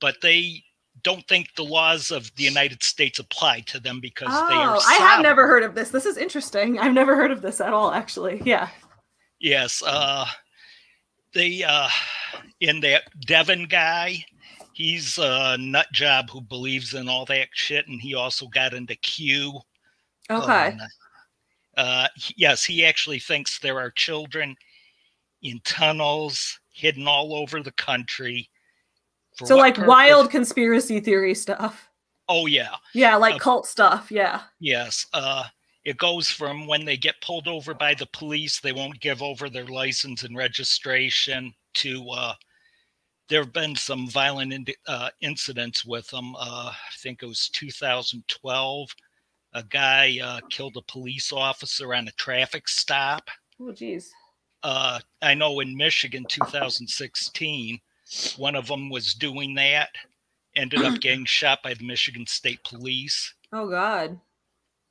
but they don't think the laws of the United States apply to them because they are. Oh, I have never heard of this. This is interesting. I've never heard of this at all, actually. Yeah. Yes, uh, they uh, in that Devon guy, he's a nut job who believes in all that shit, and he also got into Q. Okay. Um, uh, yes, he actually thinks there are children in tunnels hidden all over the country. For so like purpose? wild conspiracy theory stuff. Oh yeah, Yeah, like Uh, cult stuff. Yeah. yes. Uh, it goes from when they get pulled over by the police, they won't give over their license and registration. To uh, there have been some violent in, uh, incidents with them. Uh, I think it was 2012. A guy uh, killed a police officer on a traffic stop. Oh, geez. Uh, I know in Michigan 2016, one of them was doing that, ended up *clears throat* getting shot by the Michigan State Police. Oh God.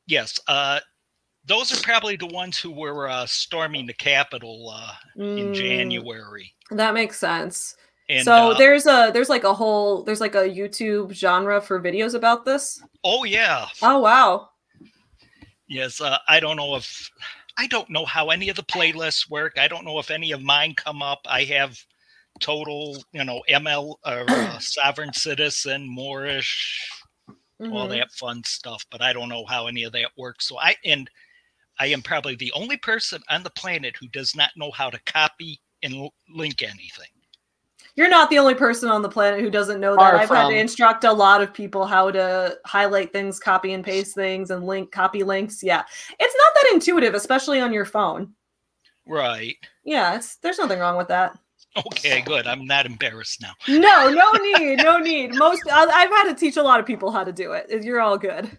Yes, uh, those are probably the ones who were uh, storming the Capitol uh, in Mm, January. That makes sense. And so uh, there's a there's like a whole there's like a YouTube genre for videos about this. oh yeah, Oh wow. yes. Uh, I don't know if I don't know how any of the playlists work. I don't know if any of mine come up. I have total, you know, ML or uh, *clears throat* sovereign citizen, Moorish, all Mhm. that fun stuff but i don't know how any of that works so i and i am probably the only person on the planet who does not know how to copy and link anything You're not the only person on the planet who doesn't know that. I've had to instruct a lot of people how to highlight things, copy and paste things, and link copy links. Yeah, it's not that intuitive, especially on your phone. right Yeah, it's there's nothing wrong with that. okay good i'm not embarrassed now No, no need, no need. Most I've had to teach a lot of people how to do it. You're all good.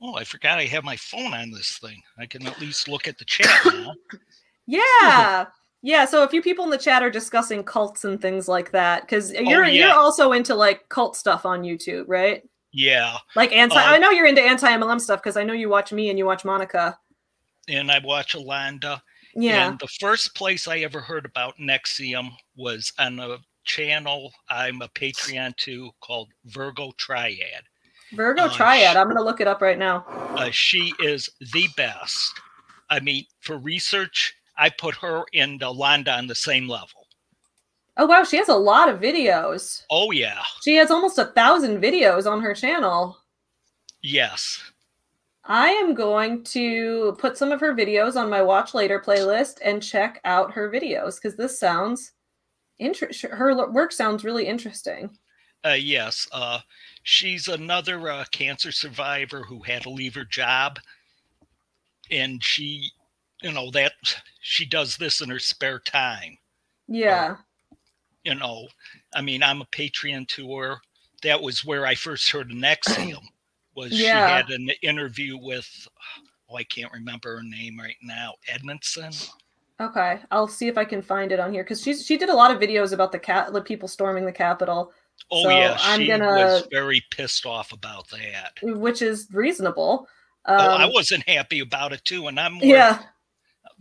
oh i forgot i have my phone on this thing i can at least look at the chat now *laughs* Yeah. Yeah, so a few people in the chat are discussing cults and things like that because you're Oh, yeah. you're also into like cult stuff on YouTube, right? yeah Like anti. Uh, I know you're into anti MLM stuff because I know you watch me and you watch Monica. and i watch alanda Yeah. and the first place i ever heard about NXIVM was on a channel i'm a patreon to called virgo triad Virgo uh, Triad. sh- I'm gonna look it up right now. uh, she is the best. I mean, for research, I put her and Alanda on the same level. Oh wow, she has a lot of videos. Oh yeah, She has almost a thousand videos on her channel. yes, I am going to put some of her videos on my watch later playlist and check out her videos because this sounds interesting. Her work sounds really interesting. uh, yes. Uh, she's another uh, cancer survivor who had to leave her job, and she, you know, that she does this in her spare time. Yeah. You know, I mean, I'm a Patreon to her. That was where I first heard of NXIVM. *clears throat* Was she had an interview with, oh, I can't remember her name right now, Edmondson. Okay. I'll see if I can find it on here because she's she did a lot of videos about the cat the people storming the Capitol, Oh So yeah, I'm she gonna- was very pissed off about that. which is reasonable. Um, oh, I wasn't happy about it too, and I'm more, yeah.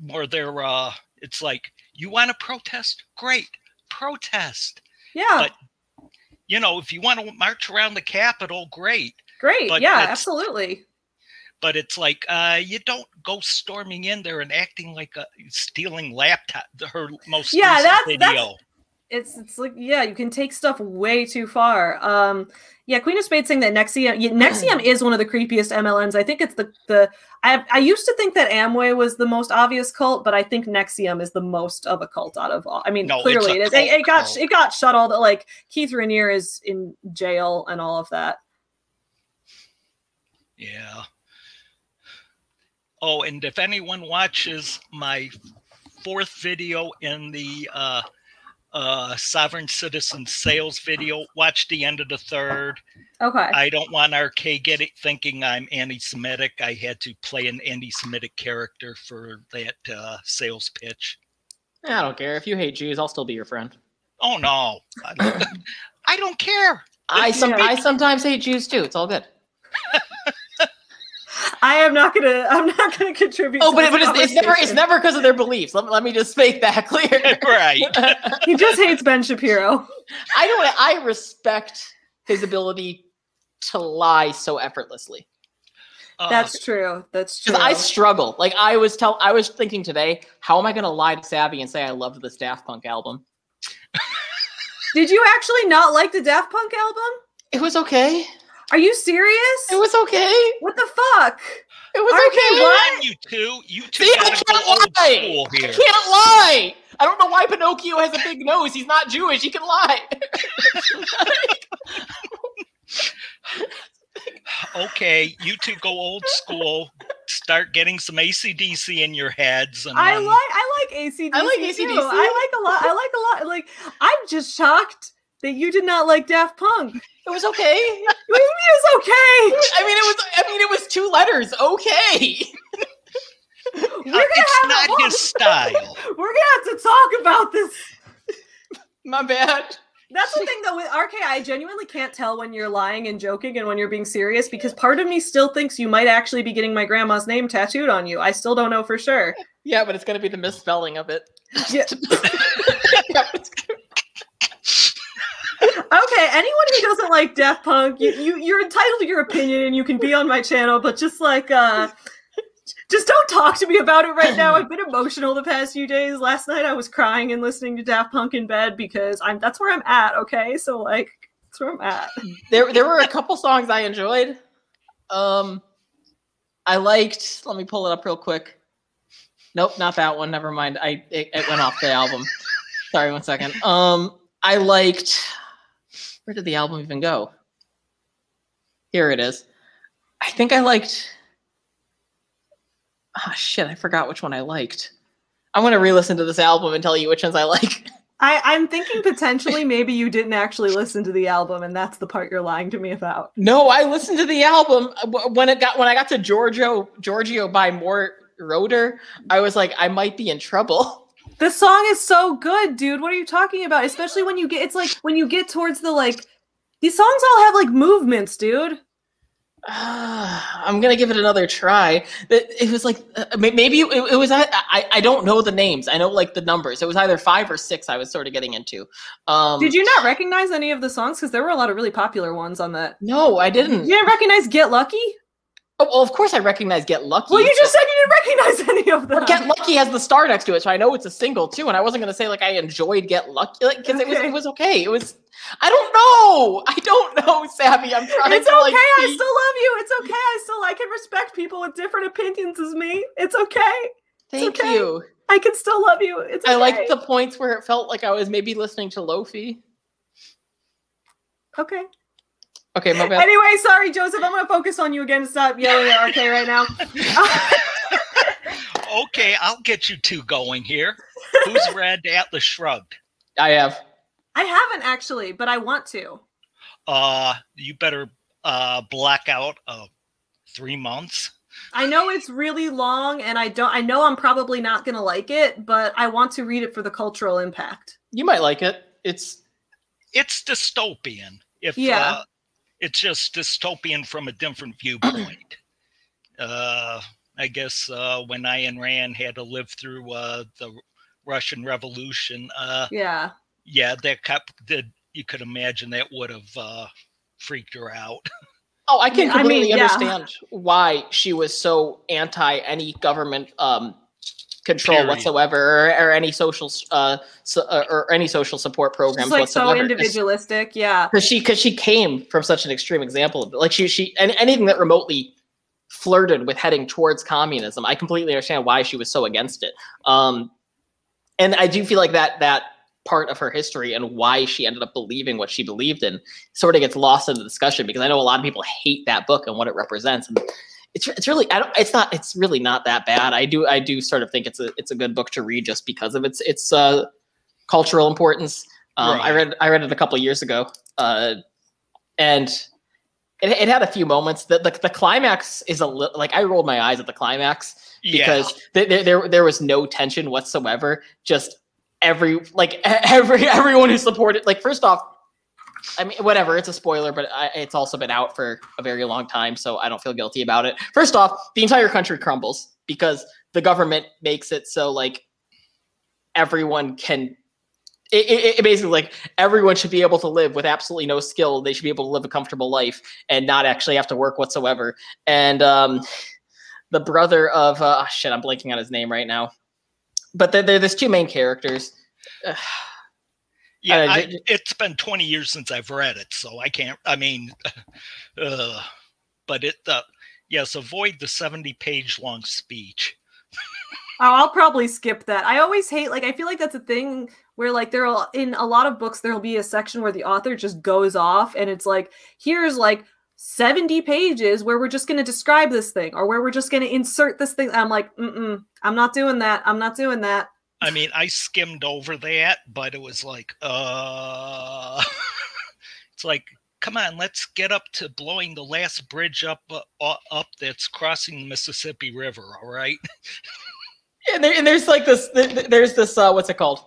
More there. Uh, it's like you want to protest, great, protest. Yeah. but- You know, if you want to march around the Capitol, great. Great. but Yeah, absolutely. But it's like uh, you don't go storming in there and acting like a, stealing laptop. Her most Yeah, that's- video. that's- it's it's like yeah, you can take stuff way too far. Um, yeah, Queen of Spades saying that NXIVM yeah, NXIVM *clears throat* is one of the creepiest MLMs. I think it's the the I I used to think that Amway was the most obvious cult, but I think NXIVM is the most of a cult out of all. I mean, No, clearly it is. It, it got cult. it got shut all the like Keith Raniere is in jail and all of that. Yeah. Oh, and if anyone watches my fourth video in the uh, uh, Sovereign Citizen sales video, watch the end of the third. Okay. I don't want RK get it thinking I'm anti-Semitic. I had to play an anti-Semitic character for that uh, sales pitch. I don't care. If you hate Jews, I'll still be your friend. Oh no, I don't, *laughs* I don't care. I some I sometimes hate Jews too. It's all good. *laughs* I am not gonna *laughs* I'm not gonna contribute. Oh, to but, this but it's, it's never it's never because of their beliefs. Let, let me just make that *laughs* clear. *laughs* right. He just hates Ben Shapiro. I don't. I respect his ability to lie so effortlessly. Uh, That's true. That's true. I struggle. Like I was tell I was thinking today, how am I gonna lie to Savvy and say I loved this Daft Punk album? Did you actually not like the Daft Punk album? It was okay. Are you serious? It was okay. what the fuck? It was RK, okay. come what? you two. You two See, I can't lie. school I can't lie. I don't know why Pinocchio has a big nose. He's not Jewish. He can lie. *laughs* Okay, you two go old school. Start getting some ACDC in your heads. And I then- like I like ACDC. I like too. I like a lot. I like a lot. Like I'm just shocked that you did not like Daft Punk. It was okay. What do you mean it's okay? I mean, it was. I mean, it was two letters. Okay. *laughs* We're Uh, gonna it's have a not his style. *laughs* We're gonna have to talk about this. My bad. That's the thing though with RK, I genuinely can't tell when you're lying and joking and when you're being serious because part of me still thinks you might actually be getting my grandma's name tattooed on you. I still don't know for sure. Yeah, but it's gonna be the misspelling of it. Yeah. *laughs* Yeah, it's- Okay, anyone who doesn't like Daft Punk, you, you you're entitled to your opinion and you can be on my channel, but just like uh just don't talk to me about it right now. I've been emotional the past few days. Last night I was crying and listening to Daft Punk in bed because I'm that's where I'm at, okay? So like that's where I'm at. there, there were a couple songs I enjoyed. Um, I liked. Let me pull it up real quick. Nope, not that one. Never mind. I it, it went off the album. Sorry, one second. Um, I liked. Where did the album even go? Here it is. I think I liked. Ah, shit! I forgot which one I liked. I'm gonna re-listen to this album and tell you which ones I like. *laughs* I, I'm thinking potentially maybe you didn't actually listen to the album and that's the part you're lying to me about. No, I listened to the album when it got when I got to Giorgio Giorgio by Mort Roder. I was like, I might be in trouble. *laughs* The song is so good, dude. What are you talking about? Especially when you get it's like when you get towards the like these songs all have like movements, dude. *sighs* I'm gonna give it another try. It, it was like uh, maybe it, it was I, I I don't know the names. I know like the numbers. It was either five or six. I was sort of getting into. Um, Did you not recognize any of the songs? Because there were a lot of really popular ones on that. No, I didn't. You didn't recognize Get Lucky? Oh, well, of course I recognize Get Lucky. Well, you just said you didn't recognize *laughs* any of them. Get Lucky has the star next to it, so I know it's a single too. And I wasn't gonna say like I enjoyed Get Lucky, like because it was Okay. it was okay. It was I don't know. I don't know, Savvy. I'm trying It's to okay. like. I still love you. It's okay. I still I can respect people with different opinions as me. It's okay. Thank okay. you. I can still love you. It's okay. I liked the points where it felt like I was maybe listening to Lofi. Okay. Okay, my bad. Anyway, sorry, Joseph. I'm gonna focus on you again. Stop yelling at RK right now. *laughs* Okay, I'll get you two going here. Who's *laughs* read Atlas Shrugged? I have. I haven't actually, but I want to. Uh, you better uh block out uh three months. I know it's really long, and I don't. I know I'm probably not gonna like it, but I want to read it for the cultural impact. You might like it. It's It's dystopian. If Yeah. uh, it's just dystopian from a different viewpoint. *clears throat* uh, I guess uh, when Ayn Rand had to live through uh, the Russian Revolution, uh, Yeah. yeah, that kept did you could imagine that would have uh, freaked her out. *laughs* oh, I can Yeah, I mean, completely yeah. understand why she was so anti any government um control Period. whatsoever or, or any social uh so, uh, or any social support programs It's like so whatsoever. 'Cause- individualistic. Yeah. because she because she came from such an extreme example of like she she and anything that remotely flirted with heading towards communism i completely understand why she was so against it um and i do feel like that that part of her history and why she ended up believing what she believed in sort of gets lost in the discussion because i know a lot of people hate that book and what it represents and it's, it's really I don't it's not it's really not that bad i do i do sort of think it's a it's a good book to read just because of its its uh cultural importance um, I read I read it a couple years ago, uh, and it, it had a few moments. The, the the climax is a li- like I rolled my eyes at the climax because th- there, there there was no tension whatsoever. Just every like every *laughs* everyone who supported like first off. I mean, whatever. It's a spoiler, but I, it's also been out for a very long time, so I don't feel guilty about it. First off, the entire country crumbles because the government makes it so like everyone can it, it, it basically like everyone should be able to live with absolutely no skill. They should be able to live a comfortable life and not actually have to work whatsoever. And um, the brother of uh, oh, shit, I'm blanking on his name right now. But there, there's two main characters. Yeah, Uh, I, j- it's been 20 years since I've read it, so I can't. I mean, *laughs* uh, but it. Uh, yes, avoid the 70 page long speech. Oh, I'll probably skip that. I always hate like I feel like that's a thing where like there will in a lot of books there'll be a section where the author just goes off and it's like here's like 70 pages where we're just going to describe this thing or where we're just going to insert this thing. I'm like, mm-mm, I'm not doing that. I'm not doing that. I mean, I skimmed over that, but it was like, uh, *laughs* it's like, come on, let's get up to blowing the last bridge up uh, up that's crossing the Mississippi River. All right. and, there, and there's like this th- th- there's this uh what's it called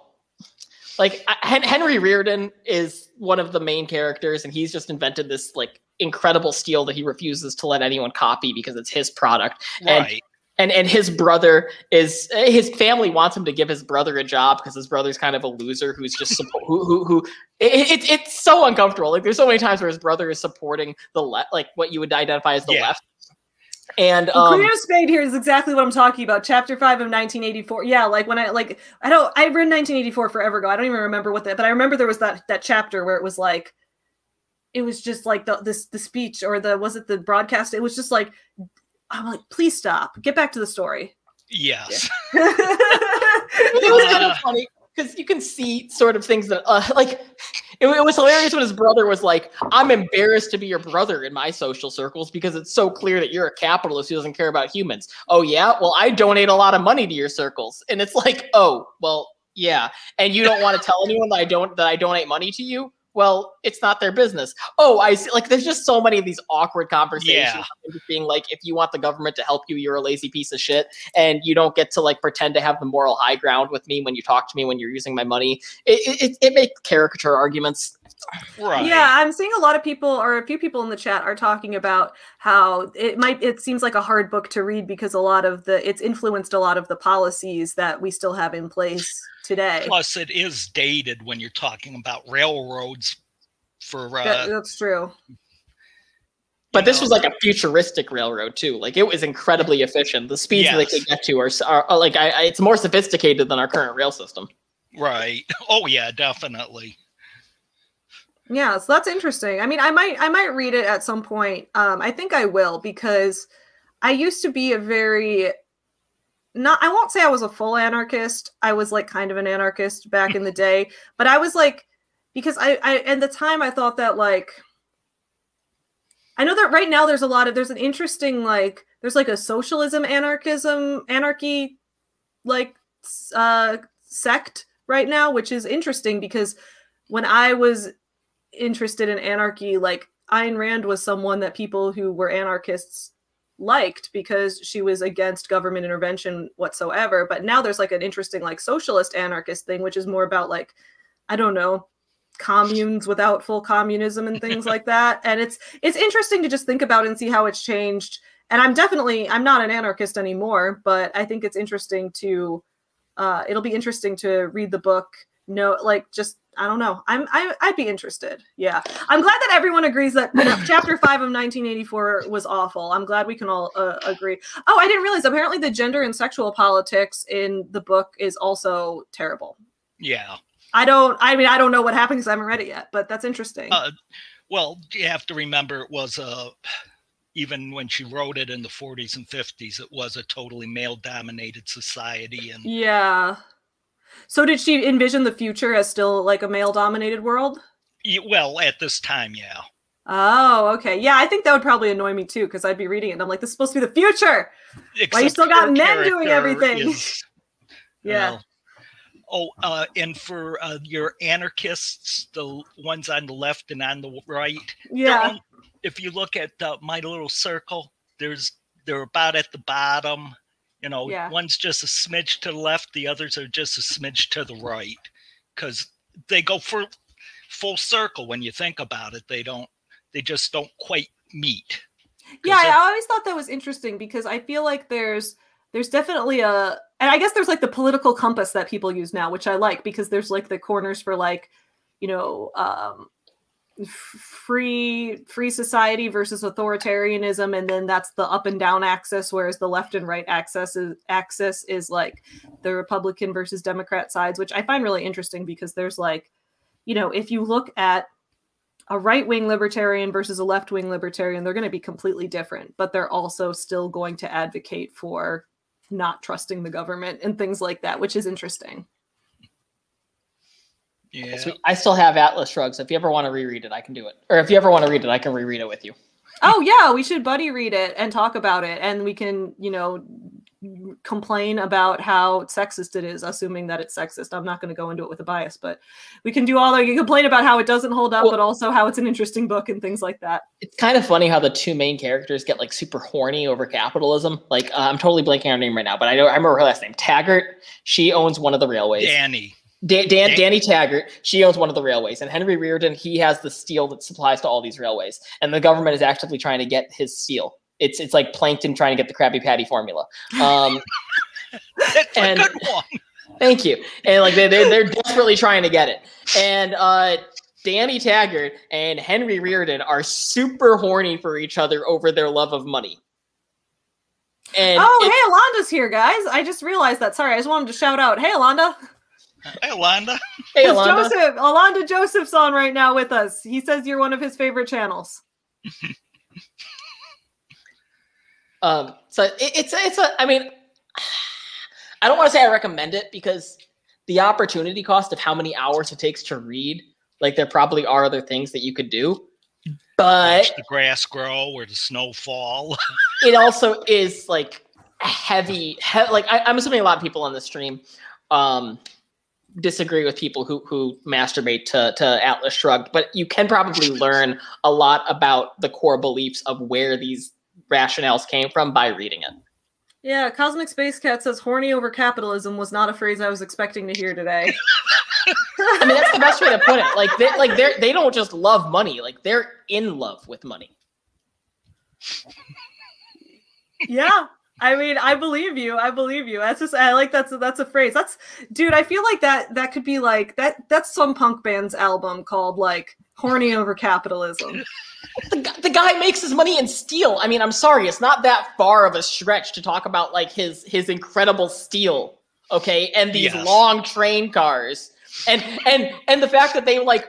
like henry rearden is one of the main characters and he's just invented this like incredible steel that he refuses to let anyone copy because it's his product Right. and and and his brother is his family wants him to give his brother a job because his brother's kind of a loser who's just suppo- who who who it, it, it's so uncomfortable like there's so many times where his brother is supporting the left like what you would identify as the Yeah. left and Well, um Queen of Spade here is exactly what I'm talking about. Chapter five of 1984. Yeah, like when I like I don't I read 1984 forever ago. I don't even remember what that, but I remember there was that that chapter where it was like, it was just like the this the speech or the was it the broadcast? It was just like, I'm like, please stop, get back to the story. Yes. *laughs* it was kind of funny because you can see sort of things that uh, like it, it was hilarious when his brother was like i'm embarrassed to be your brother in my social circles because it's so clear that you're a capitalist who doesn't care about humans. Oh yeah? Well i donate a lot of money to your circles. And it's like oh well yeah. And you don't want to tell anyone that i don't that i donate money to you well it's not their business oh i see like there's just so many of these awkward conversations Yeah. being like if you want the government to help you you're a lazy piece of shit and you don't get to like pretend to have the moral high ground with me when you talk to me when you're using my money it it, it makes caricature arguments Right. Yeah, I'm seeing a lot of people or a few people in the chat are talking about how it might it seems like a hard book to read because a lot of the it's influenced a lot of the policies that we still have in place today. Plus, it is dated when you're talking about railroads. For That- uh, that's true. but this know. was like a futuristic railroad too like it was incredibly efficient the speeds that they could get to are, are, are like I, I, it's more sophisticated than our current rail system right. *laughs* Oh yeah, definitely. Yeah, so that's interesting. I mean, I might I might read it at some point. Um, I think I will because I used to be a very not I won't say I was a full anarchist. I was like kind of an anarchist back in the *laughs* day, but I was like because I I at the time I thought that like I know that right now there's a lot of there's an interesting like there's like a socialism anarchism anarchy like uh sect right now which is interesting because when I was interested in anarchy like Ayn Rand was someone that people who were anarchists liked because she was against government intervention whatsoever but now there's like an interesting like socialist anarchist thing which is more about like I don't know communes without full communism and things like *laughs* that. And it's it's interesting to just think about and see how it's changed. And i'm definitely i'm not an anarchist anymore but i think it's interesting to uh it'll be interesting to read the book no like just i don't know i'm I, i'd be interested yeah i'm glad that everyone agrees that you know, *laughs* chapter 5 of 1984 was awful i'm glad we can all uh, agree oh i didn't realize apparently the gender and sexual politics in the book is also terrible Yeah. I don't. I mean, I don't know what happened because I haven't read it yet. But that's interesting. Uh, Well, you have to remember it was a even when she wrote it in the 40s and 50s, it was a totally male-dominated society, and yeah. So did she envision the future as still like a male-dominated world? well, at this time, yeah. Oh, okay. Yeah, I think that would probably annoy me too because I'd be reading it and I'm like, this is supposed to be the future. Except still got men doing everything. is, *laughs* Yeah. well, oh, uh, and for uh, your anarchists, the ones on the left and on the right, Yeah. on- if you look at uh, my little circle, there's they're about at the bottom. You know, Yeah. one's just a smidge to the left, the others are just a smidge to the right, because they go for full circle when you think about it. They don't. They just don't quite meet. Yeah, I always thought that was interesting because I feel like there's there's definitely a and I guess there's like the political compass that people use now, which I like because there's like the corners for like, you know, um, free free society versus authoritarianism, and then that's the up and down axis, whereas the left and right axis is axis is like the Republican versus Democrat sides, which I find really interesting because there's like, you know, if you look at a right wing libertarian versus a left wing libertarian, they're going to be completely different, but they're also still going to advocate for not trusting the government and things like that, which is interesting. Yeah. So I still have Atlas Shrugged. So if you ever want to reread it, I can do it. Or if you ever want to read it, I can reread it with you. *laughs* oh yeah, we should buddy read it and talk about it, and we can, you know, complain about how sexist it is, assuming that it's sexist. I'm not going to go into it with a bias, but we can do all that. You can complain about how it doesn't hold up, Well- but also how it's an interesting book and things like that. It's kind of funny how the two main characters get like super horny over capitalism. Like uh, I'm totally blanking on her name right now, but I know I remember her last name. Taggart. She owns one of the railways. Danny. Dan, Dan, Dan- Danny Taggart, she owns one of the railways, and Henry Rearden, he has the steel that supplies to all these railways, and the government is actively trying to get his steel. It's it's like plankton trying to get the Krabby Patty formula. Um, *laughs* It's And- a good one. thank you, and like they they're, they're desperately trying to get it, and uh, Danny Taggart and Henry Rearden are super horny for each other over their love of money. And oh, it- hey, Alonda's here, guys. I just realized that. Sorry, I just wanted to shout out. Hey, Alonda. Hey, Londa. hey, It's Alonda. Joseph. Alonda Joseph's on right now with us. He says you're one of his favorite channels. *laughs* Um, so it, it's a, it's a. I mean, I don't want to say I recommend it because the opportunity cost of how many hours it takes to read, like there probably are other things that you could do, but Watch the grass grow or the snow fall. *laughs* it also is like heavy. He, like I, I'm assuming a lot of people on the stream um, disagree with people who who masturbate to to Atlas Shrugged, but you can probably *laughs* learn a lot about the core beliefs of where these rationales came from by reading it. Yeah, Cosmic Space Cat says horny over capitalism was not a phrase I was expecting to hear today. *laughs* I mean, that's the best way to put it. Like they like they they don't just love money. Like they're in love with money. yeah. I mean, I believe you. I believe you. That's just I like that's a, that's a phrase. That's dude, I feel like that that could be like that that's some punk band's album called like horny over capitalism. *laughs* The, gu- the guy makes his money in steel. I mean, I'm sorry, it's not that far of a stretch to talk about like his his incredible steel, okay, and these Yes. long train cars, and and and the fact that they like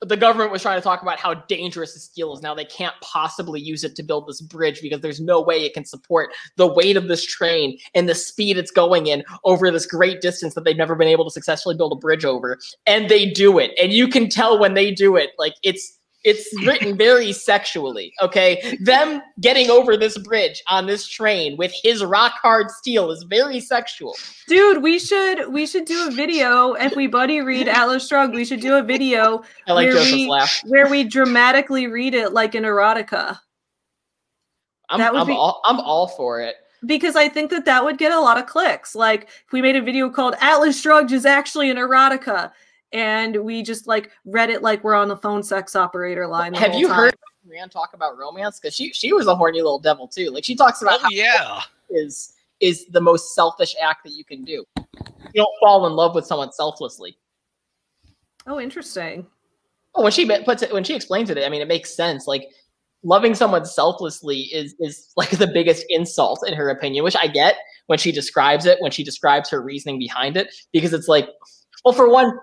the government was trying to talk about how dangerous the steel is. Now they can't possibly use it to build this bridge because there's no way it can support the weight of this train and the speed it's going in over this great distance that they've never been able to successfully build a bridge over. And they do it. And you can tell when they do it, like it's it's written very sexually, okay? Them getting over this bridge on this train with his rock hard steel is very sexual. Dude, we should we should do a video if we buddy read Atlas Shrugged. We should do a video I like Where Joseph's we- laugh. where we dramatically read it like an erotica. I'm, that would I'm be- all I'm all for it. because I think that that would get a lot of clicks. Like if we made a video called Atlas Shrugged is actually an erotica, and we just like read it like we're on the phone sex operator line. the Have whole you time. heard Rand talk about romance? Because she she was a horny little devil too. Like she talks about Oh how yeah. is is the most selfish act that you can do. You don't fall in love with someone selflessly. Oh, interesting. Oh, when she puts it, when she explains it, I mean, it makes sense. Like loving someone selflessly is is like the biggest insult in her opinion, which I get when she describes it, when she describes her reasoning behind it, because it's like, well, for one,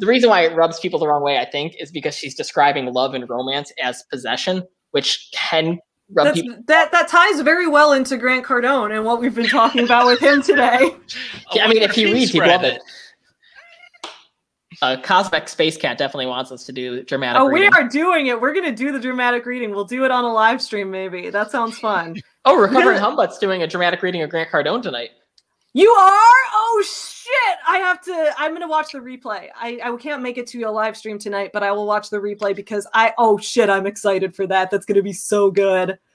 the reason why it rubs people the wrong way, I think, is because she's describing love and romance as possession, which can rub That's, people. that that ties very well into Grant Cardone and what we've been talking about with him today. *laughs* I mean, if he he's reads, he'd read love it. Uh, Cosmic Space Cat definitely wants us to do dramatic. Oh, we are doing it. We're gonna do the dramatic reading. We'll do it on a live stream, maybe. That sounds fun. Oh, Recovering Humbutt's doing a dramatic reading of Grant Cardone tonight. You are? Oh shit! I have to. I'm gonna watch the replay. I I can't make it to a live stream tonight, but I will watch the replay because I. Oh shit! I'm excited for that. That's gonna be so good. *laughs*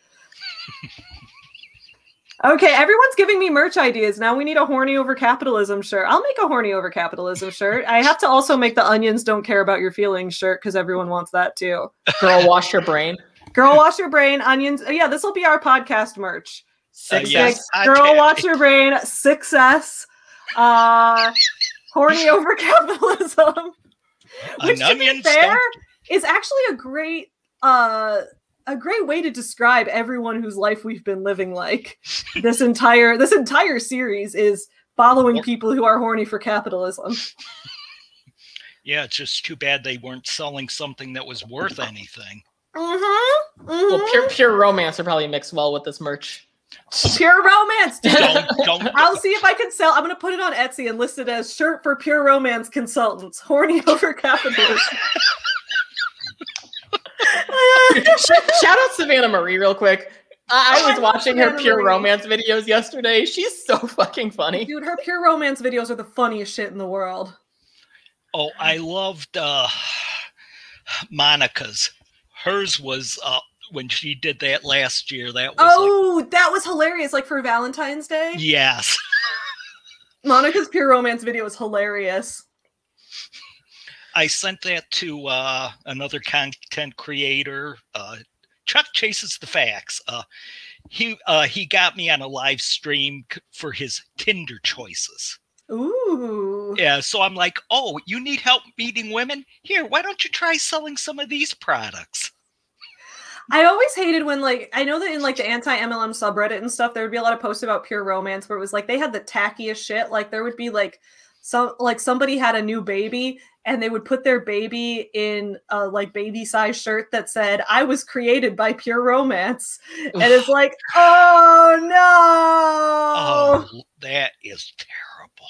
Okay, everyone's giving me merch ideas. Now we need a horny over capitalism shirt. I'll make a horny over capitalism shirt. I have to also make the onions don't care about your feelings shirt because everyone wants that too. Girl, wash your brain. Girl, wash your brain. Onions. Yeah, this will be our podcast merch. Uh, Six yes. Six. Girl, watch your brain. Success. Uh, horny *laughs* over capitalism. Which, An to be fair, stumped- is actually a great uh a great way to describe everyone whose life we've been living like this *laughs* entire this entire series is following Or- people who are horny for capitalism *laughs* Yeah, it's just too bad they weren't selling something that was worth anything. mm-hmm, Well, pure pure romance would probably mix well with this merch. Pure romance dude. Don't, don't. *laughs* i'll see if i can sell i'm gonna put it on etsy and list it as shirt for pure romance consultants horny *laughs* over capitalism *laughs* Shout out Savannah Marie real quick. I, I Oh, I was love watching her pure Marie. romance videos yesterday. She's so fucking funny. dude her pure romance videos are the funniest shit in the world Oh, I loved uh, Monica's. Hers was uh, when she did that last year. That was oh that was hilarious like for valentine's day yes. *laughs* Monica's Pure Romance video is hilarious. I sent that to uh, another content creator. Uh, Chuck chases the facts. Uh, he uh, he got me on a live stream c- for his Tinder choices. Ooh. Yeah, so I'm like, oh, you need help meeting women? Here, why don't you try selling some of these products? I always hated when like I know that in like the anti MLM subreddit and stuff, there would be a lot of posts about pure romance where it was like they had the tackiest shit. Like there would be like some like somebody had a new baby and they would put their baby in a like baby size shirt that said, I was created by pure romance. And it's like, oh no. Oh, that is terrible.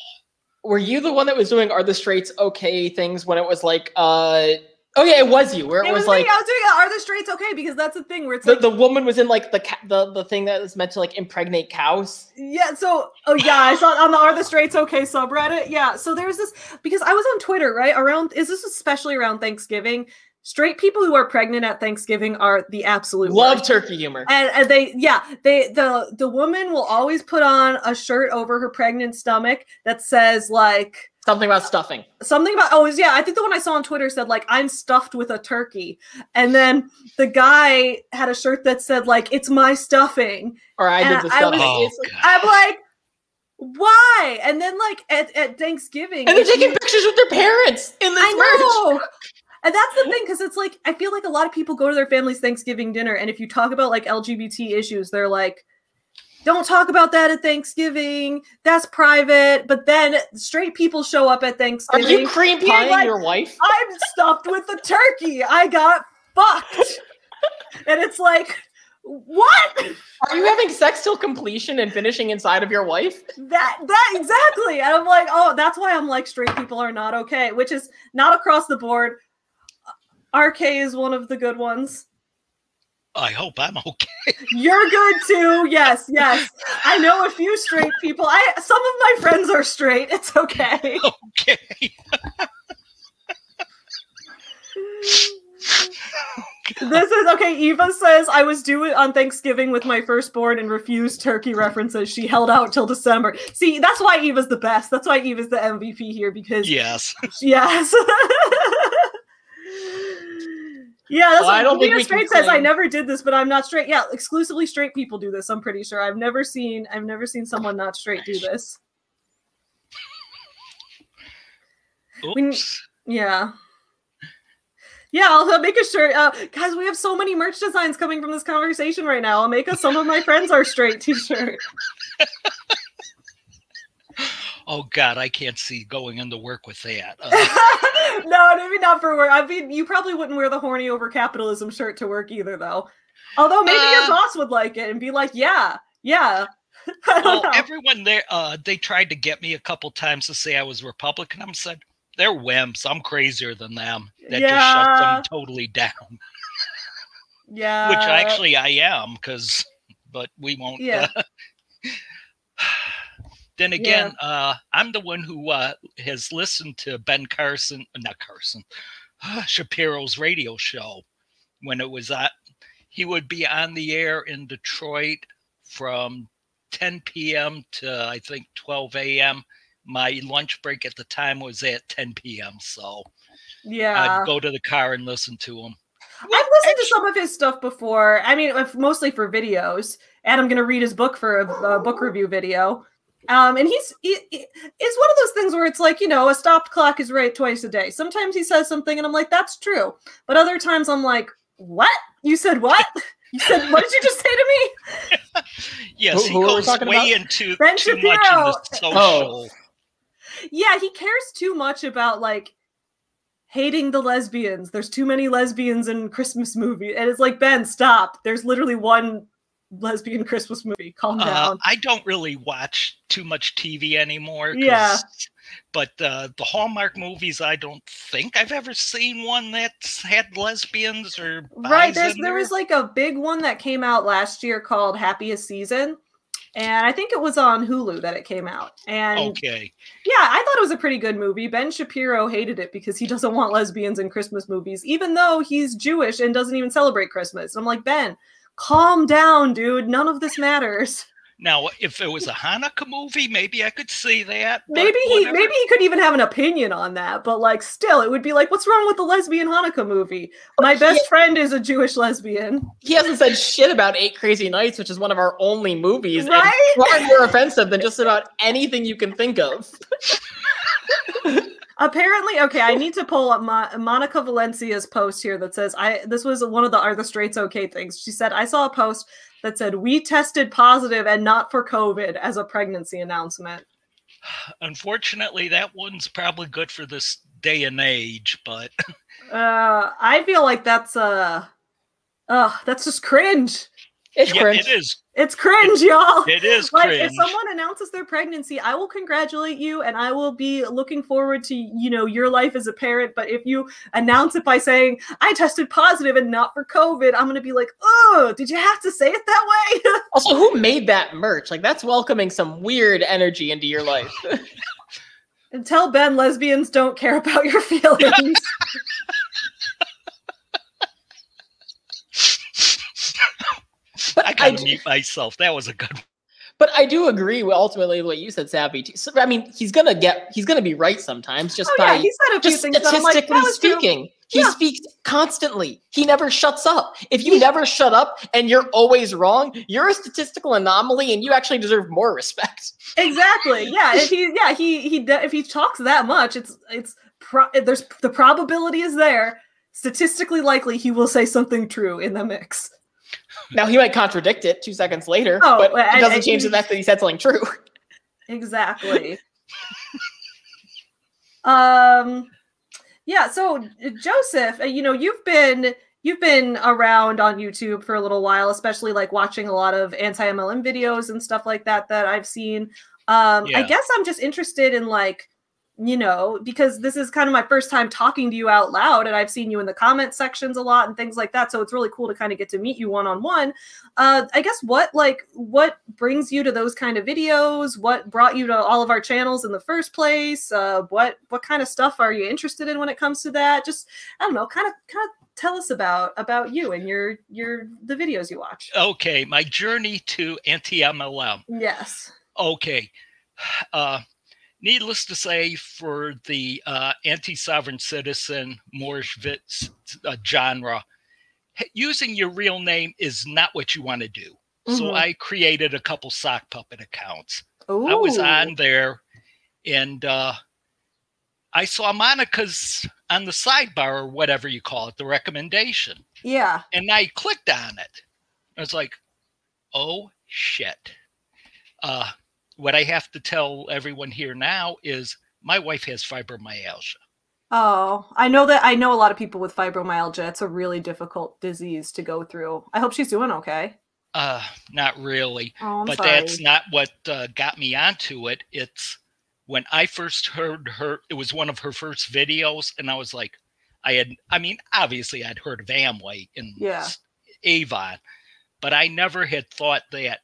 Were you the one that was doing "Are the Straights Okay" things when it was like, uh, oh yeah, it was you, where it, It was, was like me. I was doing it. Are the straights okay? Because that's the thing where it's the, like the woman was in like the ca- the the thing that was meant to like impregnate cows. Yeah, so oh yeah, I saw it on the Are the Straights Okay subreddit. Yeah, so there's this because I was on Twitter, right? Around is this especially around Thanksgiving? Straight people who are pregnant at Thanksgiving are the absolute Love worst. turkey humor. And, and they yeah, they the the woman will always put on a shirt over her pregnant stomach that says like Something about stuffing. something about oh yeah i think the one i saw on twitter said like i'm stuffed with a turkey and then the guy had a shirt that said like it's my stuffing Or I And did the I stuffing. was- Oh, like- I'm like, why? And then like at, at Thanksgiving, and they're if you- taking pictures with their parents in this merch. Know. *laughs* And that's the thing, because it's like I feel like a lot of people go to their family's Thanksgiving dinner, and if you talk about like LGBT issues, they're like, "Don't talk about that at Thanksgiving. That's private." But then straight people show up at Thanksgiving. Are you cream pieing like, your wife? I'm stuffed with the turkey. I got fucked, *laughs* and it's like, what? Are you having sex till completion and finishing inside of your wife? That that exactly. And I'm like, oh, that's why I'm like straight people are not okay, which is not across the board. RK is one of the good ones. I hope I'm okay. *laughs* You're good too. Yes, yes. I know a few straight people. I some of my friends are straight. It's okay. *laughs* Okay. This is okay. Eva says I was due on Thanksgiving with my firstborn and refused turkey references. She held out till December. See, that's why Eva's the best. That's why Eva's the MVP here because Yes. *laughs* Yes. Yeah, that's Well, I what don't think Leah we can Straight says. I never did this, but I'm not straight. Yeah, exclusively straight people do this. I'm pretty sure. I've never seen. I've never seen someone not straight do this. When- Oops. Yeah. Yeah, I'll I'll make a shirt. Uh, guys, we have so many merch designs coming from this conversation right now. I'll make a "Some of my friends are straight" T-shirt. *laughs* Oh God, I can't see going into work with that. *laughs* Uh, no, maybe not for work. I mean, you probably wouldn't wear the horny over capitalism shirt to work either, though. Although maybe your Uh, boss would like it and be like, "Yeah, yeah." *laughs* Well, know. everyone there, uh, they tried to get me a couple times to say I was Republican. I'm said they're wimps. I'm crazier than them. That just Yeah. shuts them totally down. *laughs* yeah. Which actually I am, because but we won't. Yeah. Uh, then again, uh, I'm the one who uh, has listened to Ben Carson, not Carson, *sighs* Shapiro's radio show when it was at. He would be on the air in Detroit from 10 p.m. to I think 12 a.m. My lunch break at the time was at 10 p.m. So yeah. I'd go to the car and listen to him. I've listened to some of his stuff before. I mean, mostly for videos. And I'm going to read his book for a, a book review video. Um, and he's he, he- it's one of those things where it's like you know a stopped clock is right twice a day. Sometimes he says something and I'm like that's true, but other times I'm like what you said what you said what did you just say to me? *laughs* Yes, Who- he who are goes way about? into Ben too much Shapiro. into social. Oh. Yeah, he cares too much about like hating the lesbians. There's too many lesbians in Christmas movie, and it's like Ben, stop. There's literally one lesbian *laughs* Christmas movie. Calm Uh, down. I don't really watch too much TV anymore. Yeah. But uh, the Hallmark movies, I don't think I've ever seen one that's had lesbians or Right, there's there was like a big one that came out last year called Happiest Season. And I think it was on Hulu that it came out. And okay. yeah, I thought it was a pretty good movie. Ben Shapiro hated it because he *laughs* doesn't want lesbians in Christmas movies, even though he's Jewish and doesn't even celebrate Christmas. And I'm like, Ben, calm down, dude. None of this matters. Now, if it was a Hanukkah movie, maybe I could see that. Maybe he whatever. maybe he could even have an opinion on that, but like still it would be like, what's wrong with the lesbian Hanukkah movie? My best friend is a Jewish lesbian. He hasn't said shit about Eight Crazy Nights, which is one of our only movies. Right? And far more offensive than just about anything you can think of. *laughs* Apparently, okay, I need *laughs* to pull up Mo- Monica Valencia's post here that says I this was one of the are the straights okay things. She said I saw a post that said we tested positive and not for COVID as a pregnancy announcement. *sighs* Unfortunately, that one's probably good for this day and age, but *laughs* Uh I feel like that's uh uh that's just cringe. It's yeah, cringe. it is. It's cringe, y'all. It is like cringe. if someone announces their pregnancy i will congratulate you and i will be looking forward to you know your life as a parent but if you announce it by saying i tested positive and not for covid i'm gonna be like oh did you have to say it that way *laughs* Also, who made that merch? Like, that's welcoming some weird energy into your life. *laughs* and tell ben lesbians don't care about your *laughs* feelings *laughs* But I I, gotta do- mute myself. That was a good one. but I do agree with ultimately what you said, Savvy. too. So, I mean, he's gonna get, he's gonna be right sometimes, just oh by yeah he said a few just things that like, statistically true. speaking. He Yeah. speaks constantly. He never shuts up. If you never shut up and you're always wrong, you're a statistical anomaly, and you actually deserve more respect. exactly *laughs* yeah if he yeah he he if he talks that much it's it's pro- there's the probability is there statistically likely he will say something true in the mix Now he might contradict it two seconds later, Oh, but it doesn't and change he- the fact that he said something true. Exactly. um yeah, so Joseph, uh, you know, you've been you've been around on YouTube for a little while, especially like watching a lot of anti-MLM videos and stuff like that that I've seen. Um I guess I'm just interested in like you know, because this is kind of my first time talking to you out loud, and I've seen you in the comment sections a lot and things like that. So it's really cool to kind of get to meet you one on one. Uh, I guess what like what brings you to those kind of videos? What brought you to all of our channels in the first place? Uh, what what kind of stuff are you interested in when it comes to that? Just I don't know, kind of kind of tell us about about you and your your the videos you watch. Okay, my journey to anti-MLM. Yes. Okay. *sighs* Uh, needless to say, for the uh, anti-sovereign citizen Moorish vits, uh, genre, using your real name is not what you want to do. So Mhm. I created a couple sock puppet accounts. I was on there, and uh, I saw Monica's on the sidebar or whatever you call it, the recommendation, Yeah. and I clicked on it. I was like, "Oh shit!" Uh, what I have to tell everyone here now is my wife has fibromyalgia. Oh, I know that I know a lot of people with fibromyalgia. It's a really difficult disease to go through. I hope she's doing okay. Uh, not really. Oh, but sorry. that's not what uh, got me onto it. It's when I first heard her, it was one of her first videos, and I was like, I had, I mean, obviously I'd heard of Amway and Yeah. Avon, but I never had thought that.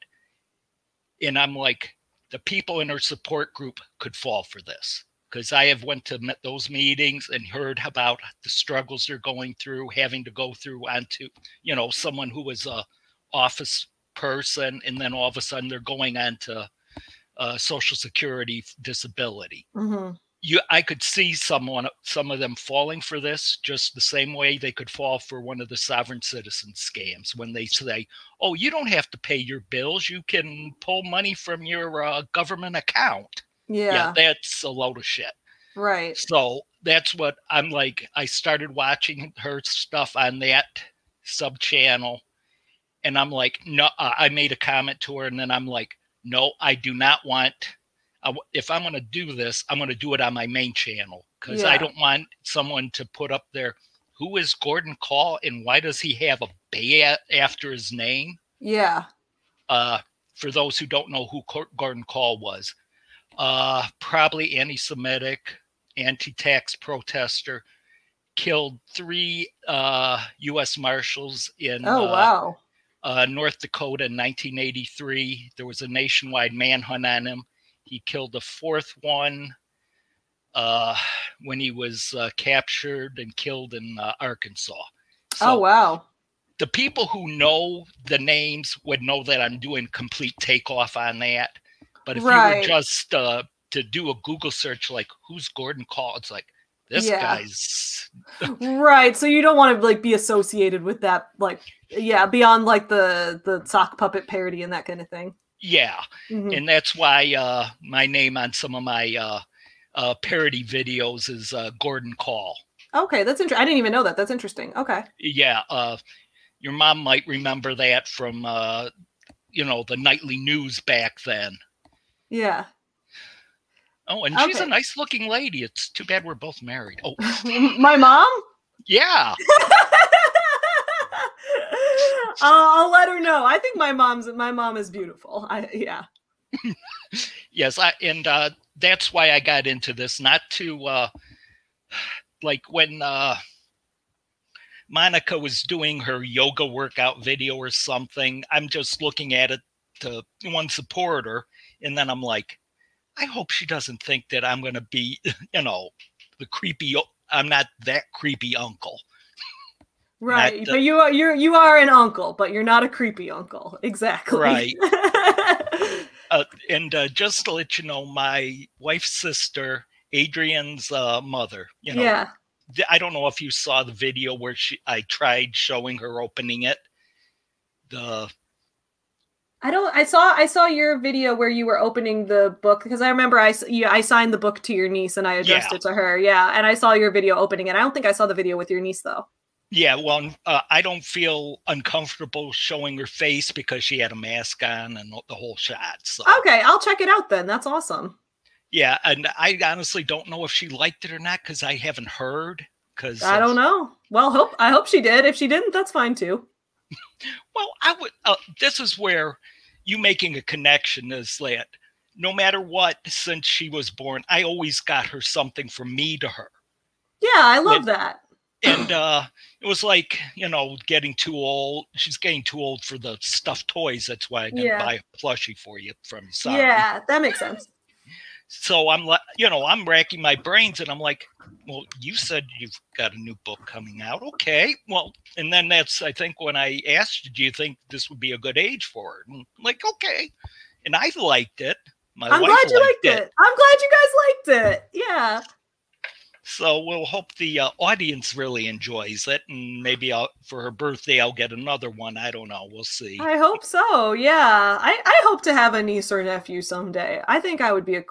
And I'm like, the people in her support group could fall for this because I have went to those meetings and heard about the struggles they're going through, having to go through onto, you know, someone who was a office person, and then all of a sudden they're going on to uh, Social Security disability. Mhm. You I could see someone some of them falling for this just the same way they could fall for one of the sovereign citizen scams when they say, "Oh, you don't have to pay your bills; you can pull money from your uh, government account." Yeah. yeah, that's a load of shit. right. So that's what I'm like. I started watching her stuff on that sub channel, and I'm like, no, uh, I made a comment to her, and then I'm like, no, I do not want. I if I'm going to do this, I'm going to do it on my main channel because I don't want someone to put up there. Who is Gordon Call and why does he have a bay a- after his name? Yeah. uh, for those who don't know who Cor- Gordon Kahl was, uh, probably anti-Semitic, anti-tax protester, killed three uh, U.S. Marshals in Oh uh, wow. uh, North Dakota in 1983. There was a nationwide manhunt on him. He killed the fourth one uh, when he was uh, captured and killed in uh, Arkansas. So oh wow. the people who know the names would know that I'm doing complete takeoff on that. But if you were just uh, to do a Google search, like who's Gordon Kahl, it's like this Yeah. guy's *laughs* right. So you don't want to like be associated with that, like yeah, beyond like the the sock puppet parody and that kind of thing. Yeah, Mhm. and that's why uh, my name on some of my uh, uh, parody videos is uh, Gordon Call. Okay, that's interesting. I didn't even know that. That's interesting. Okay. Yeah, uh, your mom might remember that from uh, you know the nightly news back then. Yeah. Oh, and she's a nice looking lady. It's too bad we're both married. Oh, *laughs* My mom? yeah. *laughs* *laughs* I'll let her know. I think my mom's my mom is beautiful. I yeah. Yes, I and uh that's why I got into this, not to uh like when uh Monica was doing her yoga workout video or something, I'm just looking at it to one supporter, and then I'm like, I hope she doesn't think that I'm gonna be, *laughs* you know, the creepy I'm not that creepy uncle. Right. but you are you're you are an uncle, but you're not a creepy uncle. Exactly. Right. *laughs* Uh, and uh, just to let you know, my wife's sister, Adrian's uh, mother, you know, yeah. I don't know if you saw the video where she I tried showing her opening it. The I don't. I saw. I saw your video where you were opening the book because I remember I. You, I signed the book to your niece and I addressed Yeah. it to her. Yeah, and I saw your video opening it. I don't think I saw the video with your niece though. Yeah, well, uh, I don't feel uncomfortable showing her face because she had a mask on and the whole shot. So Okay, I'll check it out then. That's awesome. yeah, and I honestly don't know if she liked it or not because I haven't heard. Because I don't know. Well, hope I hope she did. If she didn't, that's fine too. *laughs* Well, I would. Uh, this is where you making a connection is that no matter what, since she was born, I always got her something from me to her. Yeah, I love It- that. And uh it was like you know getting too old she's getting too old for the stuffed toys that's why i didn't Yeah. buy a plushie for you from you sorry Yeah, that makes sense. so i'm like you know i'm racking my brains and i'm like well you said you've got a new book coming out okay well and then that's i think when i asked you do you think this would be a good age for it and I'm like okay and i liked it my I'm wife glad you liked it. I'm glad you guys liked it. Yeah. So we'll hope the uh, audience really enjoys it, and maybe I'll, for her birthday I'll get another one. I don't know. We'll see. I hope so. Yeah. I, I hope to have a niece or nephew someday. I think I would be a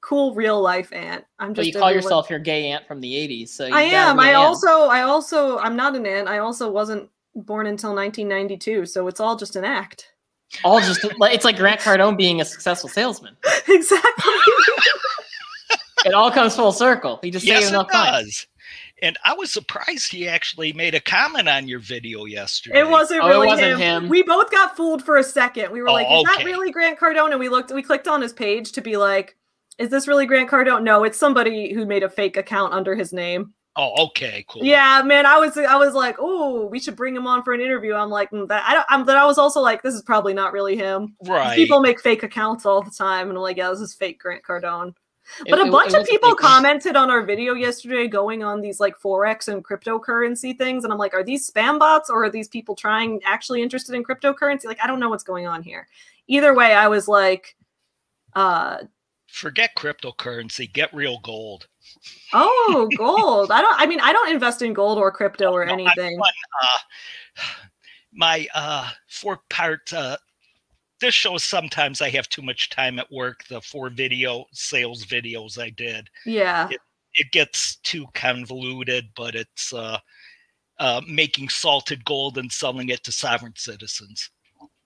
cool real life aunt. I'm But just you call yourself your gay aunt from the 80s, so I am. I also I also I'm not an aunt. I also wasn't born until 1992, so it's all just an act. all just like it's like Grant Cardone being a successful salesman. *laughs* exactly. *laughs* It all comes full circle. He just yes, saved it enough time. And I was surprised he actually made a comment on your video yesterday. It wasn't Oh, it really wasn't him. him. We both got fooled for a second. We were Oh, like, "Is that really Grant Cardone?" And we looked. We clicked on his page to be like, "Is this really Grant Cardone?" No, it's somebody who made a fake account under his name. Oh, okay, cool. Yeah, man, I was I was like, "Oh, we should bring him on for an interview." I'm like, mm, that I don't. I'm, but I was also like, "This is probably not really him." right. People make fake accounts all the time, and I'm like, "Yeah, this is fake Grant Cardone." It- But a bunch it of people commented on our video yesterday going on these like forex and cryptocurrency things, and I'm like, are these spam bots or are these people trying actually interested in cryptocurrency? Like, I don't know what's going on here. Either way, I was like, uh, Forget cryptocurrency. Get real gold. Oh, *laughs* gold. I don't. I mean, I don't invest in gold or crypto or No, I anything. won, uh, my uh, four part. Uh, this shows sometimes I have too much time at work. The four video sales videos I did. Yeah. it gets too convoluted, but it's uh, uh, making salted gold and selling it to sovereign citizens.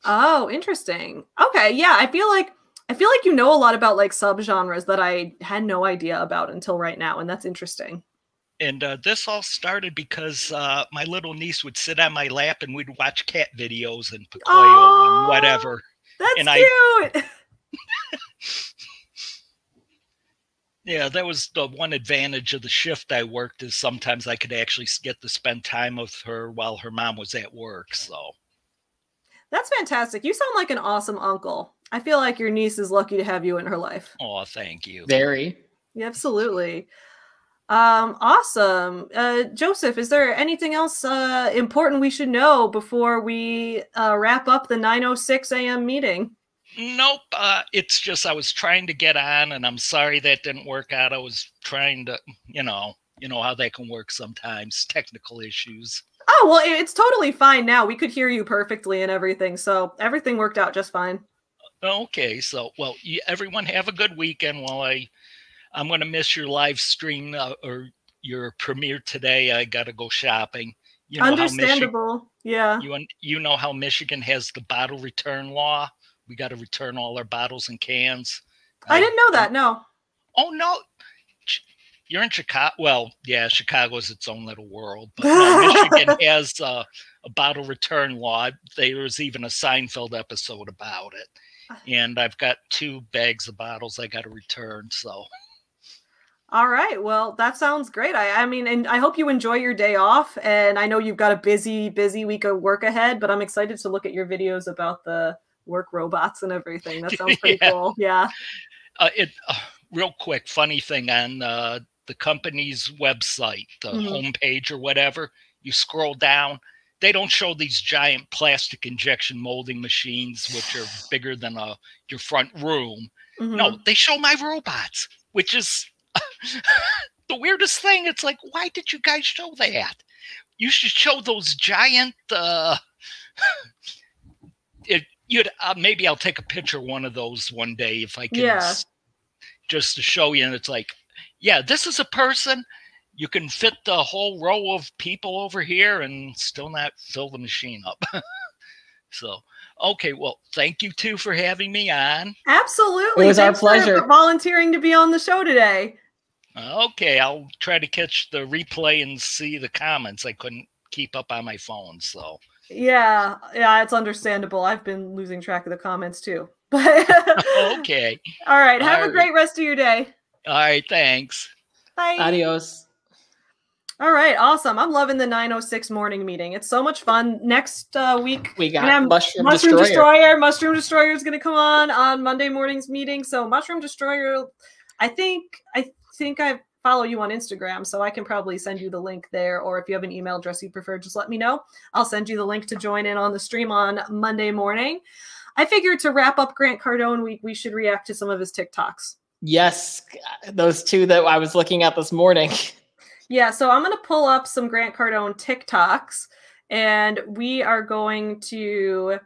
Oh, interesting. Okay, yeah, I feel like I feel like you know a lot about like subgenres that I had no idea about until right now, and that's interesting. And uh, this all started because uh, my little niece would sit on my lap and we'd watch cat videos and Pocoyo Aw. and whatever. That's And I- cute. *laughs* Yeah, that was the one advantage of the shift I worked is sometimes I could actually get to spend time with her while her mom was at work. So That's fantastic. You sound like an awesome uncle. I feel like your niece is lucky to have you in her life. oh, thank you. Very. Yeah, absolutely. Um, awesome. Uh, Joseph, is there anything else uh, important we should know before we uh, wrap up the 9:06 a.m. meeting? Nope. Uh, it's just I was trying to get on, and I'm sorry that didn't work out. I was trying to, you know, you know how that can work sometimes, technical issues. Oh well, it's totally fine now. We could hear you perfectly and everything, so everything worked out just fine. Okay, so well, everyone have a good weekend. While I, I'm gonna miss your live stream uh, or your premiere today. I gotta go shopping. You know Understandable. Yeah. you you know how Michigan has the bottle return law. We got to return all our bottles and cans. I didn't know that. No. Oh no, you're in Chicago. Well, yeah, Chicago's its own little world, but no, *laughs* Michigan has uh, a bottle return law. There was even a Seinfeld episode about it, and I've got two bags of bottles I got to return. So All right. Well, that sounds great. I, I mean, and I hope you enjoy your day off. And I know you've got a busy, busy week of work ahead, but I'm excited to look at your videos about the work robots and everything. That *laughs* sounds pretty Yeah. cool. Yeah. uh, it uh, real quick, funny thing on uh, the company's website, the Mhm. homepage or whatever. You scroll down. They don't show these giant plastic injection molding machines, which are bigger than a your front room. Mhm. No, they show my robots, which is *laughs* the weirdest thing. It's like, why did you guys show that? You should show those giant. Uh, *laughs* it, you'd uh, maybe I'll take a picture of one of those one day if I can, Yeah. s- just to show you. And it's like, yeah, this is a person. You can fit the whole row of people over here and still not fill the machine up. *laughs* so, okay, well, thank you too for having me on. Absolutely. It was our Thanks for pleasure. volunteering to be on the show today. Okay, I'll try to catch the replay and see the comments. I couldn't keep up on my phone, so Yeah. Yeah. It's understandable. I've been losing track of the comments too. *laughs* But *laughs* okay. all right. Have a Alright. great rest of your day. All right, thanks. Bye. Adios. All right, awesome. I'm loving the 906 morning meeting. It's so much fun. Next uh, week, We got Mushroom, Mushroom Destroyer. Destroyer. Mushroom Destroyer is going to come on on Monday morning's meeting. So Mushroom Destroyer, I think I think I follow you on Instagram, so I can probably send you the link there. Or if you have an email address you prefer, just let me know. I'll send you the link to join in on the stream on Monday morning. I figured to wrap up Grant Cardone week, we should react to some of his TikToks. Yes, those two that I was looking at this morning. *laughs* Yeah, so I'm going to pull up some Grant Cardone TikToks and we are going to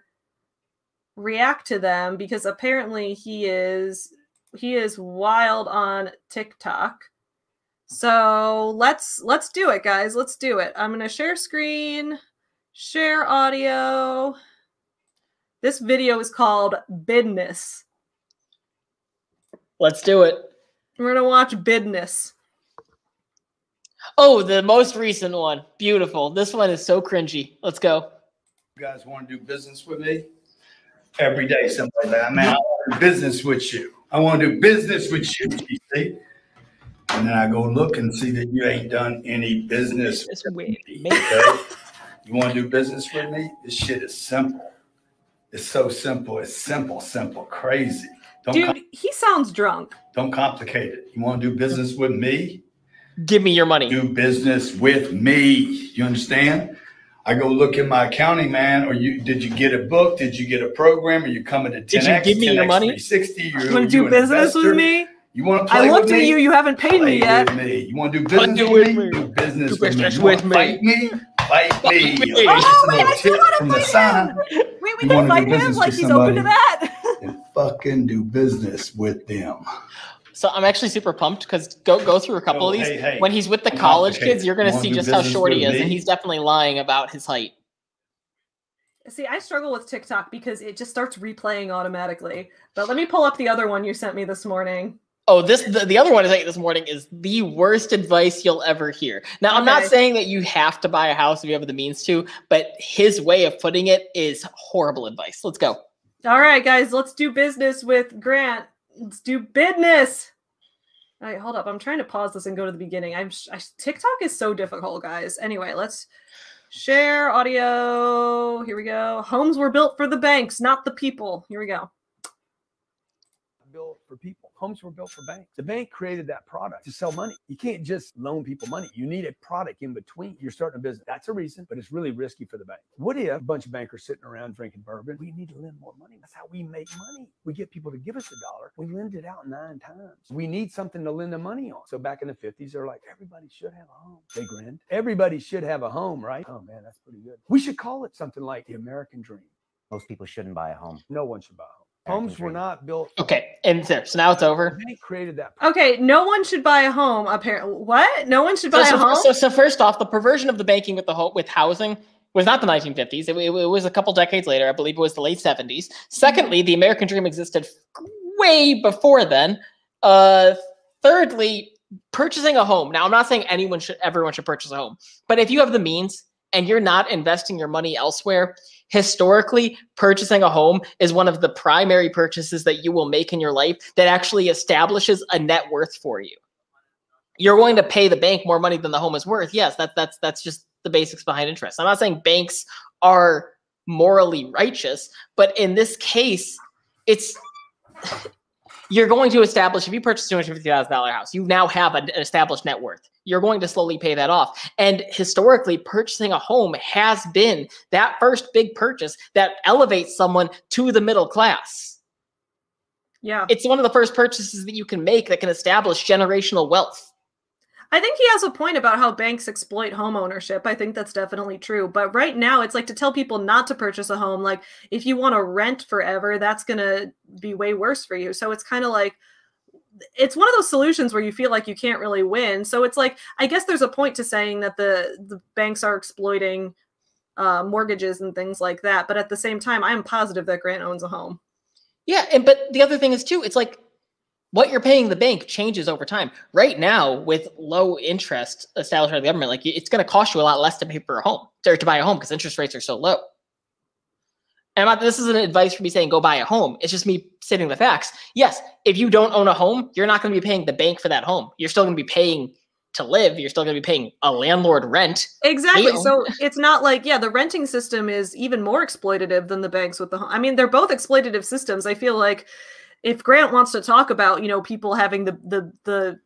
react to them because apparently he is he is wild on TikTok. So, let's let's do it guys. Let's do it. I'm going to share screen, share audio. This video is called Bidness. Let's do it. We're going to watch Bidness. Oh, the most recent one. Beautiful. This one is so cringy. Let's go. You guys want to do business with me? Every day, somebody like, man, I want to do business with you. I want to do business with you, you see? And then I go look and see that you ain't done any business It's with weird. me. Okay? You want to do business with me? This shit is simple. It's so simple. It's simple, simple, crazy. Don't, com- Dude, he sounds drunk. don't complicate it. You want to do business with me? Give me your money. do business with me. You understand? I go look at my accounting man, or you did you get a book? Did you get a program? Are you coming to 10x? Did you give me your 10x money? 360? You're, You want to do business with me? You want to play I looked at you. You haven't paid Play me yet. with me. You want to do business with with me? me. Do business Do with me. You with me. Fight me? Fight me. me. Oh, wait, I still from the fight sauna Wait, we You can fight him like he's open to that. and fucking do business with them. So I'm actually super pumped because go go through a couple Oh, of these. hey, hey, when he's with the college complicated. kids, you're gonna You see just how short he with is, and he's definitely lying about his height. See, I struggle with TikTok because it just starts replaying automatically. But let me pull up the other one you sent me this morning. Oh, this the, the other one I sent you this morning is the worst advice you'll ever hear. Now, I'm not saying that you have to buy a house if you have the means to, but his way of putting it is horrible advice. Let's go. All right, guys, let's do business with Grant. Let's do business. All right, hold up. I'm trying to pause this and go to the beginning. I'm I, TikTok is so difficult, guys. Anyway, let's share audio. Here we go. Homes were built for the banks, not the people. Here we go. built for people. Homes were built for banks. The bank created that product to sell money. You can't just loan people money. You need a product in between. You're starting a business. That's a reason, but it's really risky for the bank. What if a bunch of bankers sitting around drinking bourbon? We need to lend more money. That's how we make money. We get people to give us a dollar. We lend it out nine times. We need something to lend the money on. So back in the 50s, they're like, everybody should have a home. They grinned. Everybody should have a home, right? Oh man, that's pretty good. We should call it something like the American dream. Most people shouldn't buy a home. No one should buy a home. American Homes were not built. Okay, and there. So now it's over. The bank created that Okay, no one should buy a home. Apparently, what? No one should So, buy a so, home. so, so first off, the perversion of the banking with the ho- with housing was not the 1950s. It, it- it was a couple decades later. I believe it was the late 70s. Secondly, the American dream existed way before then. Uh, thirdly, purchasing a home. Now, I'm not saying anyone should, everyone should purchase a home, but if you have the means and you're not investing your money elsewhere, historically, purchasing a home is one of the primary purchases that you will make in your life that actually establishes a net worth for you you're going to pay the bank more money than the home is worth. Yes, that, that's that's just the basics behind interest. I'm not saying banks are morally righteous, but in this case, it's you're going to establish if you purchase two hundred fifty thousand dollar house, you now have an established net worth. You're going to slowly pay that off. And historically, purchasing a home has been that first big purchase that elevates someone to the middle class. yeah. It's one of the first purchases that you can make that can establish generational wealth. I think he has a point about how banks exploit home ownership. I think that's definitely true. But right now, it's like to tell people not to purchase a home. Like, if you want to rent forever, that's going to be way worse for you. So it's kind of like, it's one of those solutions where you feel like you can't really win. So it's like, I guess there's a point to saying that the, the banks are exploiting uh, mortgages and things like that. But at the same time, I'm positive that Grant owns a home. Yeah, and but the other thing is too, it's like what you're paying the bank changes over time. Right now, with low interest uh, established by the government, like it's going to cost you a lot less to pay for a home or to buy a home because interest rates are so low. And not, this isn't advice for me saying go buy a home. It's just me stating the facts. Yes, if you don't own a home, you're not going to be paying the bank for that home. You're still going to be paying to live. You're still going to be paying a landlord rent. Exactly. So it's not like, yeah, the renting system is even more exploitative than the banks with the home. I mean, they're both exploitative systems. I feel like if Grant wants to talk about, you know, people having the the the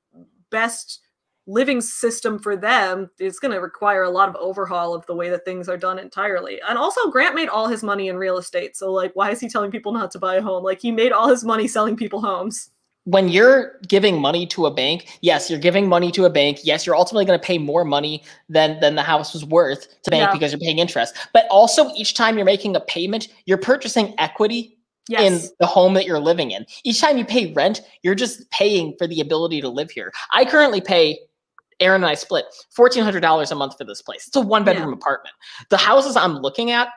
best living system for them, it's going to require a lot of overhaul of the way that things are done entirely. And also, Grant made all his money in real estate. So, like, why is he telling people not to buy a home? Like, he made all his money selling people homes. when you're giving money to a bank, yes, you're giving money to a bank. Yes, you're ultimately going to pay more money than than the house was worth to bank Yeah. because you're paying interest. But also, each time you're making a payment, you're purchasing equity Yes. in the home that you're living in. Each time you pay rent, you're just paying for the ability to live here. I currently pay. Aaron and I split fourteen hundred dollars a month for this place. It's a one bedroom apartment. The houses I'm looking at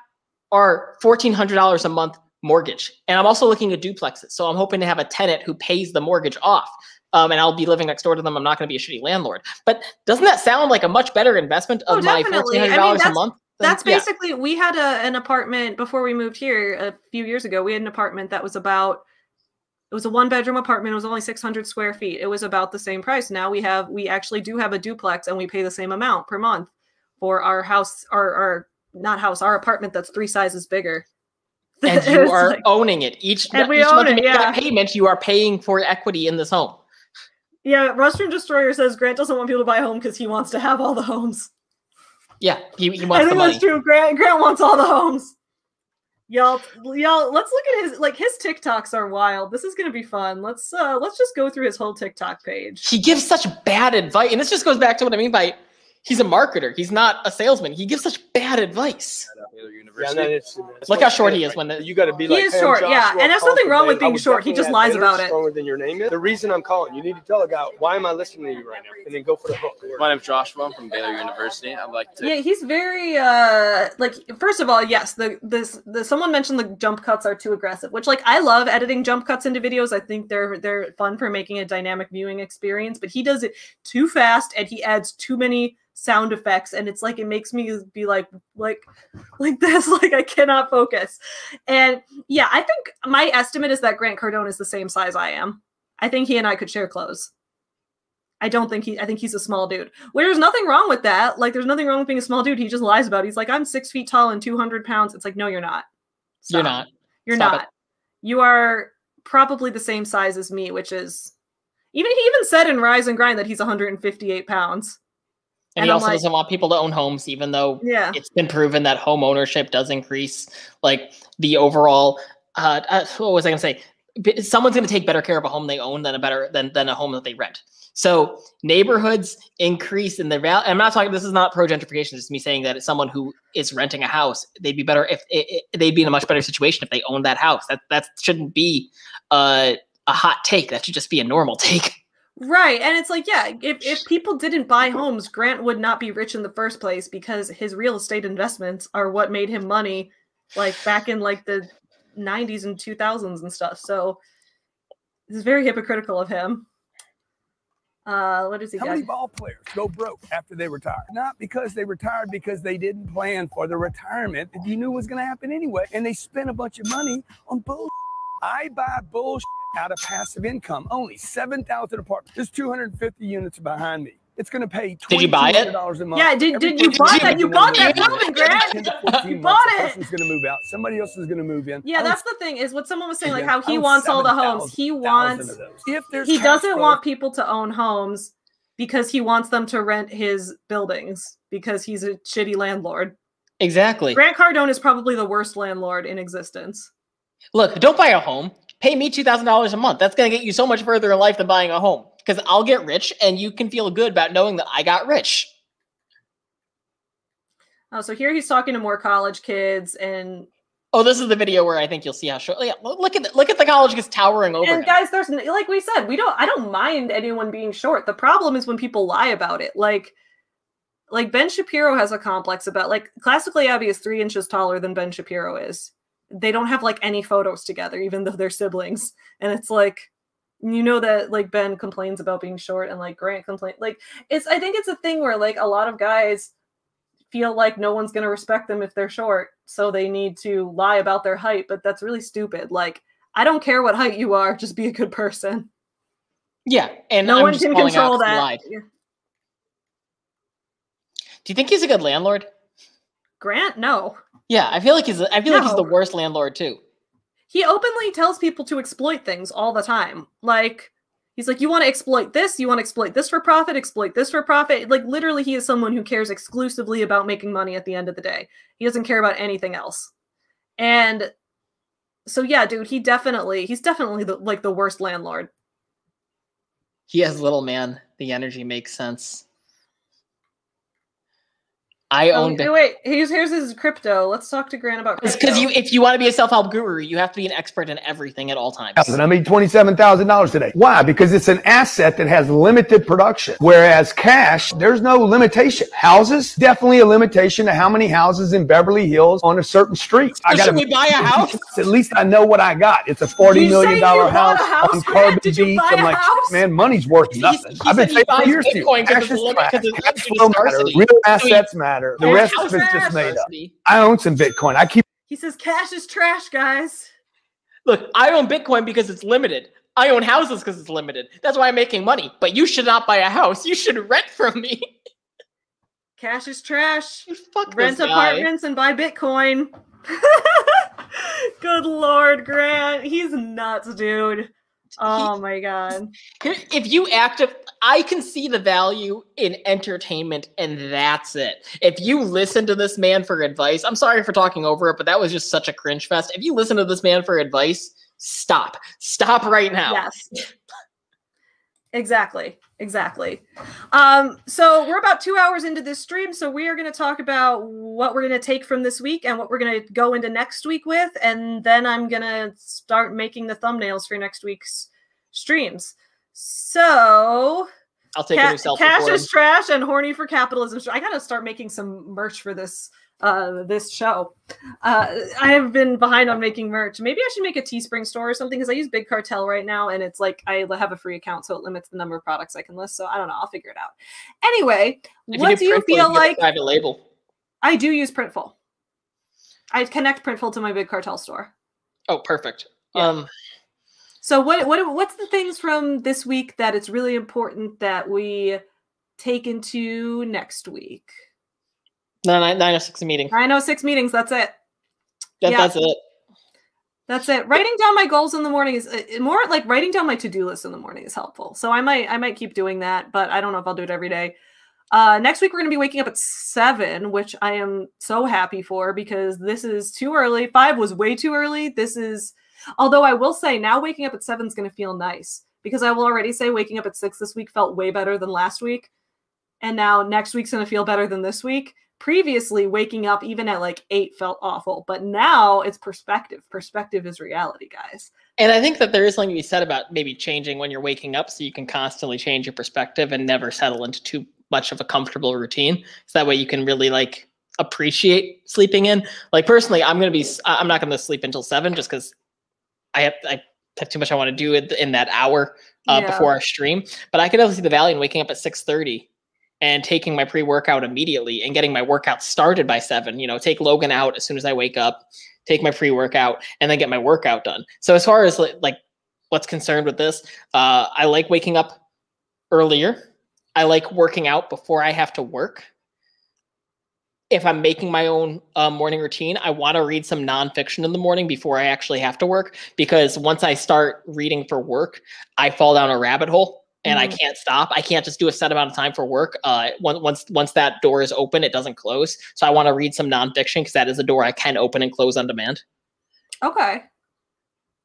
are fourteen hundred dollars a month mortgage, and I'm also looking at duplexes. So I'm hoping to have a tenant who pays the mortgage off, um, and I'll be living next door to them. I'm not going to be a shitty landlord. But doesn't that sound like a much better investment Oh, of my definitely. fourteen I hundred mean, dollars a month? That's yeah. basically we had a, an apartment before we moved here a few years ago. We had an apartment that was about it was a one bedroom apartment. It was only 600 square feet. It was about the same price. Now we have we actually do have a duplex and we pay the same amount per month for our house our our not house our apartment that's three sizes bigger. *laughs* and you are like- owning it each, And we each own it, yeah. payment. You are paying for equity in this home. yeah, Mushroom Destroyer says Grant doesn't want people to buy a home because he wants to have all the homes. Yeah, he, he I wants the think that's true. Grant Grant wants all the homes. Y'all, y'all, let's look at his like his TikToks are wild. This is gonna be fun. Let's uh let's just go through his whole TikTok page. He gives such bad advice, and this just goes back to what I mean by he's a marketer. He's not a salesman. He gives such bad advice. Yeah, and then it's, it's Look how short he Ed, is when the- you got to be He like is "Hey, I'm short, yeah, and there's nothing wrong with being short, he just lies about it. Stronger than your name is. The reason I'm calling, you need to tell a guy why am I listening to you right now, and then go for the hook. My name's Joshua. I'm from Baylor University. I'd like to. Yeah, he's very uh like first of all, yes, the this the someone mentioned the jump cuts are too aggressive, which like I love editing jump cuts into videos. I think they're they're fun for making a dynamic viewing experience, but he does it too fast and he adds too many sound effects and it's like it makes me be like like like this *laughs* like I cannot focus. And yeah, I think my estimate is that Grant Cardone is the same size I am. I think he and I could share clothes. I don't think he. I think he's a small dude. Well, there's nothing wrong with that. Like, there's nothing wrong with being a small dude. He just lies about. it. He's like, I'm six feet tall and 200 pounds. It's like, no, you're not. You're not. You're Stop not. You are probably the same size as me, which is even he even said in Rise and Grind that he's 158 pounds. And, And he I'm also like- doesn't want people to own homes, even though Yeah. it's been proven that home ownership does increase like the overall. Uh, uh, what was I going to say? Someone's going to take better care of a home they own than a better than than a home that they rent. So neighborhoods increase in the value. I'm not talking. This is not pro gentrification. It's me saying that it's someone who is renting a house. They'd be better if i i they'd be in a much better situation if they owned that house. That that shouldn't be uh, a hot take. That should just be a normal *laughs* take. Right. And it's like, yeah, if, if people didn't buy homes, Grant would not be rich in the first place because his real estate investments are what made him money like back in like the 90s and 2000s and stuff. So this is very hypocritical of him. Uh, what does he How got? many ball players go broke after they retire? Not because they retired because they didn't plan for the retirement you knew was going to happen anyway, and they spent a bunch of money on bull. I buy bullshit out of passive income only. Seven thousand apartments. There's 250 units behind me. It's going to pay. Did you buy it? $2,200 a month. Yeah, did- did you buy is that? You bought that in. building, Grant. 10 to 14 You bought it. person's going to move out. Somebody else is going to move in. Yeah, that's the thing is what someone was saying, like how he own wants all the homes. 7,000 He wants. If there's he doesn't flow- want people to own homes because he wants them to rent his buildings because he's a shitty landlord. Exactly. Grant Cardone is probably the worst landlord in existence. Look, don't buy a home. Pay me two thousand dollars a month. That's gonna get you so much further in life than buying a home. Because I'll get rich, and you can feel good about knowing that I got rich. Oh, so here he's talking to more college kids and Oh, this is the video where I think you'll see how short. Yeah, look at the, look at the college gets towering over. and him. guys, there's like we said, we don't. I don't mind anyone being short. The problem is when people lie about it. Like, like Ben Shapiro has a complex about like classically Abby is three inches taller than Ben Shapiro is. They don't have like any photos together, even though they're siblings. And it's like, you know that like Ben complains about being short and like Grant complain like it's. I think it's a thing where like a lot of guys feel like no one's gonna respect them if they're short, so they need to lie about their height. But that's really stupid. Like. I don't care what height you are, just be a good person. yeah, and no I'm one can control that. lied. Do you think he's a good landlord? Grant, no. Yeah, I feel like he's. I feel like he's the worst landlord too. He openly tells people to exploit things all the time. Like he's like, you want to exploit this, you want to exploit this for profit, exploit this for profit. Like literally, he is someone who cares exclusively about making money at the end of the day. He doesn't care about anything else. And so yeah, dude, he definitely he's definitely the, like the worst landlord. He has little man. The energy makes sense. I Oh, own. Bitcoin. wait, here's here's his crypto. Let's talk to Grant about It's crypto. because you, if you want to be a self-help guru, you have to be an expert in everything at all times. I made $27,000 today. Why? Because it's an asset that has limited production. Whereas cash, there's no limitation. Houses, definitely a limitation to how many houses in Beverly Hills on a certain street. So should we buy a *laughs* house? At least I know what I got. It's a forty You million say dollar you bought house, a house, on Carbon Did you Beach. buy I'm like, house? man, money's worth He's- nothing. he I've been said he saying for buys years to you. Bitcoin 'cause Cash is limit- trash. 'cause it's Cash limited flow matter. Real So he- assets matter. The rest house of it's just made up. I own some Bitcoin. I keep he says cash is trash, guys. Look, I own Bitcoin because it's limited. I own houses because it's limited. That's why I'm making money. But you should not buy a house. You should rent from me. Cash is trash. Fuck Rent this guy. apartments and buy Bitcoin. *laughs* Good lord, Grant. He's nuts, dude. Oh my god. If you active, I can see the value in entertainment, and that's it. If you listen to this man for advice, I'm sorry for talking over it, but that was just such a cringe fest. If you listen to this man for advice, stop. Stop right now. Yes. *laughs* Exactly. Exactly. Um, so we're about two hours into this stream, so we are going to talk about what we're going to take from this week and what we're going to go into next week with, and then I'm going to start making the thumbnails for next week's streams. So I'll take a Ca- new selfie cash is trash and horny for capitalism. I gotta start making some merch for this uh this show. Uh I have been behind on making merch. Maybe I should make a Teespring store or something because I use Big Cartel right now and it's like I have a free account so it limits the number of products I can list. So I don't know. I'll figure it out. Anyway, If what do you feel a like? private label? I do use Printful. I connect Printful to my Big Cartel store. Oh, perfect. Yeah. Um, So what what what's the things from this week that it's really important that we take into next week? Nine nine nine oh six meeting. I know six meetings. That's it. That, yeah. That's it. That's it. Writing down my goals in the morning is uh, more like writing down my to-do list in the morning is helpful. So I might I might keep doing that, but I don't know if I'll do it every day. Uh, next week we're going to be waking up at seven, which I am so happy for because this is too early. Five was way too early. This is, although I will say now waking up at seven is going to feel nice because I will already say waking up at six this week felt way better than last week, and now next week's going to feel better than this week. Previously, waking up even at like eight felt awful, but now it's perspective. Perspective is reality, guys. And I think that there is something to be said about maybe changing when you're waking up so you can constantly change your perspective and never settle into too much of a comfortable routine. So that way you can really like appreciate sleeping in. Like personally, I'm going to be, i'm not going to sleep until seven just because I have, I have too much I want to do in, in that hour uh, Yeah. before our stream. But I could definitely see the value in waking up at 6.30 and taking my pre-workout immediately and getting my workout started by seven, you know, take Logan out as soon as I wake up, take my pre-workout and then get my workout done. So as far as li- like what's concerned with this, uh, I like waking up earlier. I like working out before I have to work. If I'm making my own uh, morning routine, I want to read some nonfiction in the morning before I actually have to work because once I start reading for work, I fall down a rabbit hole and I Mhm. can't stop. I can't just do a set amount of time for work. Uh, once once once that door is open, it doesn't close. So I want to read some nonfiction because that is a door I can open and close on demand. Okay.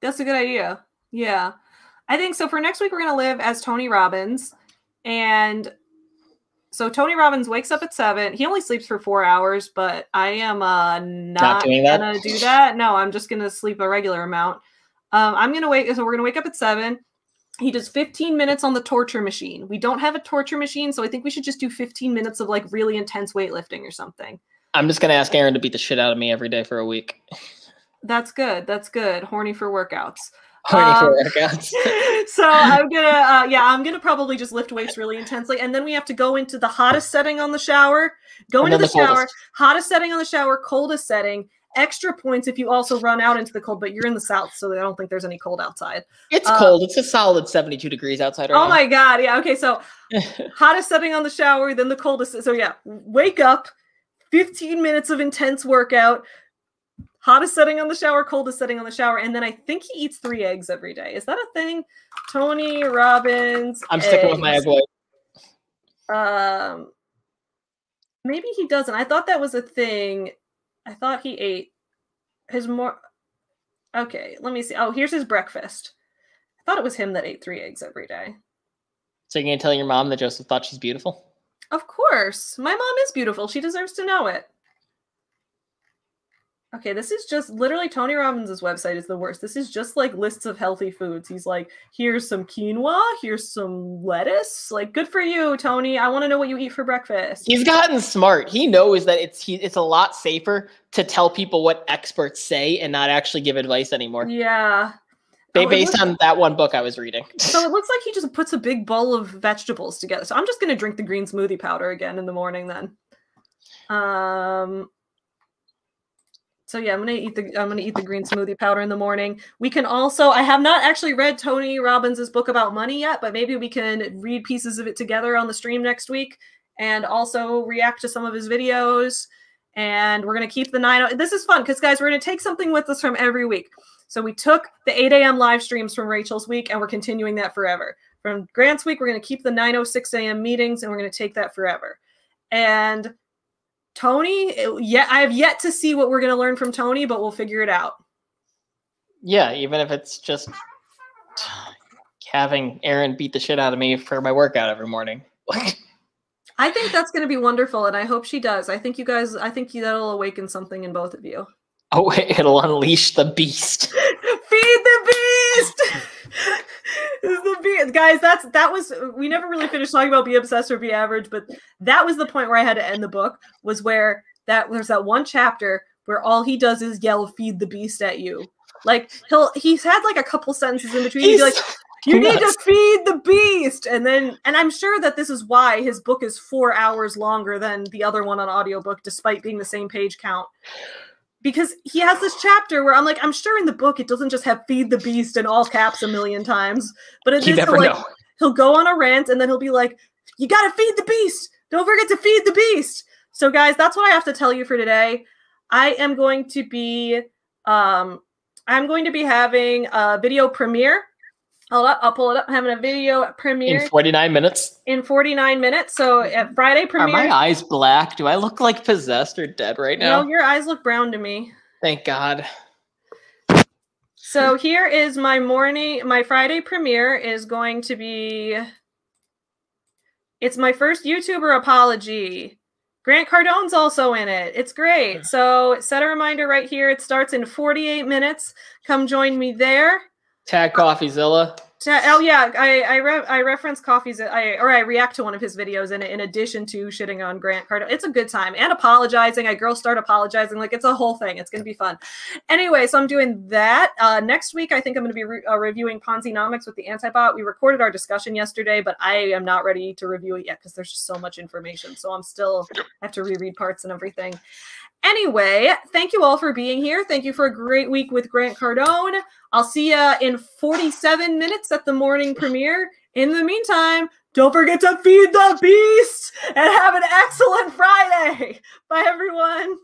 That's a good idea. Yeah. I think so. For next week, we're going to live as Tony Robbins. And so Tony Robbins wakes up at seven. He only sleeps for four hours, but I am uh, not, doing going to do that. No, I'm just going to sleep a regular amount. Um, I'm to wake. So we're going to wake up at seven. He does 15 minutes on the torture machine. We don't have a torture machine, so I think we should just do 15 minutes of like really intense weightlifting or something. I'm just gonna ask Aaron to beat the shit out of me every day for a week. *laughs* That's good. That's good. Horny for workouts. Horny for Um, workouts. *laughs* so I'm gonna, uh, yeah, I'm gonna probably just lift weights really intensely, and then we have to go into the hottest setting on the shower, go And into the, the shower, hottest setting on the shower, coldest setting. Extra points if you also run out into the cold, but you're in the south, so I don't think there's any cold outside. It's uh, cold. It's a solid 72 degrees outside right Oh now. my god, yeah. Okay, so *laughs* hottest setting on the shower, then the coldest. So yeah, wake up, 15 minutes of intense workout, hottest setting on the shower, coldest setting on the shower, and then I think he eats three eggs every day. Is that a thing? Tony Robbins. I'm sticking with my egg white. Um, maybe he doesn't. I thought that was a thing. I thought he ate his more. Okay, let me see. Oh, here's his breakfast. I thought it was him that ate three eggs every day. So you're gonna tell your mom that Joseph thought she's beautiful? Of course. My mom is beautiful. She deserves to know it. Okay, this is just literally Tony Robbins' website is the worst. This is just like lists of healthy foods. He's like, here's some quinoa, here's some lettuce. Like, good for you, Tony. I want to know what you eat for breakfast. He's gotten smart. He knows that it's he, it's a lot safer to tell people what experts say and not actually give advice anymore. Yeah. Oh, based looks- on that one book I was reading. *laughs* So it looks like he just puts a big bowl of vegetables together. So I'm just gonna drink the green smoothie powder again in the morning then. Um so yeah, I'm gonna eat the I'm gonna eat the green smoothie powder in the morning. We can also I have not actually read Tony Robbins' book about money yet, but maybe we can read pieces of it together on the stream next week and also react to some of his videos. And we're gonna keep the nine. Oh, this is fun because guys, we're gonna take something with us from every week. So we took the 8 a.m. live streams from Rachel's week and we're continuing that forever. From Grant's week, we're to keep the 9:06 a.m. meetings and we're to take that forever. And Tony, yeah, I have yet to see what we're going to learn from Tony, but we'll figure it out. Yeah, even if it's just having Aaron beat the shit out of me for my workout every morning. *laughs* I think that's going to be wonderful, and I hope she does. I think you guys, I think that'll awaken something in both of you. Oh, *laughs* it'll unleash the beast. *laughs* Feed the beast. The beast, guys. That's that was. We never really finished talking about be obsessed or be average, but that was the point where I had to end the book. Was where that there's that one chapter where all he does is yell "feed the beast" at you. Like he'll he's had like a couple sentences in between. He'd be like, you need to feed the beast and then and i'm sure that this is why his book is four hours longer than the other one on audiobook despite being the same page count because he has this chapter where i'm like i'm sure in the book it doesn't just have feed the beast in all caps a million times but it You never like know. he'll go on a rant and then he'll be like you gotta feed the beast. Don't forget to feed the beast. So guys that's what i have to tell you for today. I am going to be um i'm going to be having a video premiere Hold up, I'll pull it up. I'm having a video premiere In 49 minutes. in 49 minutes. So at Friday premiere. Are my eyes black? Do I look like possessed or dead right now? No, your eyes look brown to me. Thank God. So here is my morning, my Friday premiere is going to be. It's my first YouTuber apology. Grant Cardone's also in it. It's great. So set a reminder right here. It starts in 48 minutes. Come join me there. Tag CoffeeZilla. Ta- Oh yeah, I I, re- I reference coffees. I or I react to one of his videos in in addition to shitting on Grant Cardone. It's a good time and apologizing. I girls start apologizing like it's a whole thing. It's gonna be fun. Anyway, so I'm doing that uh, next week. I think I'm gonna be re- uh, reviewing Ponzinomics with the Antibot. We recorded our discussion yesterday, but I am not ready to review it yet because there's just so much information. So I'm still I have to reread parts and everything. Anyway, thank you all for being here. Thank you for a great week with Grant Cardone. I'll see you in 47 minutes at the morning premiere. In the meantime, don't forget to feed the beast and have an excellent Friday. Bye, everyone.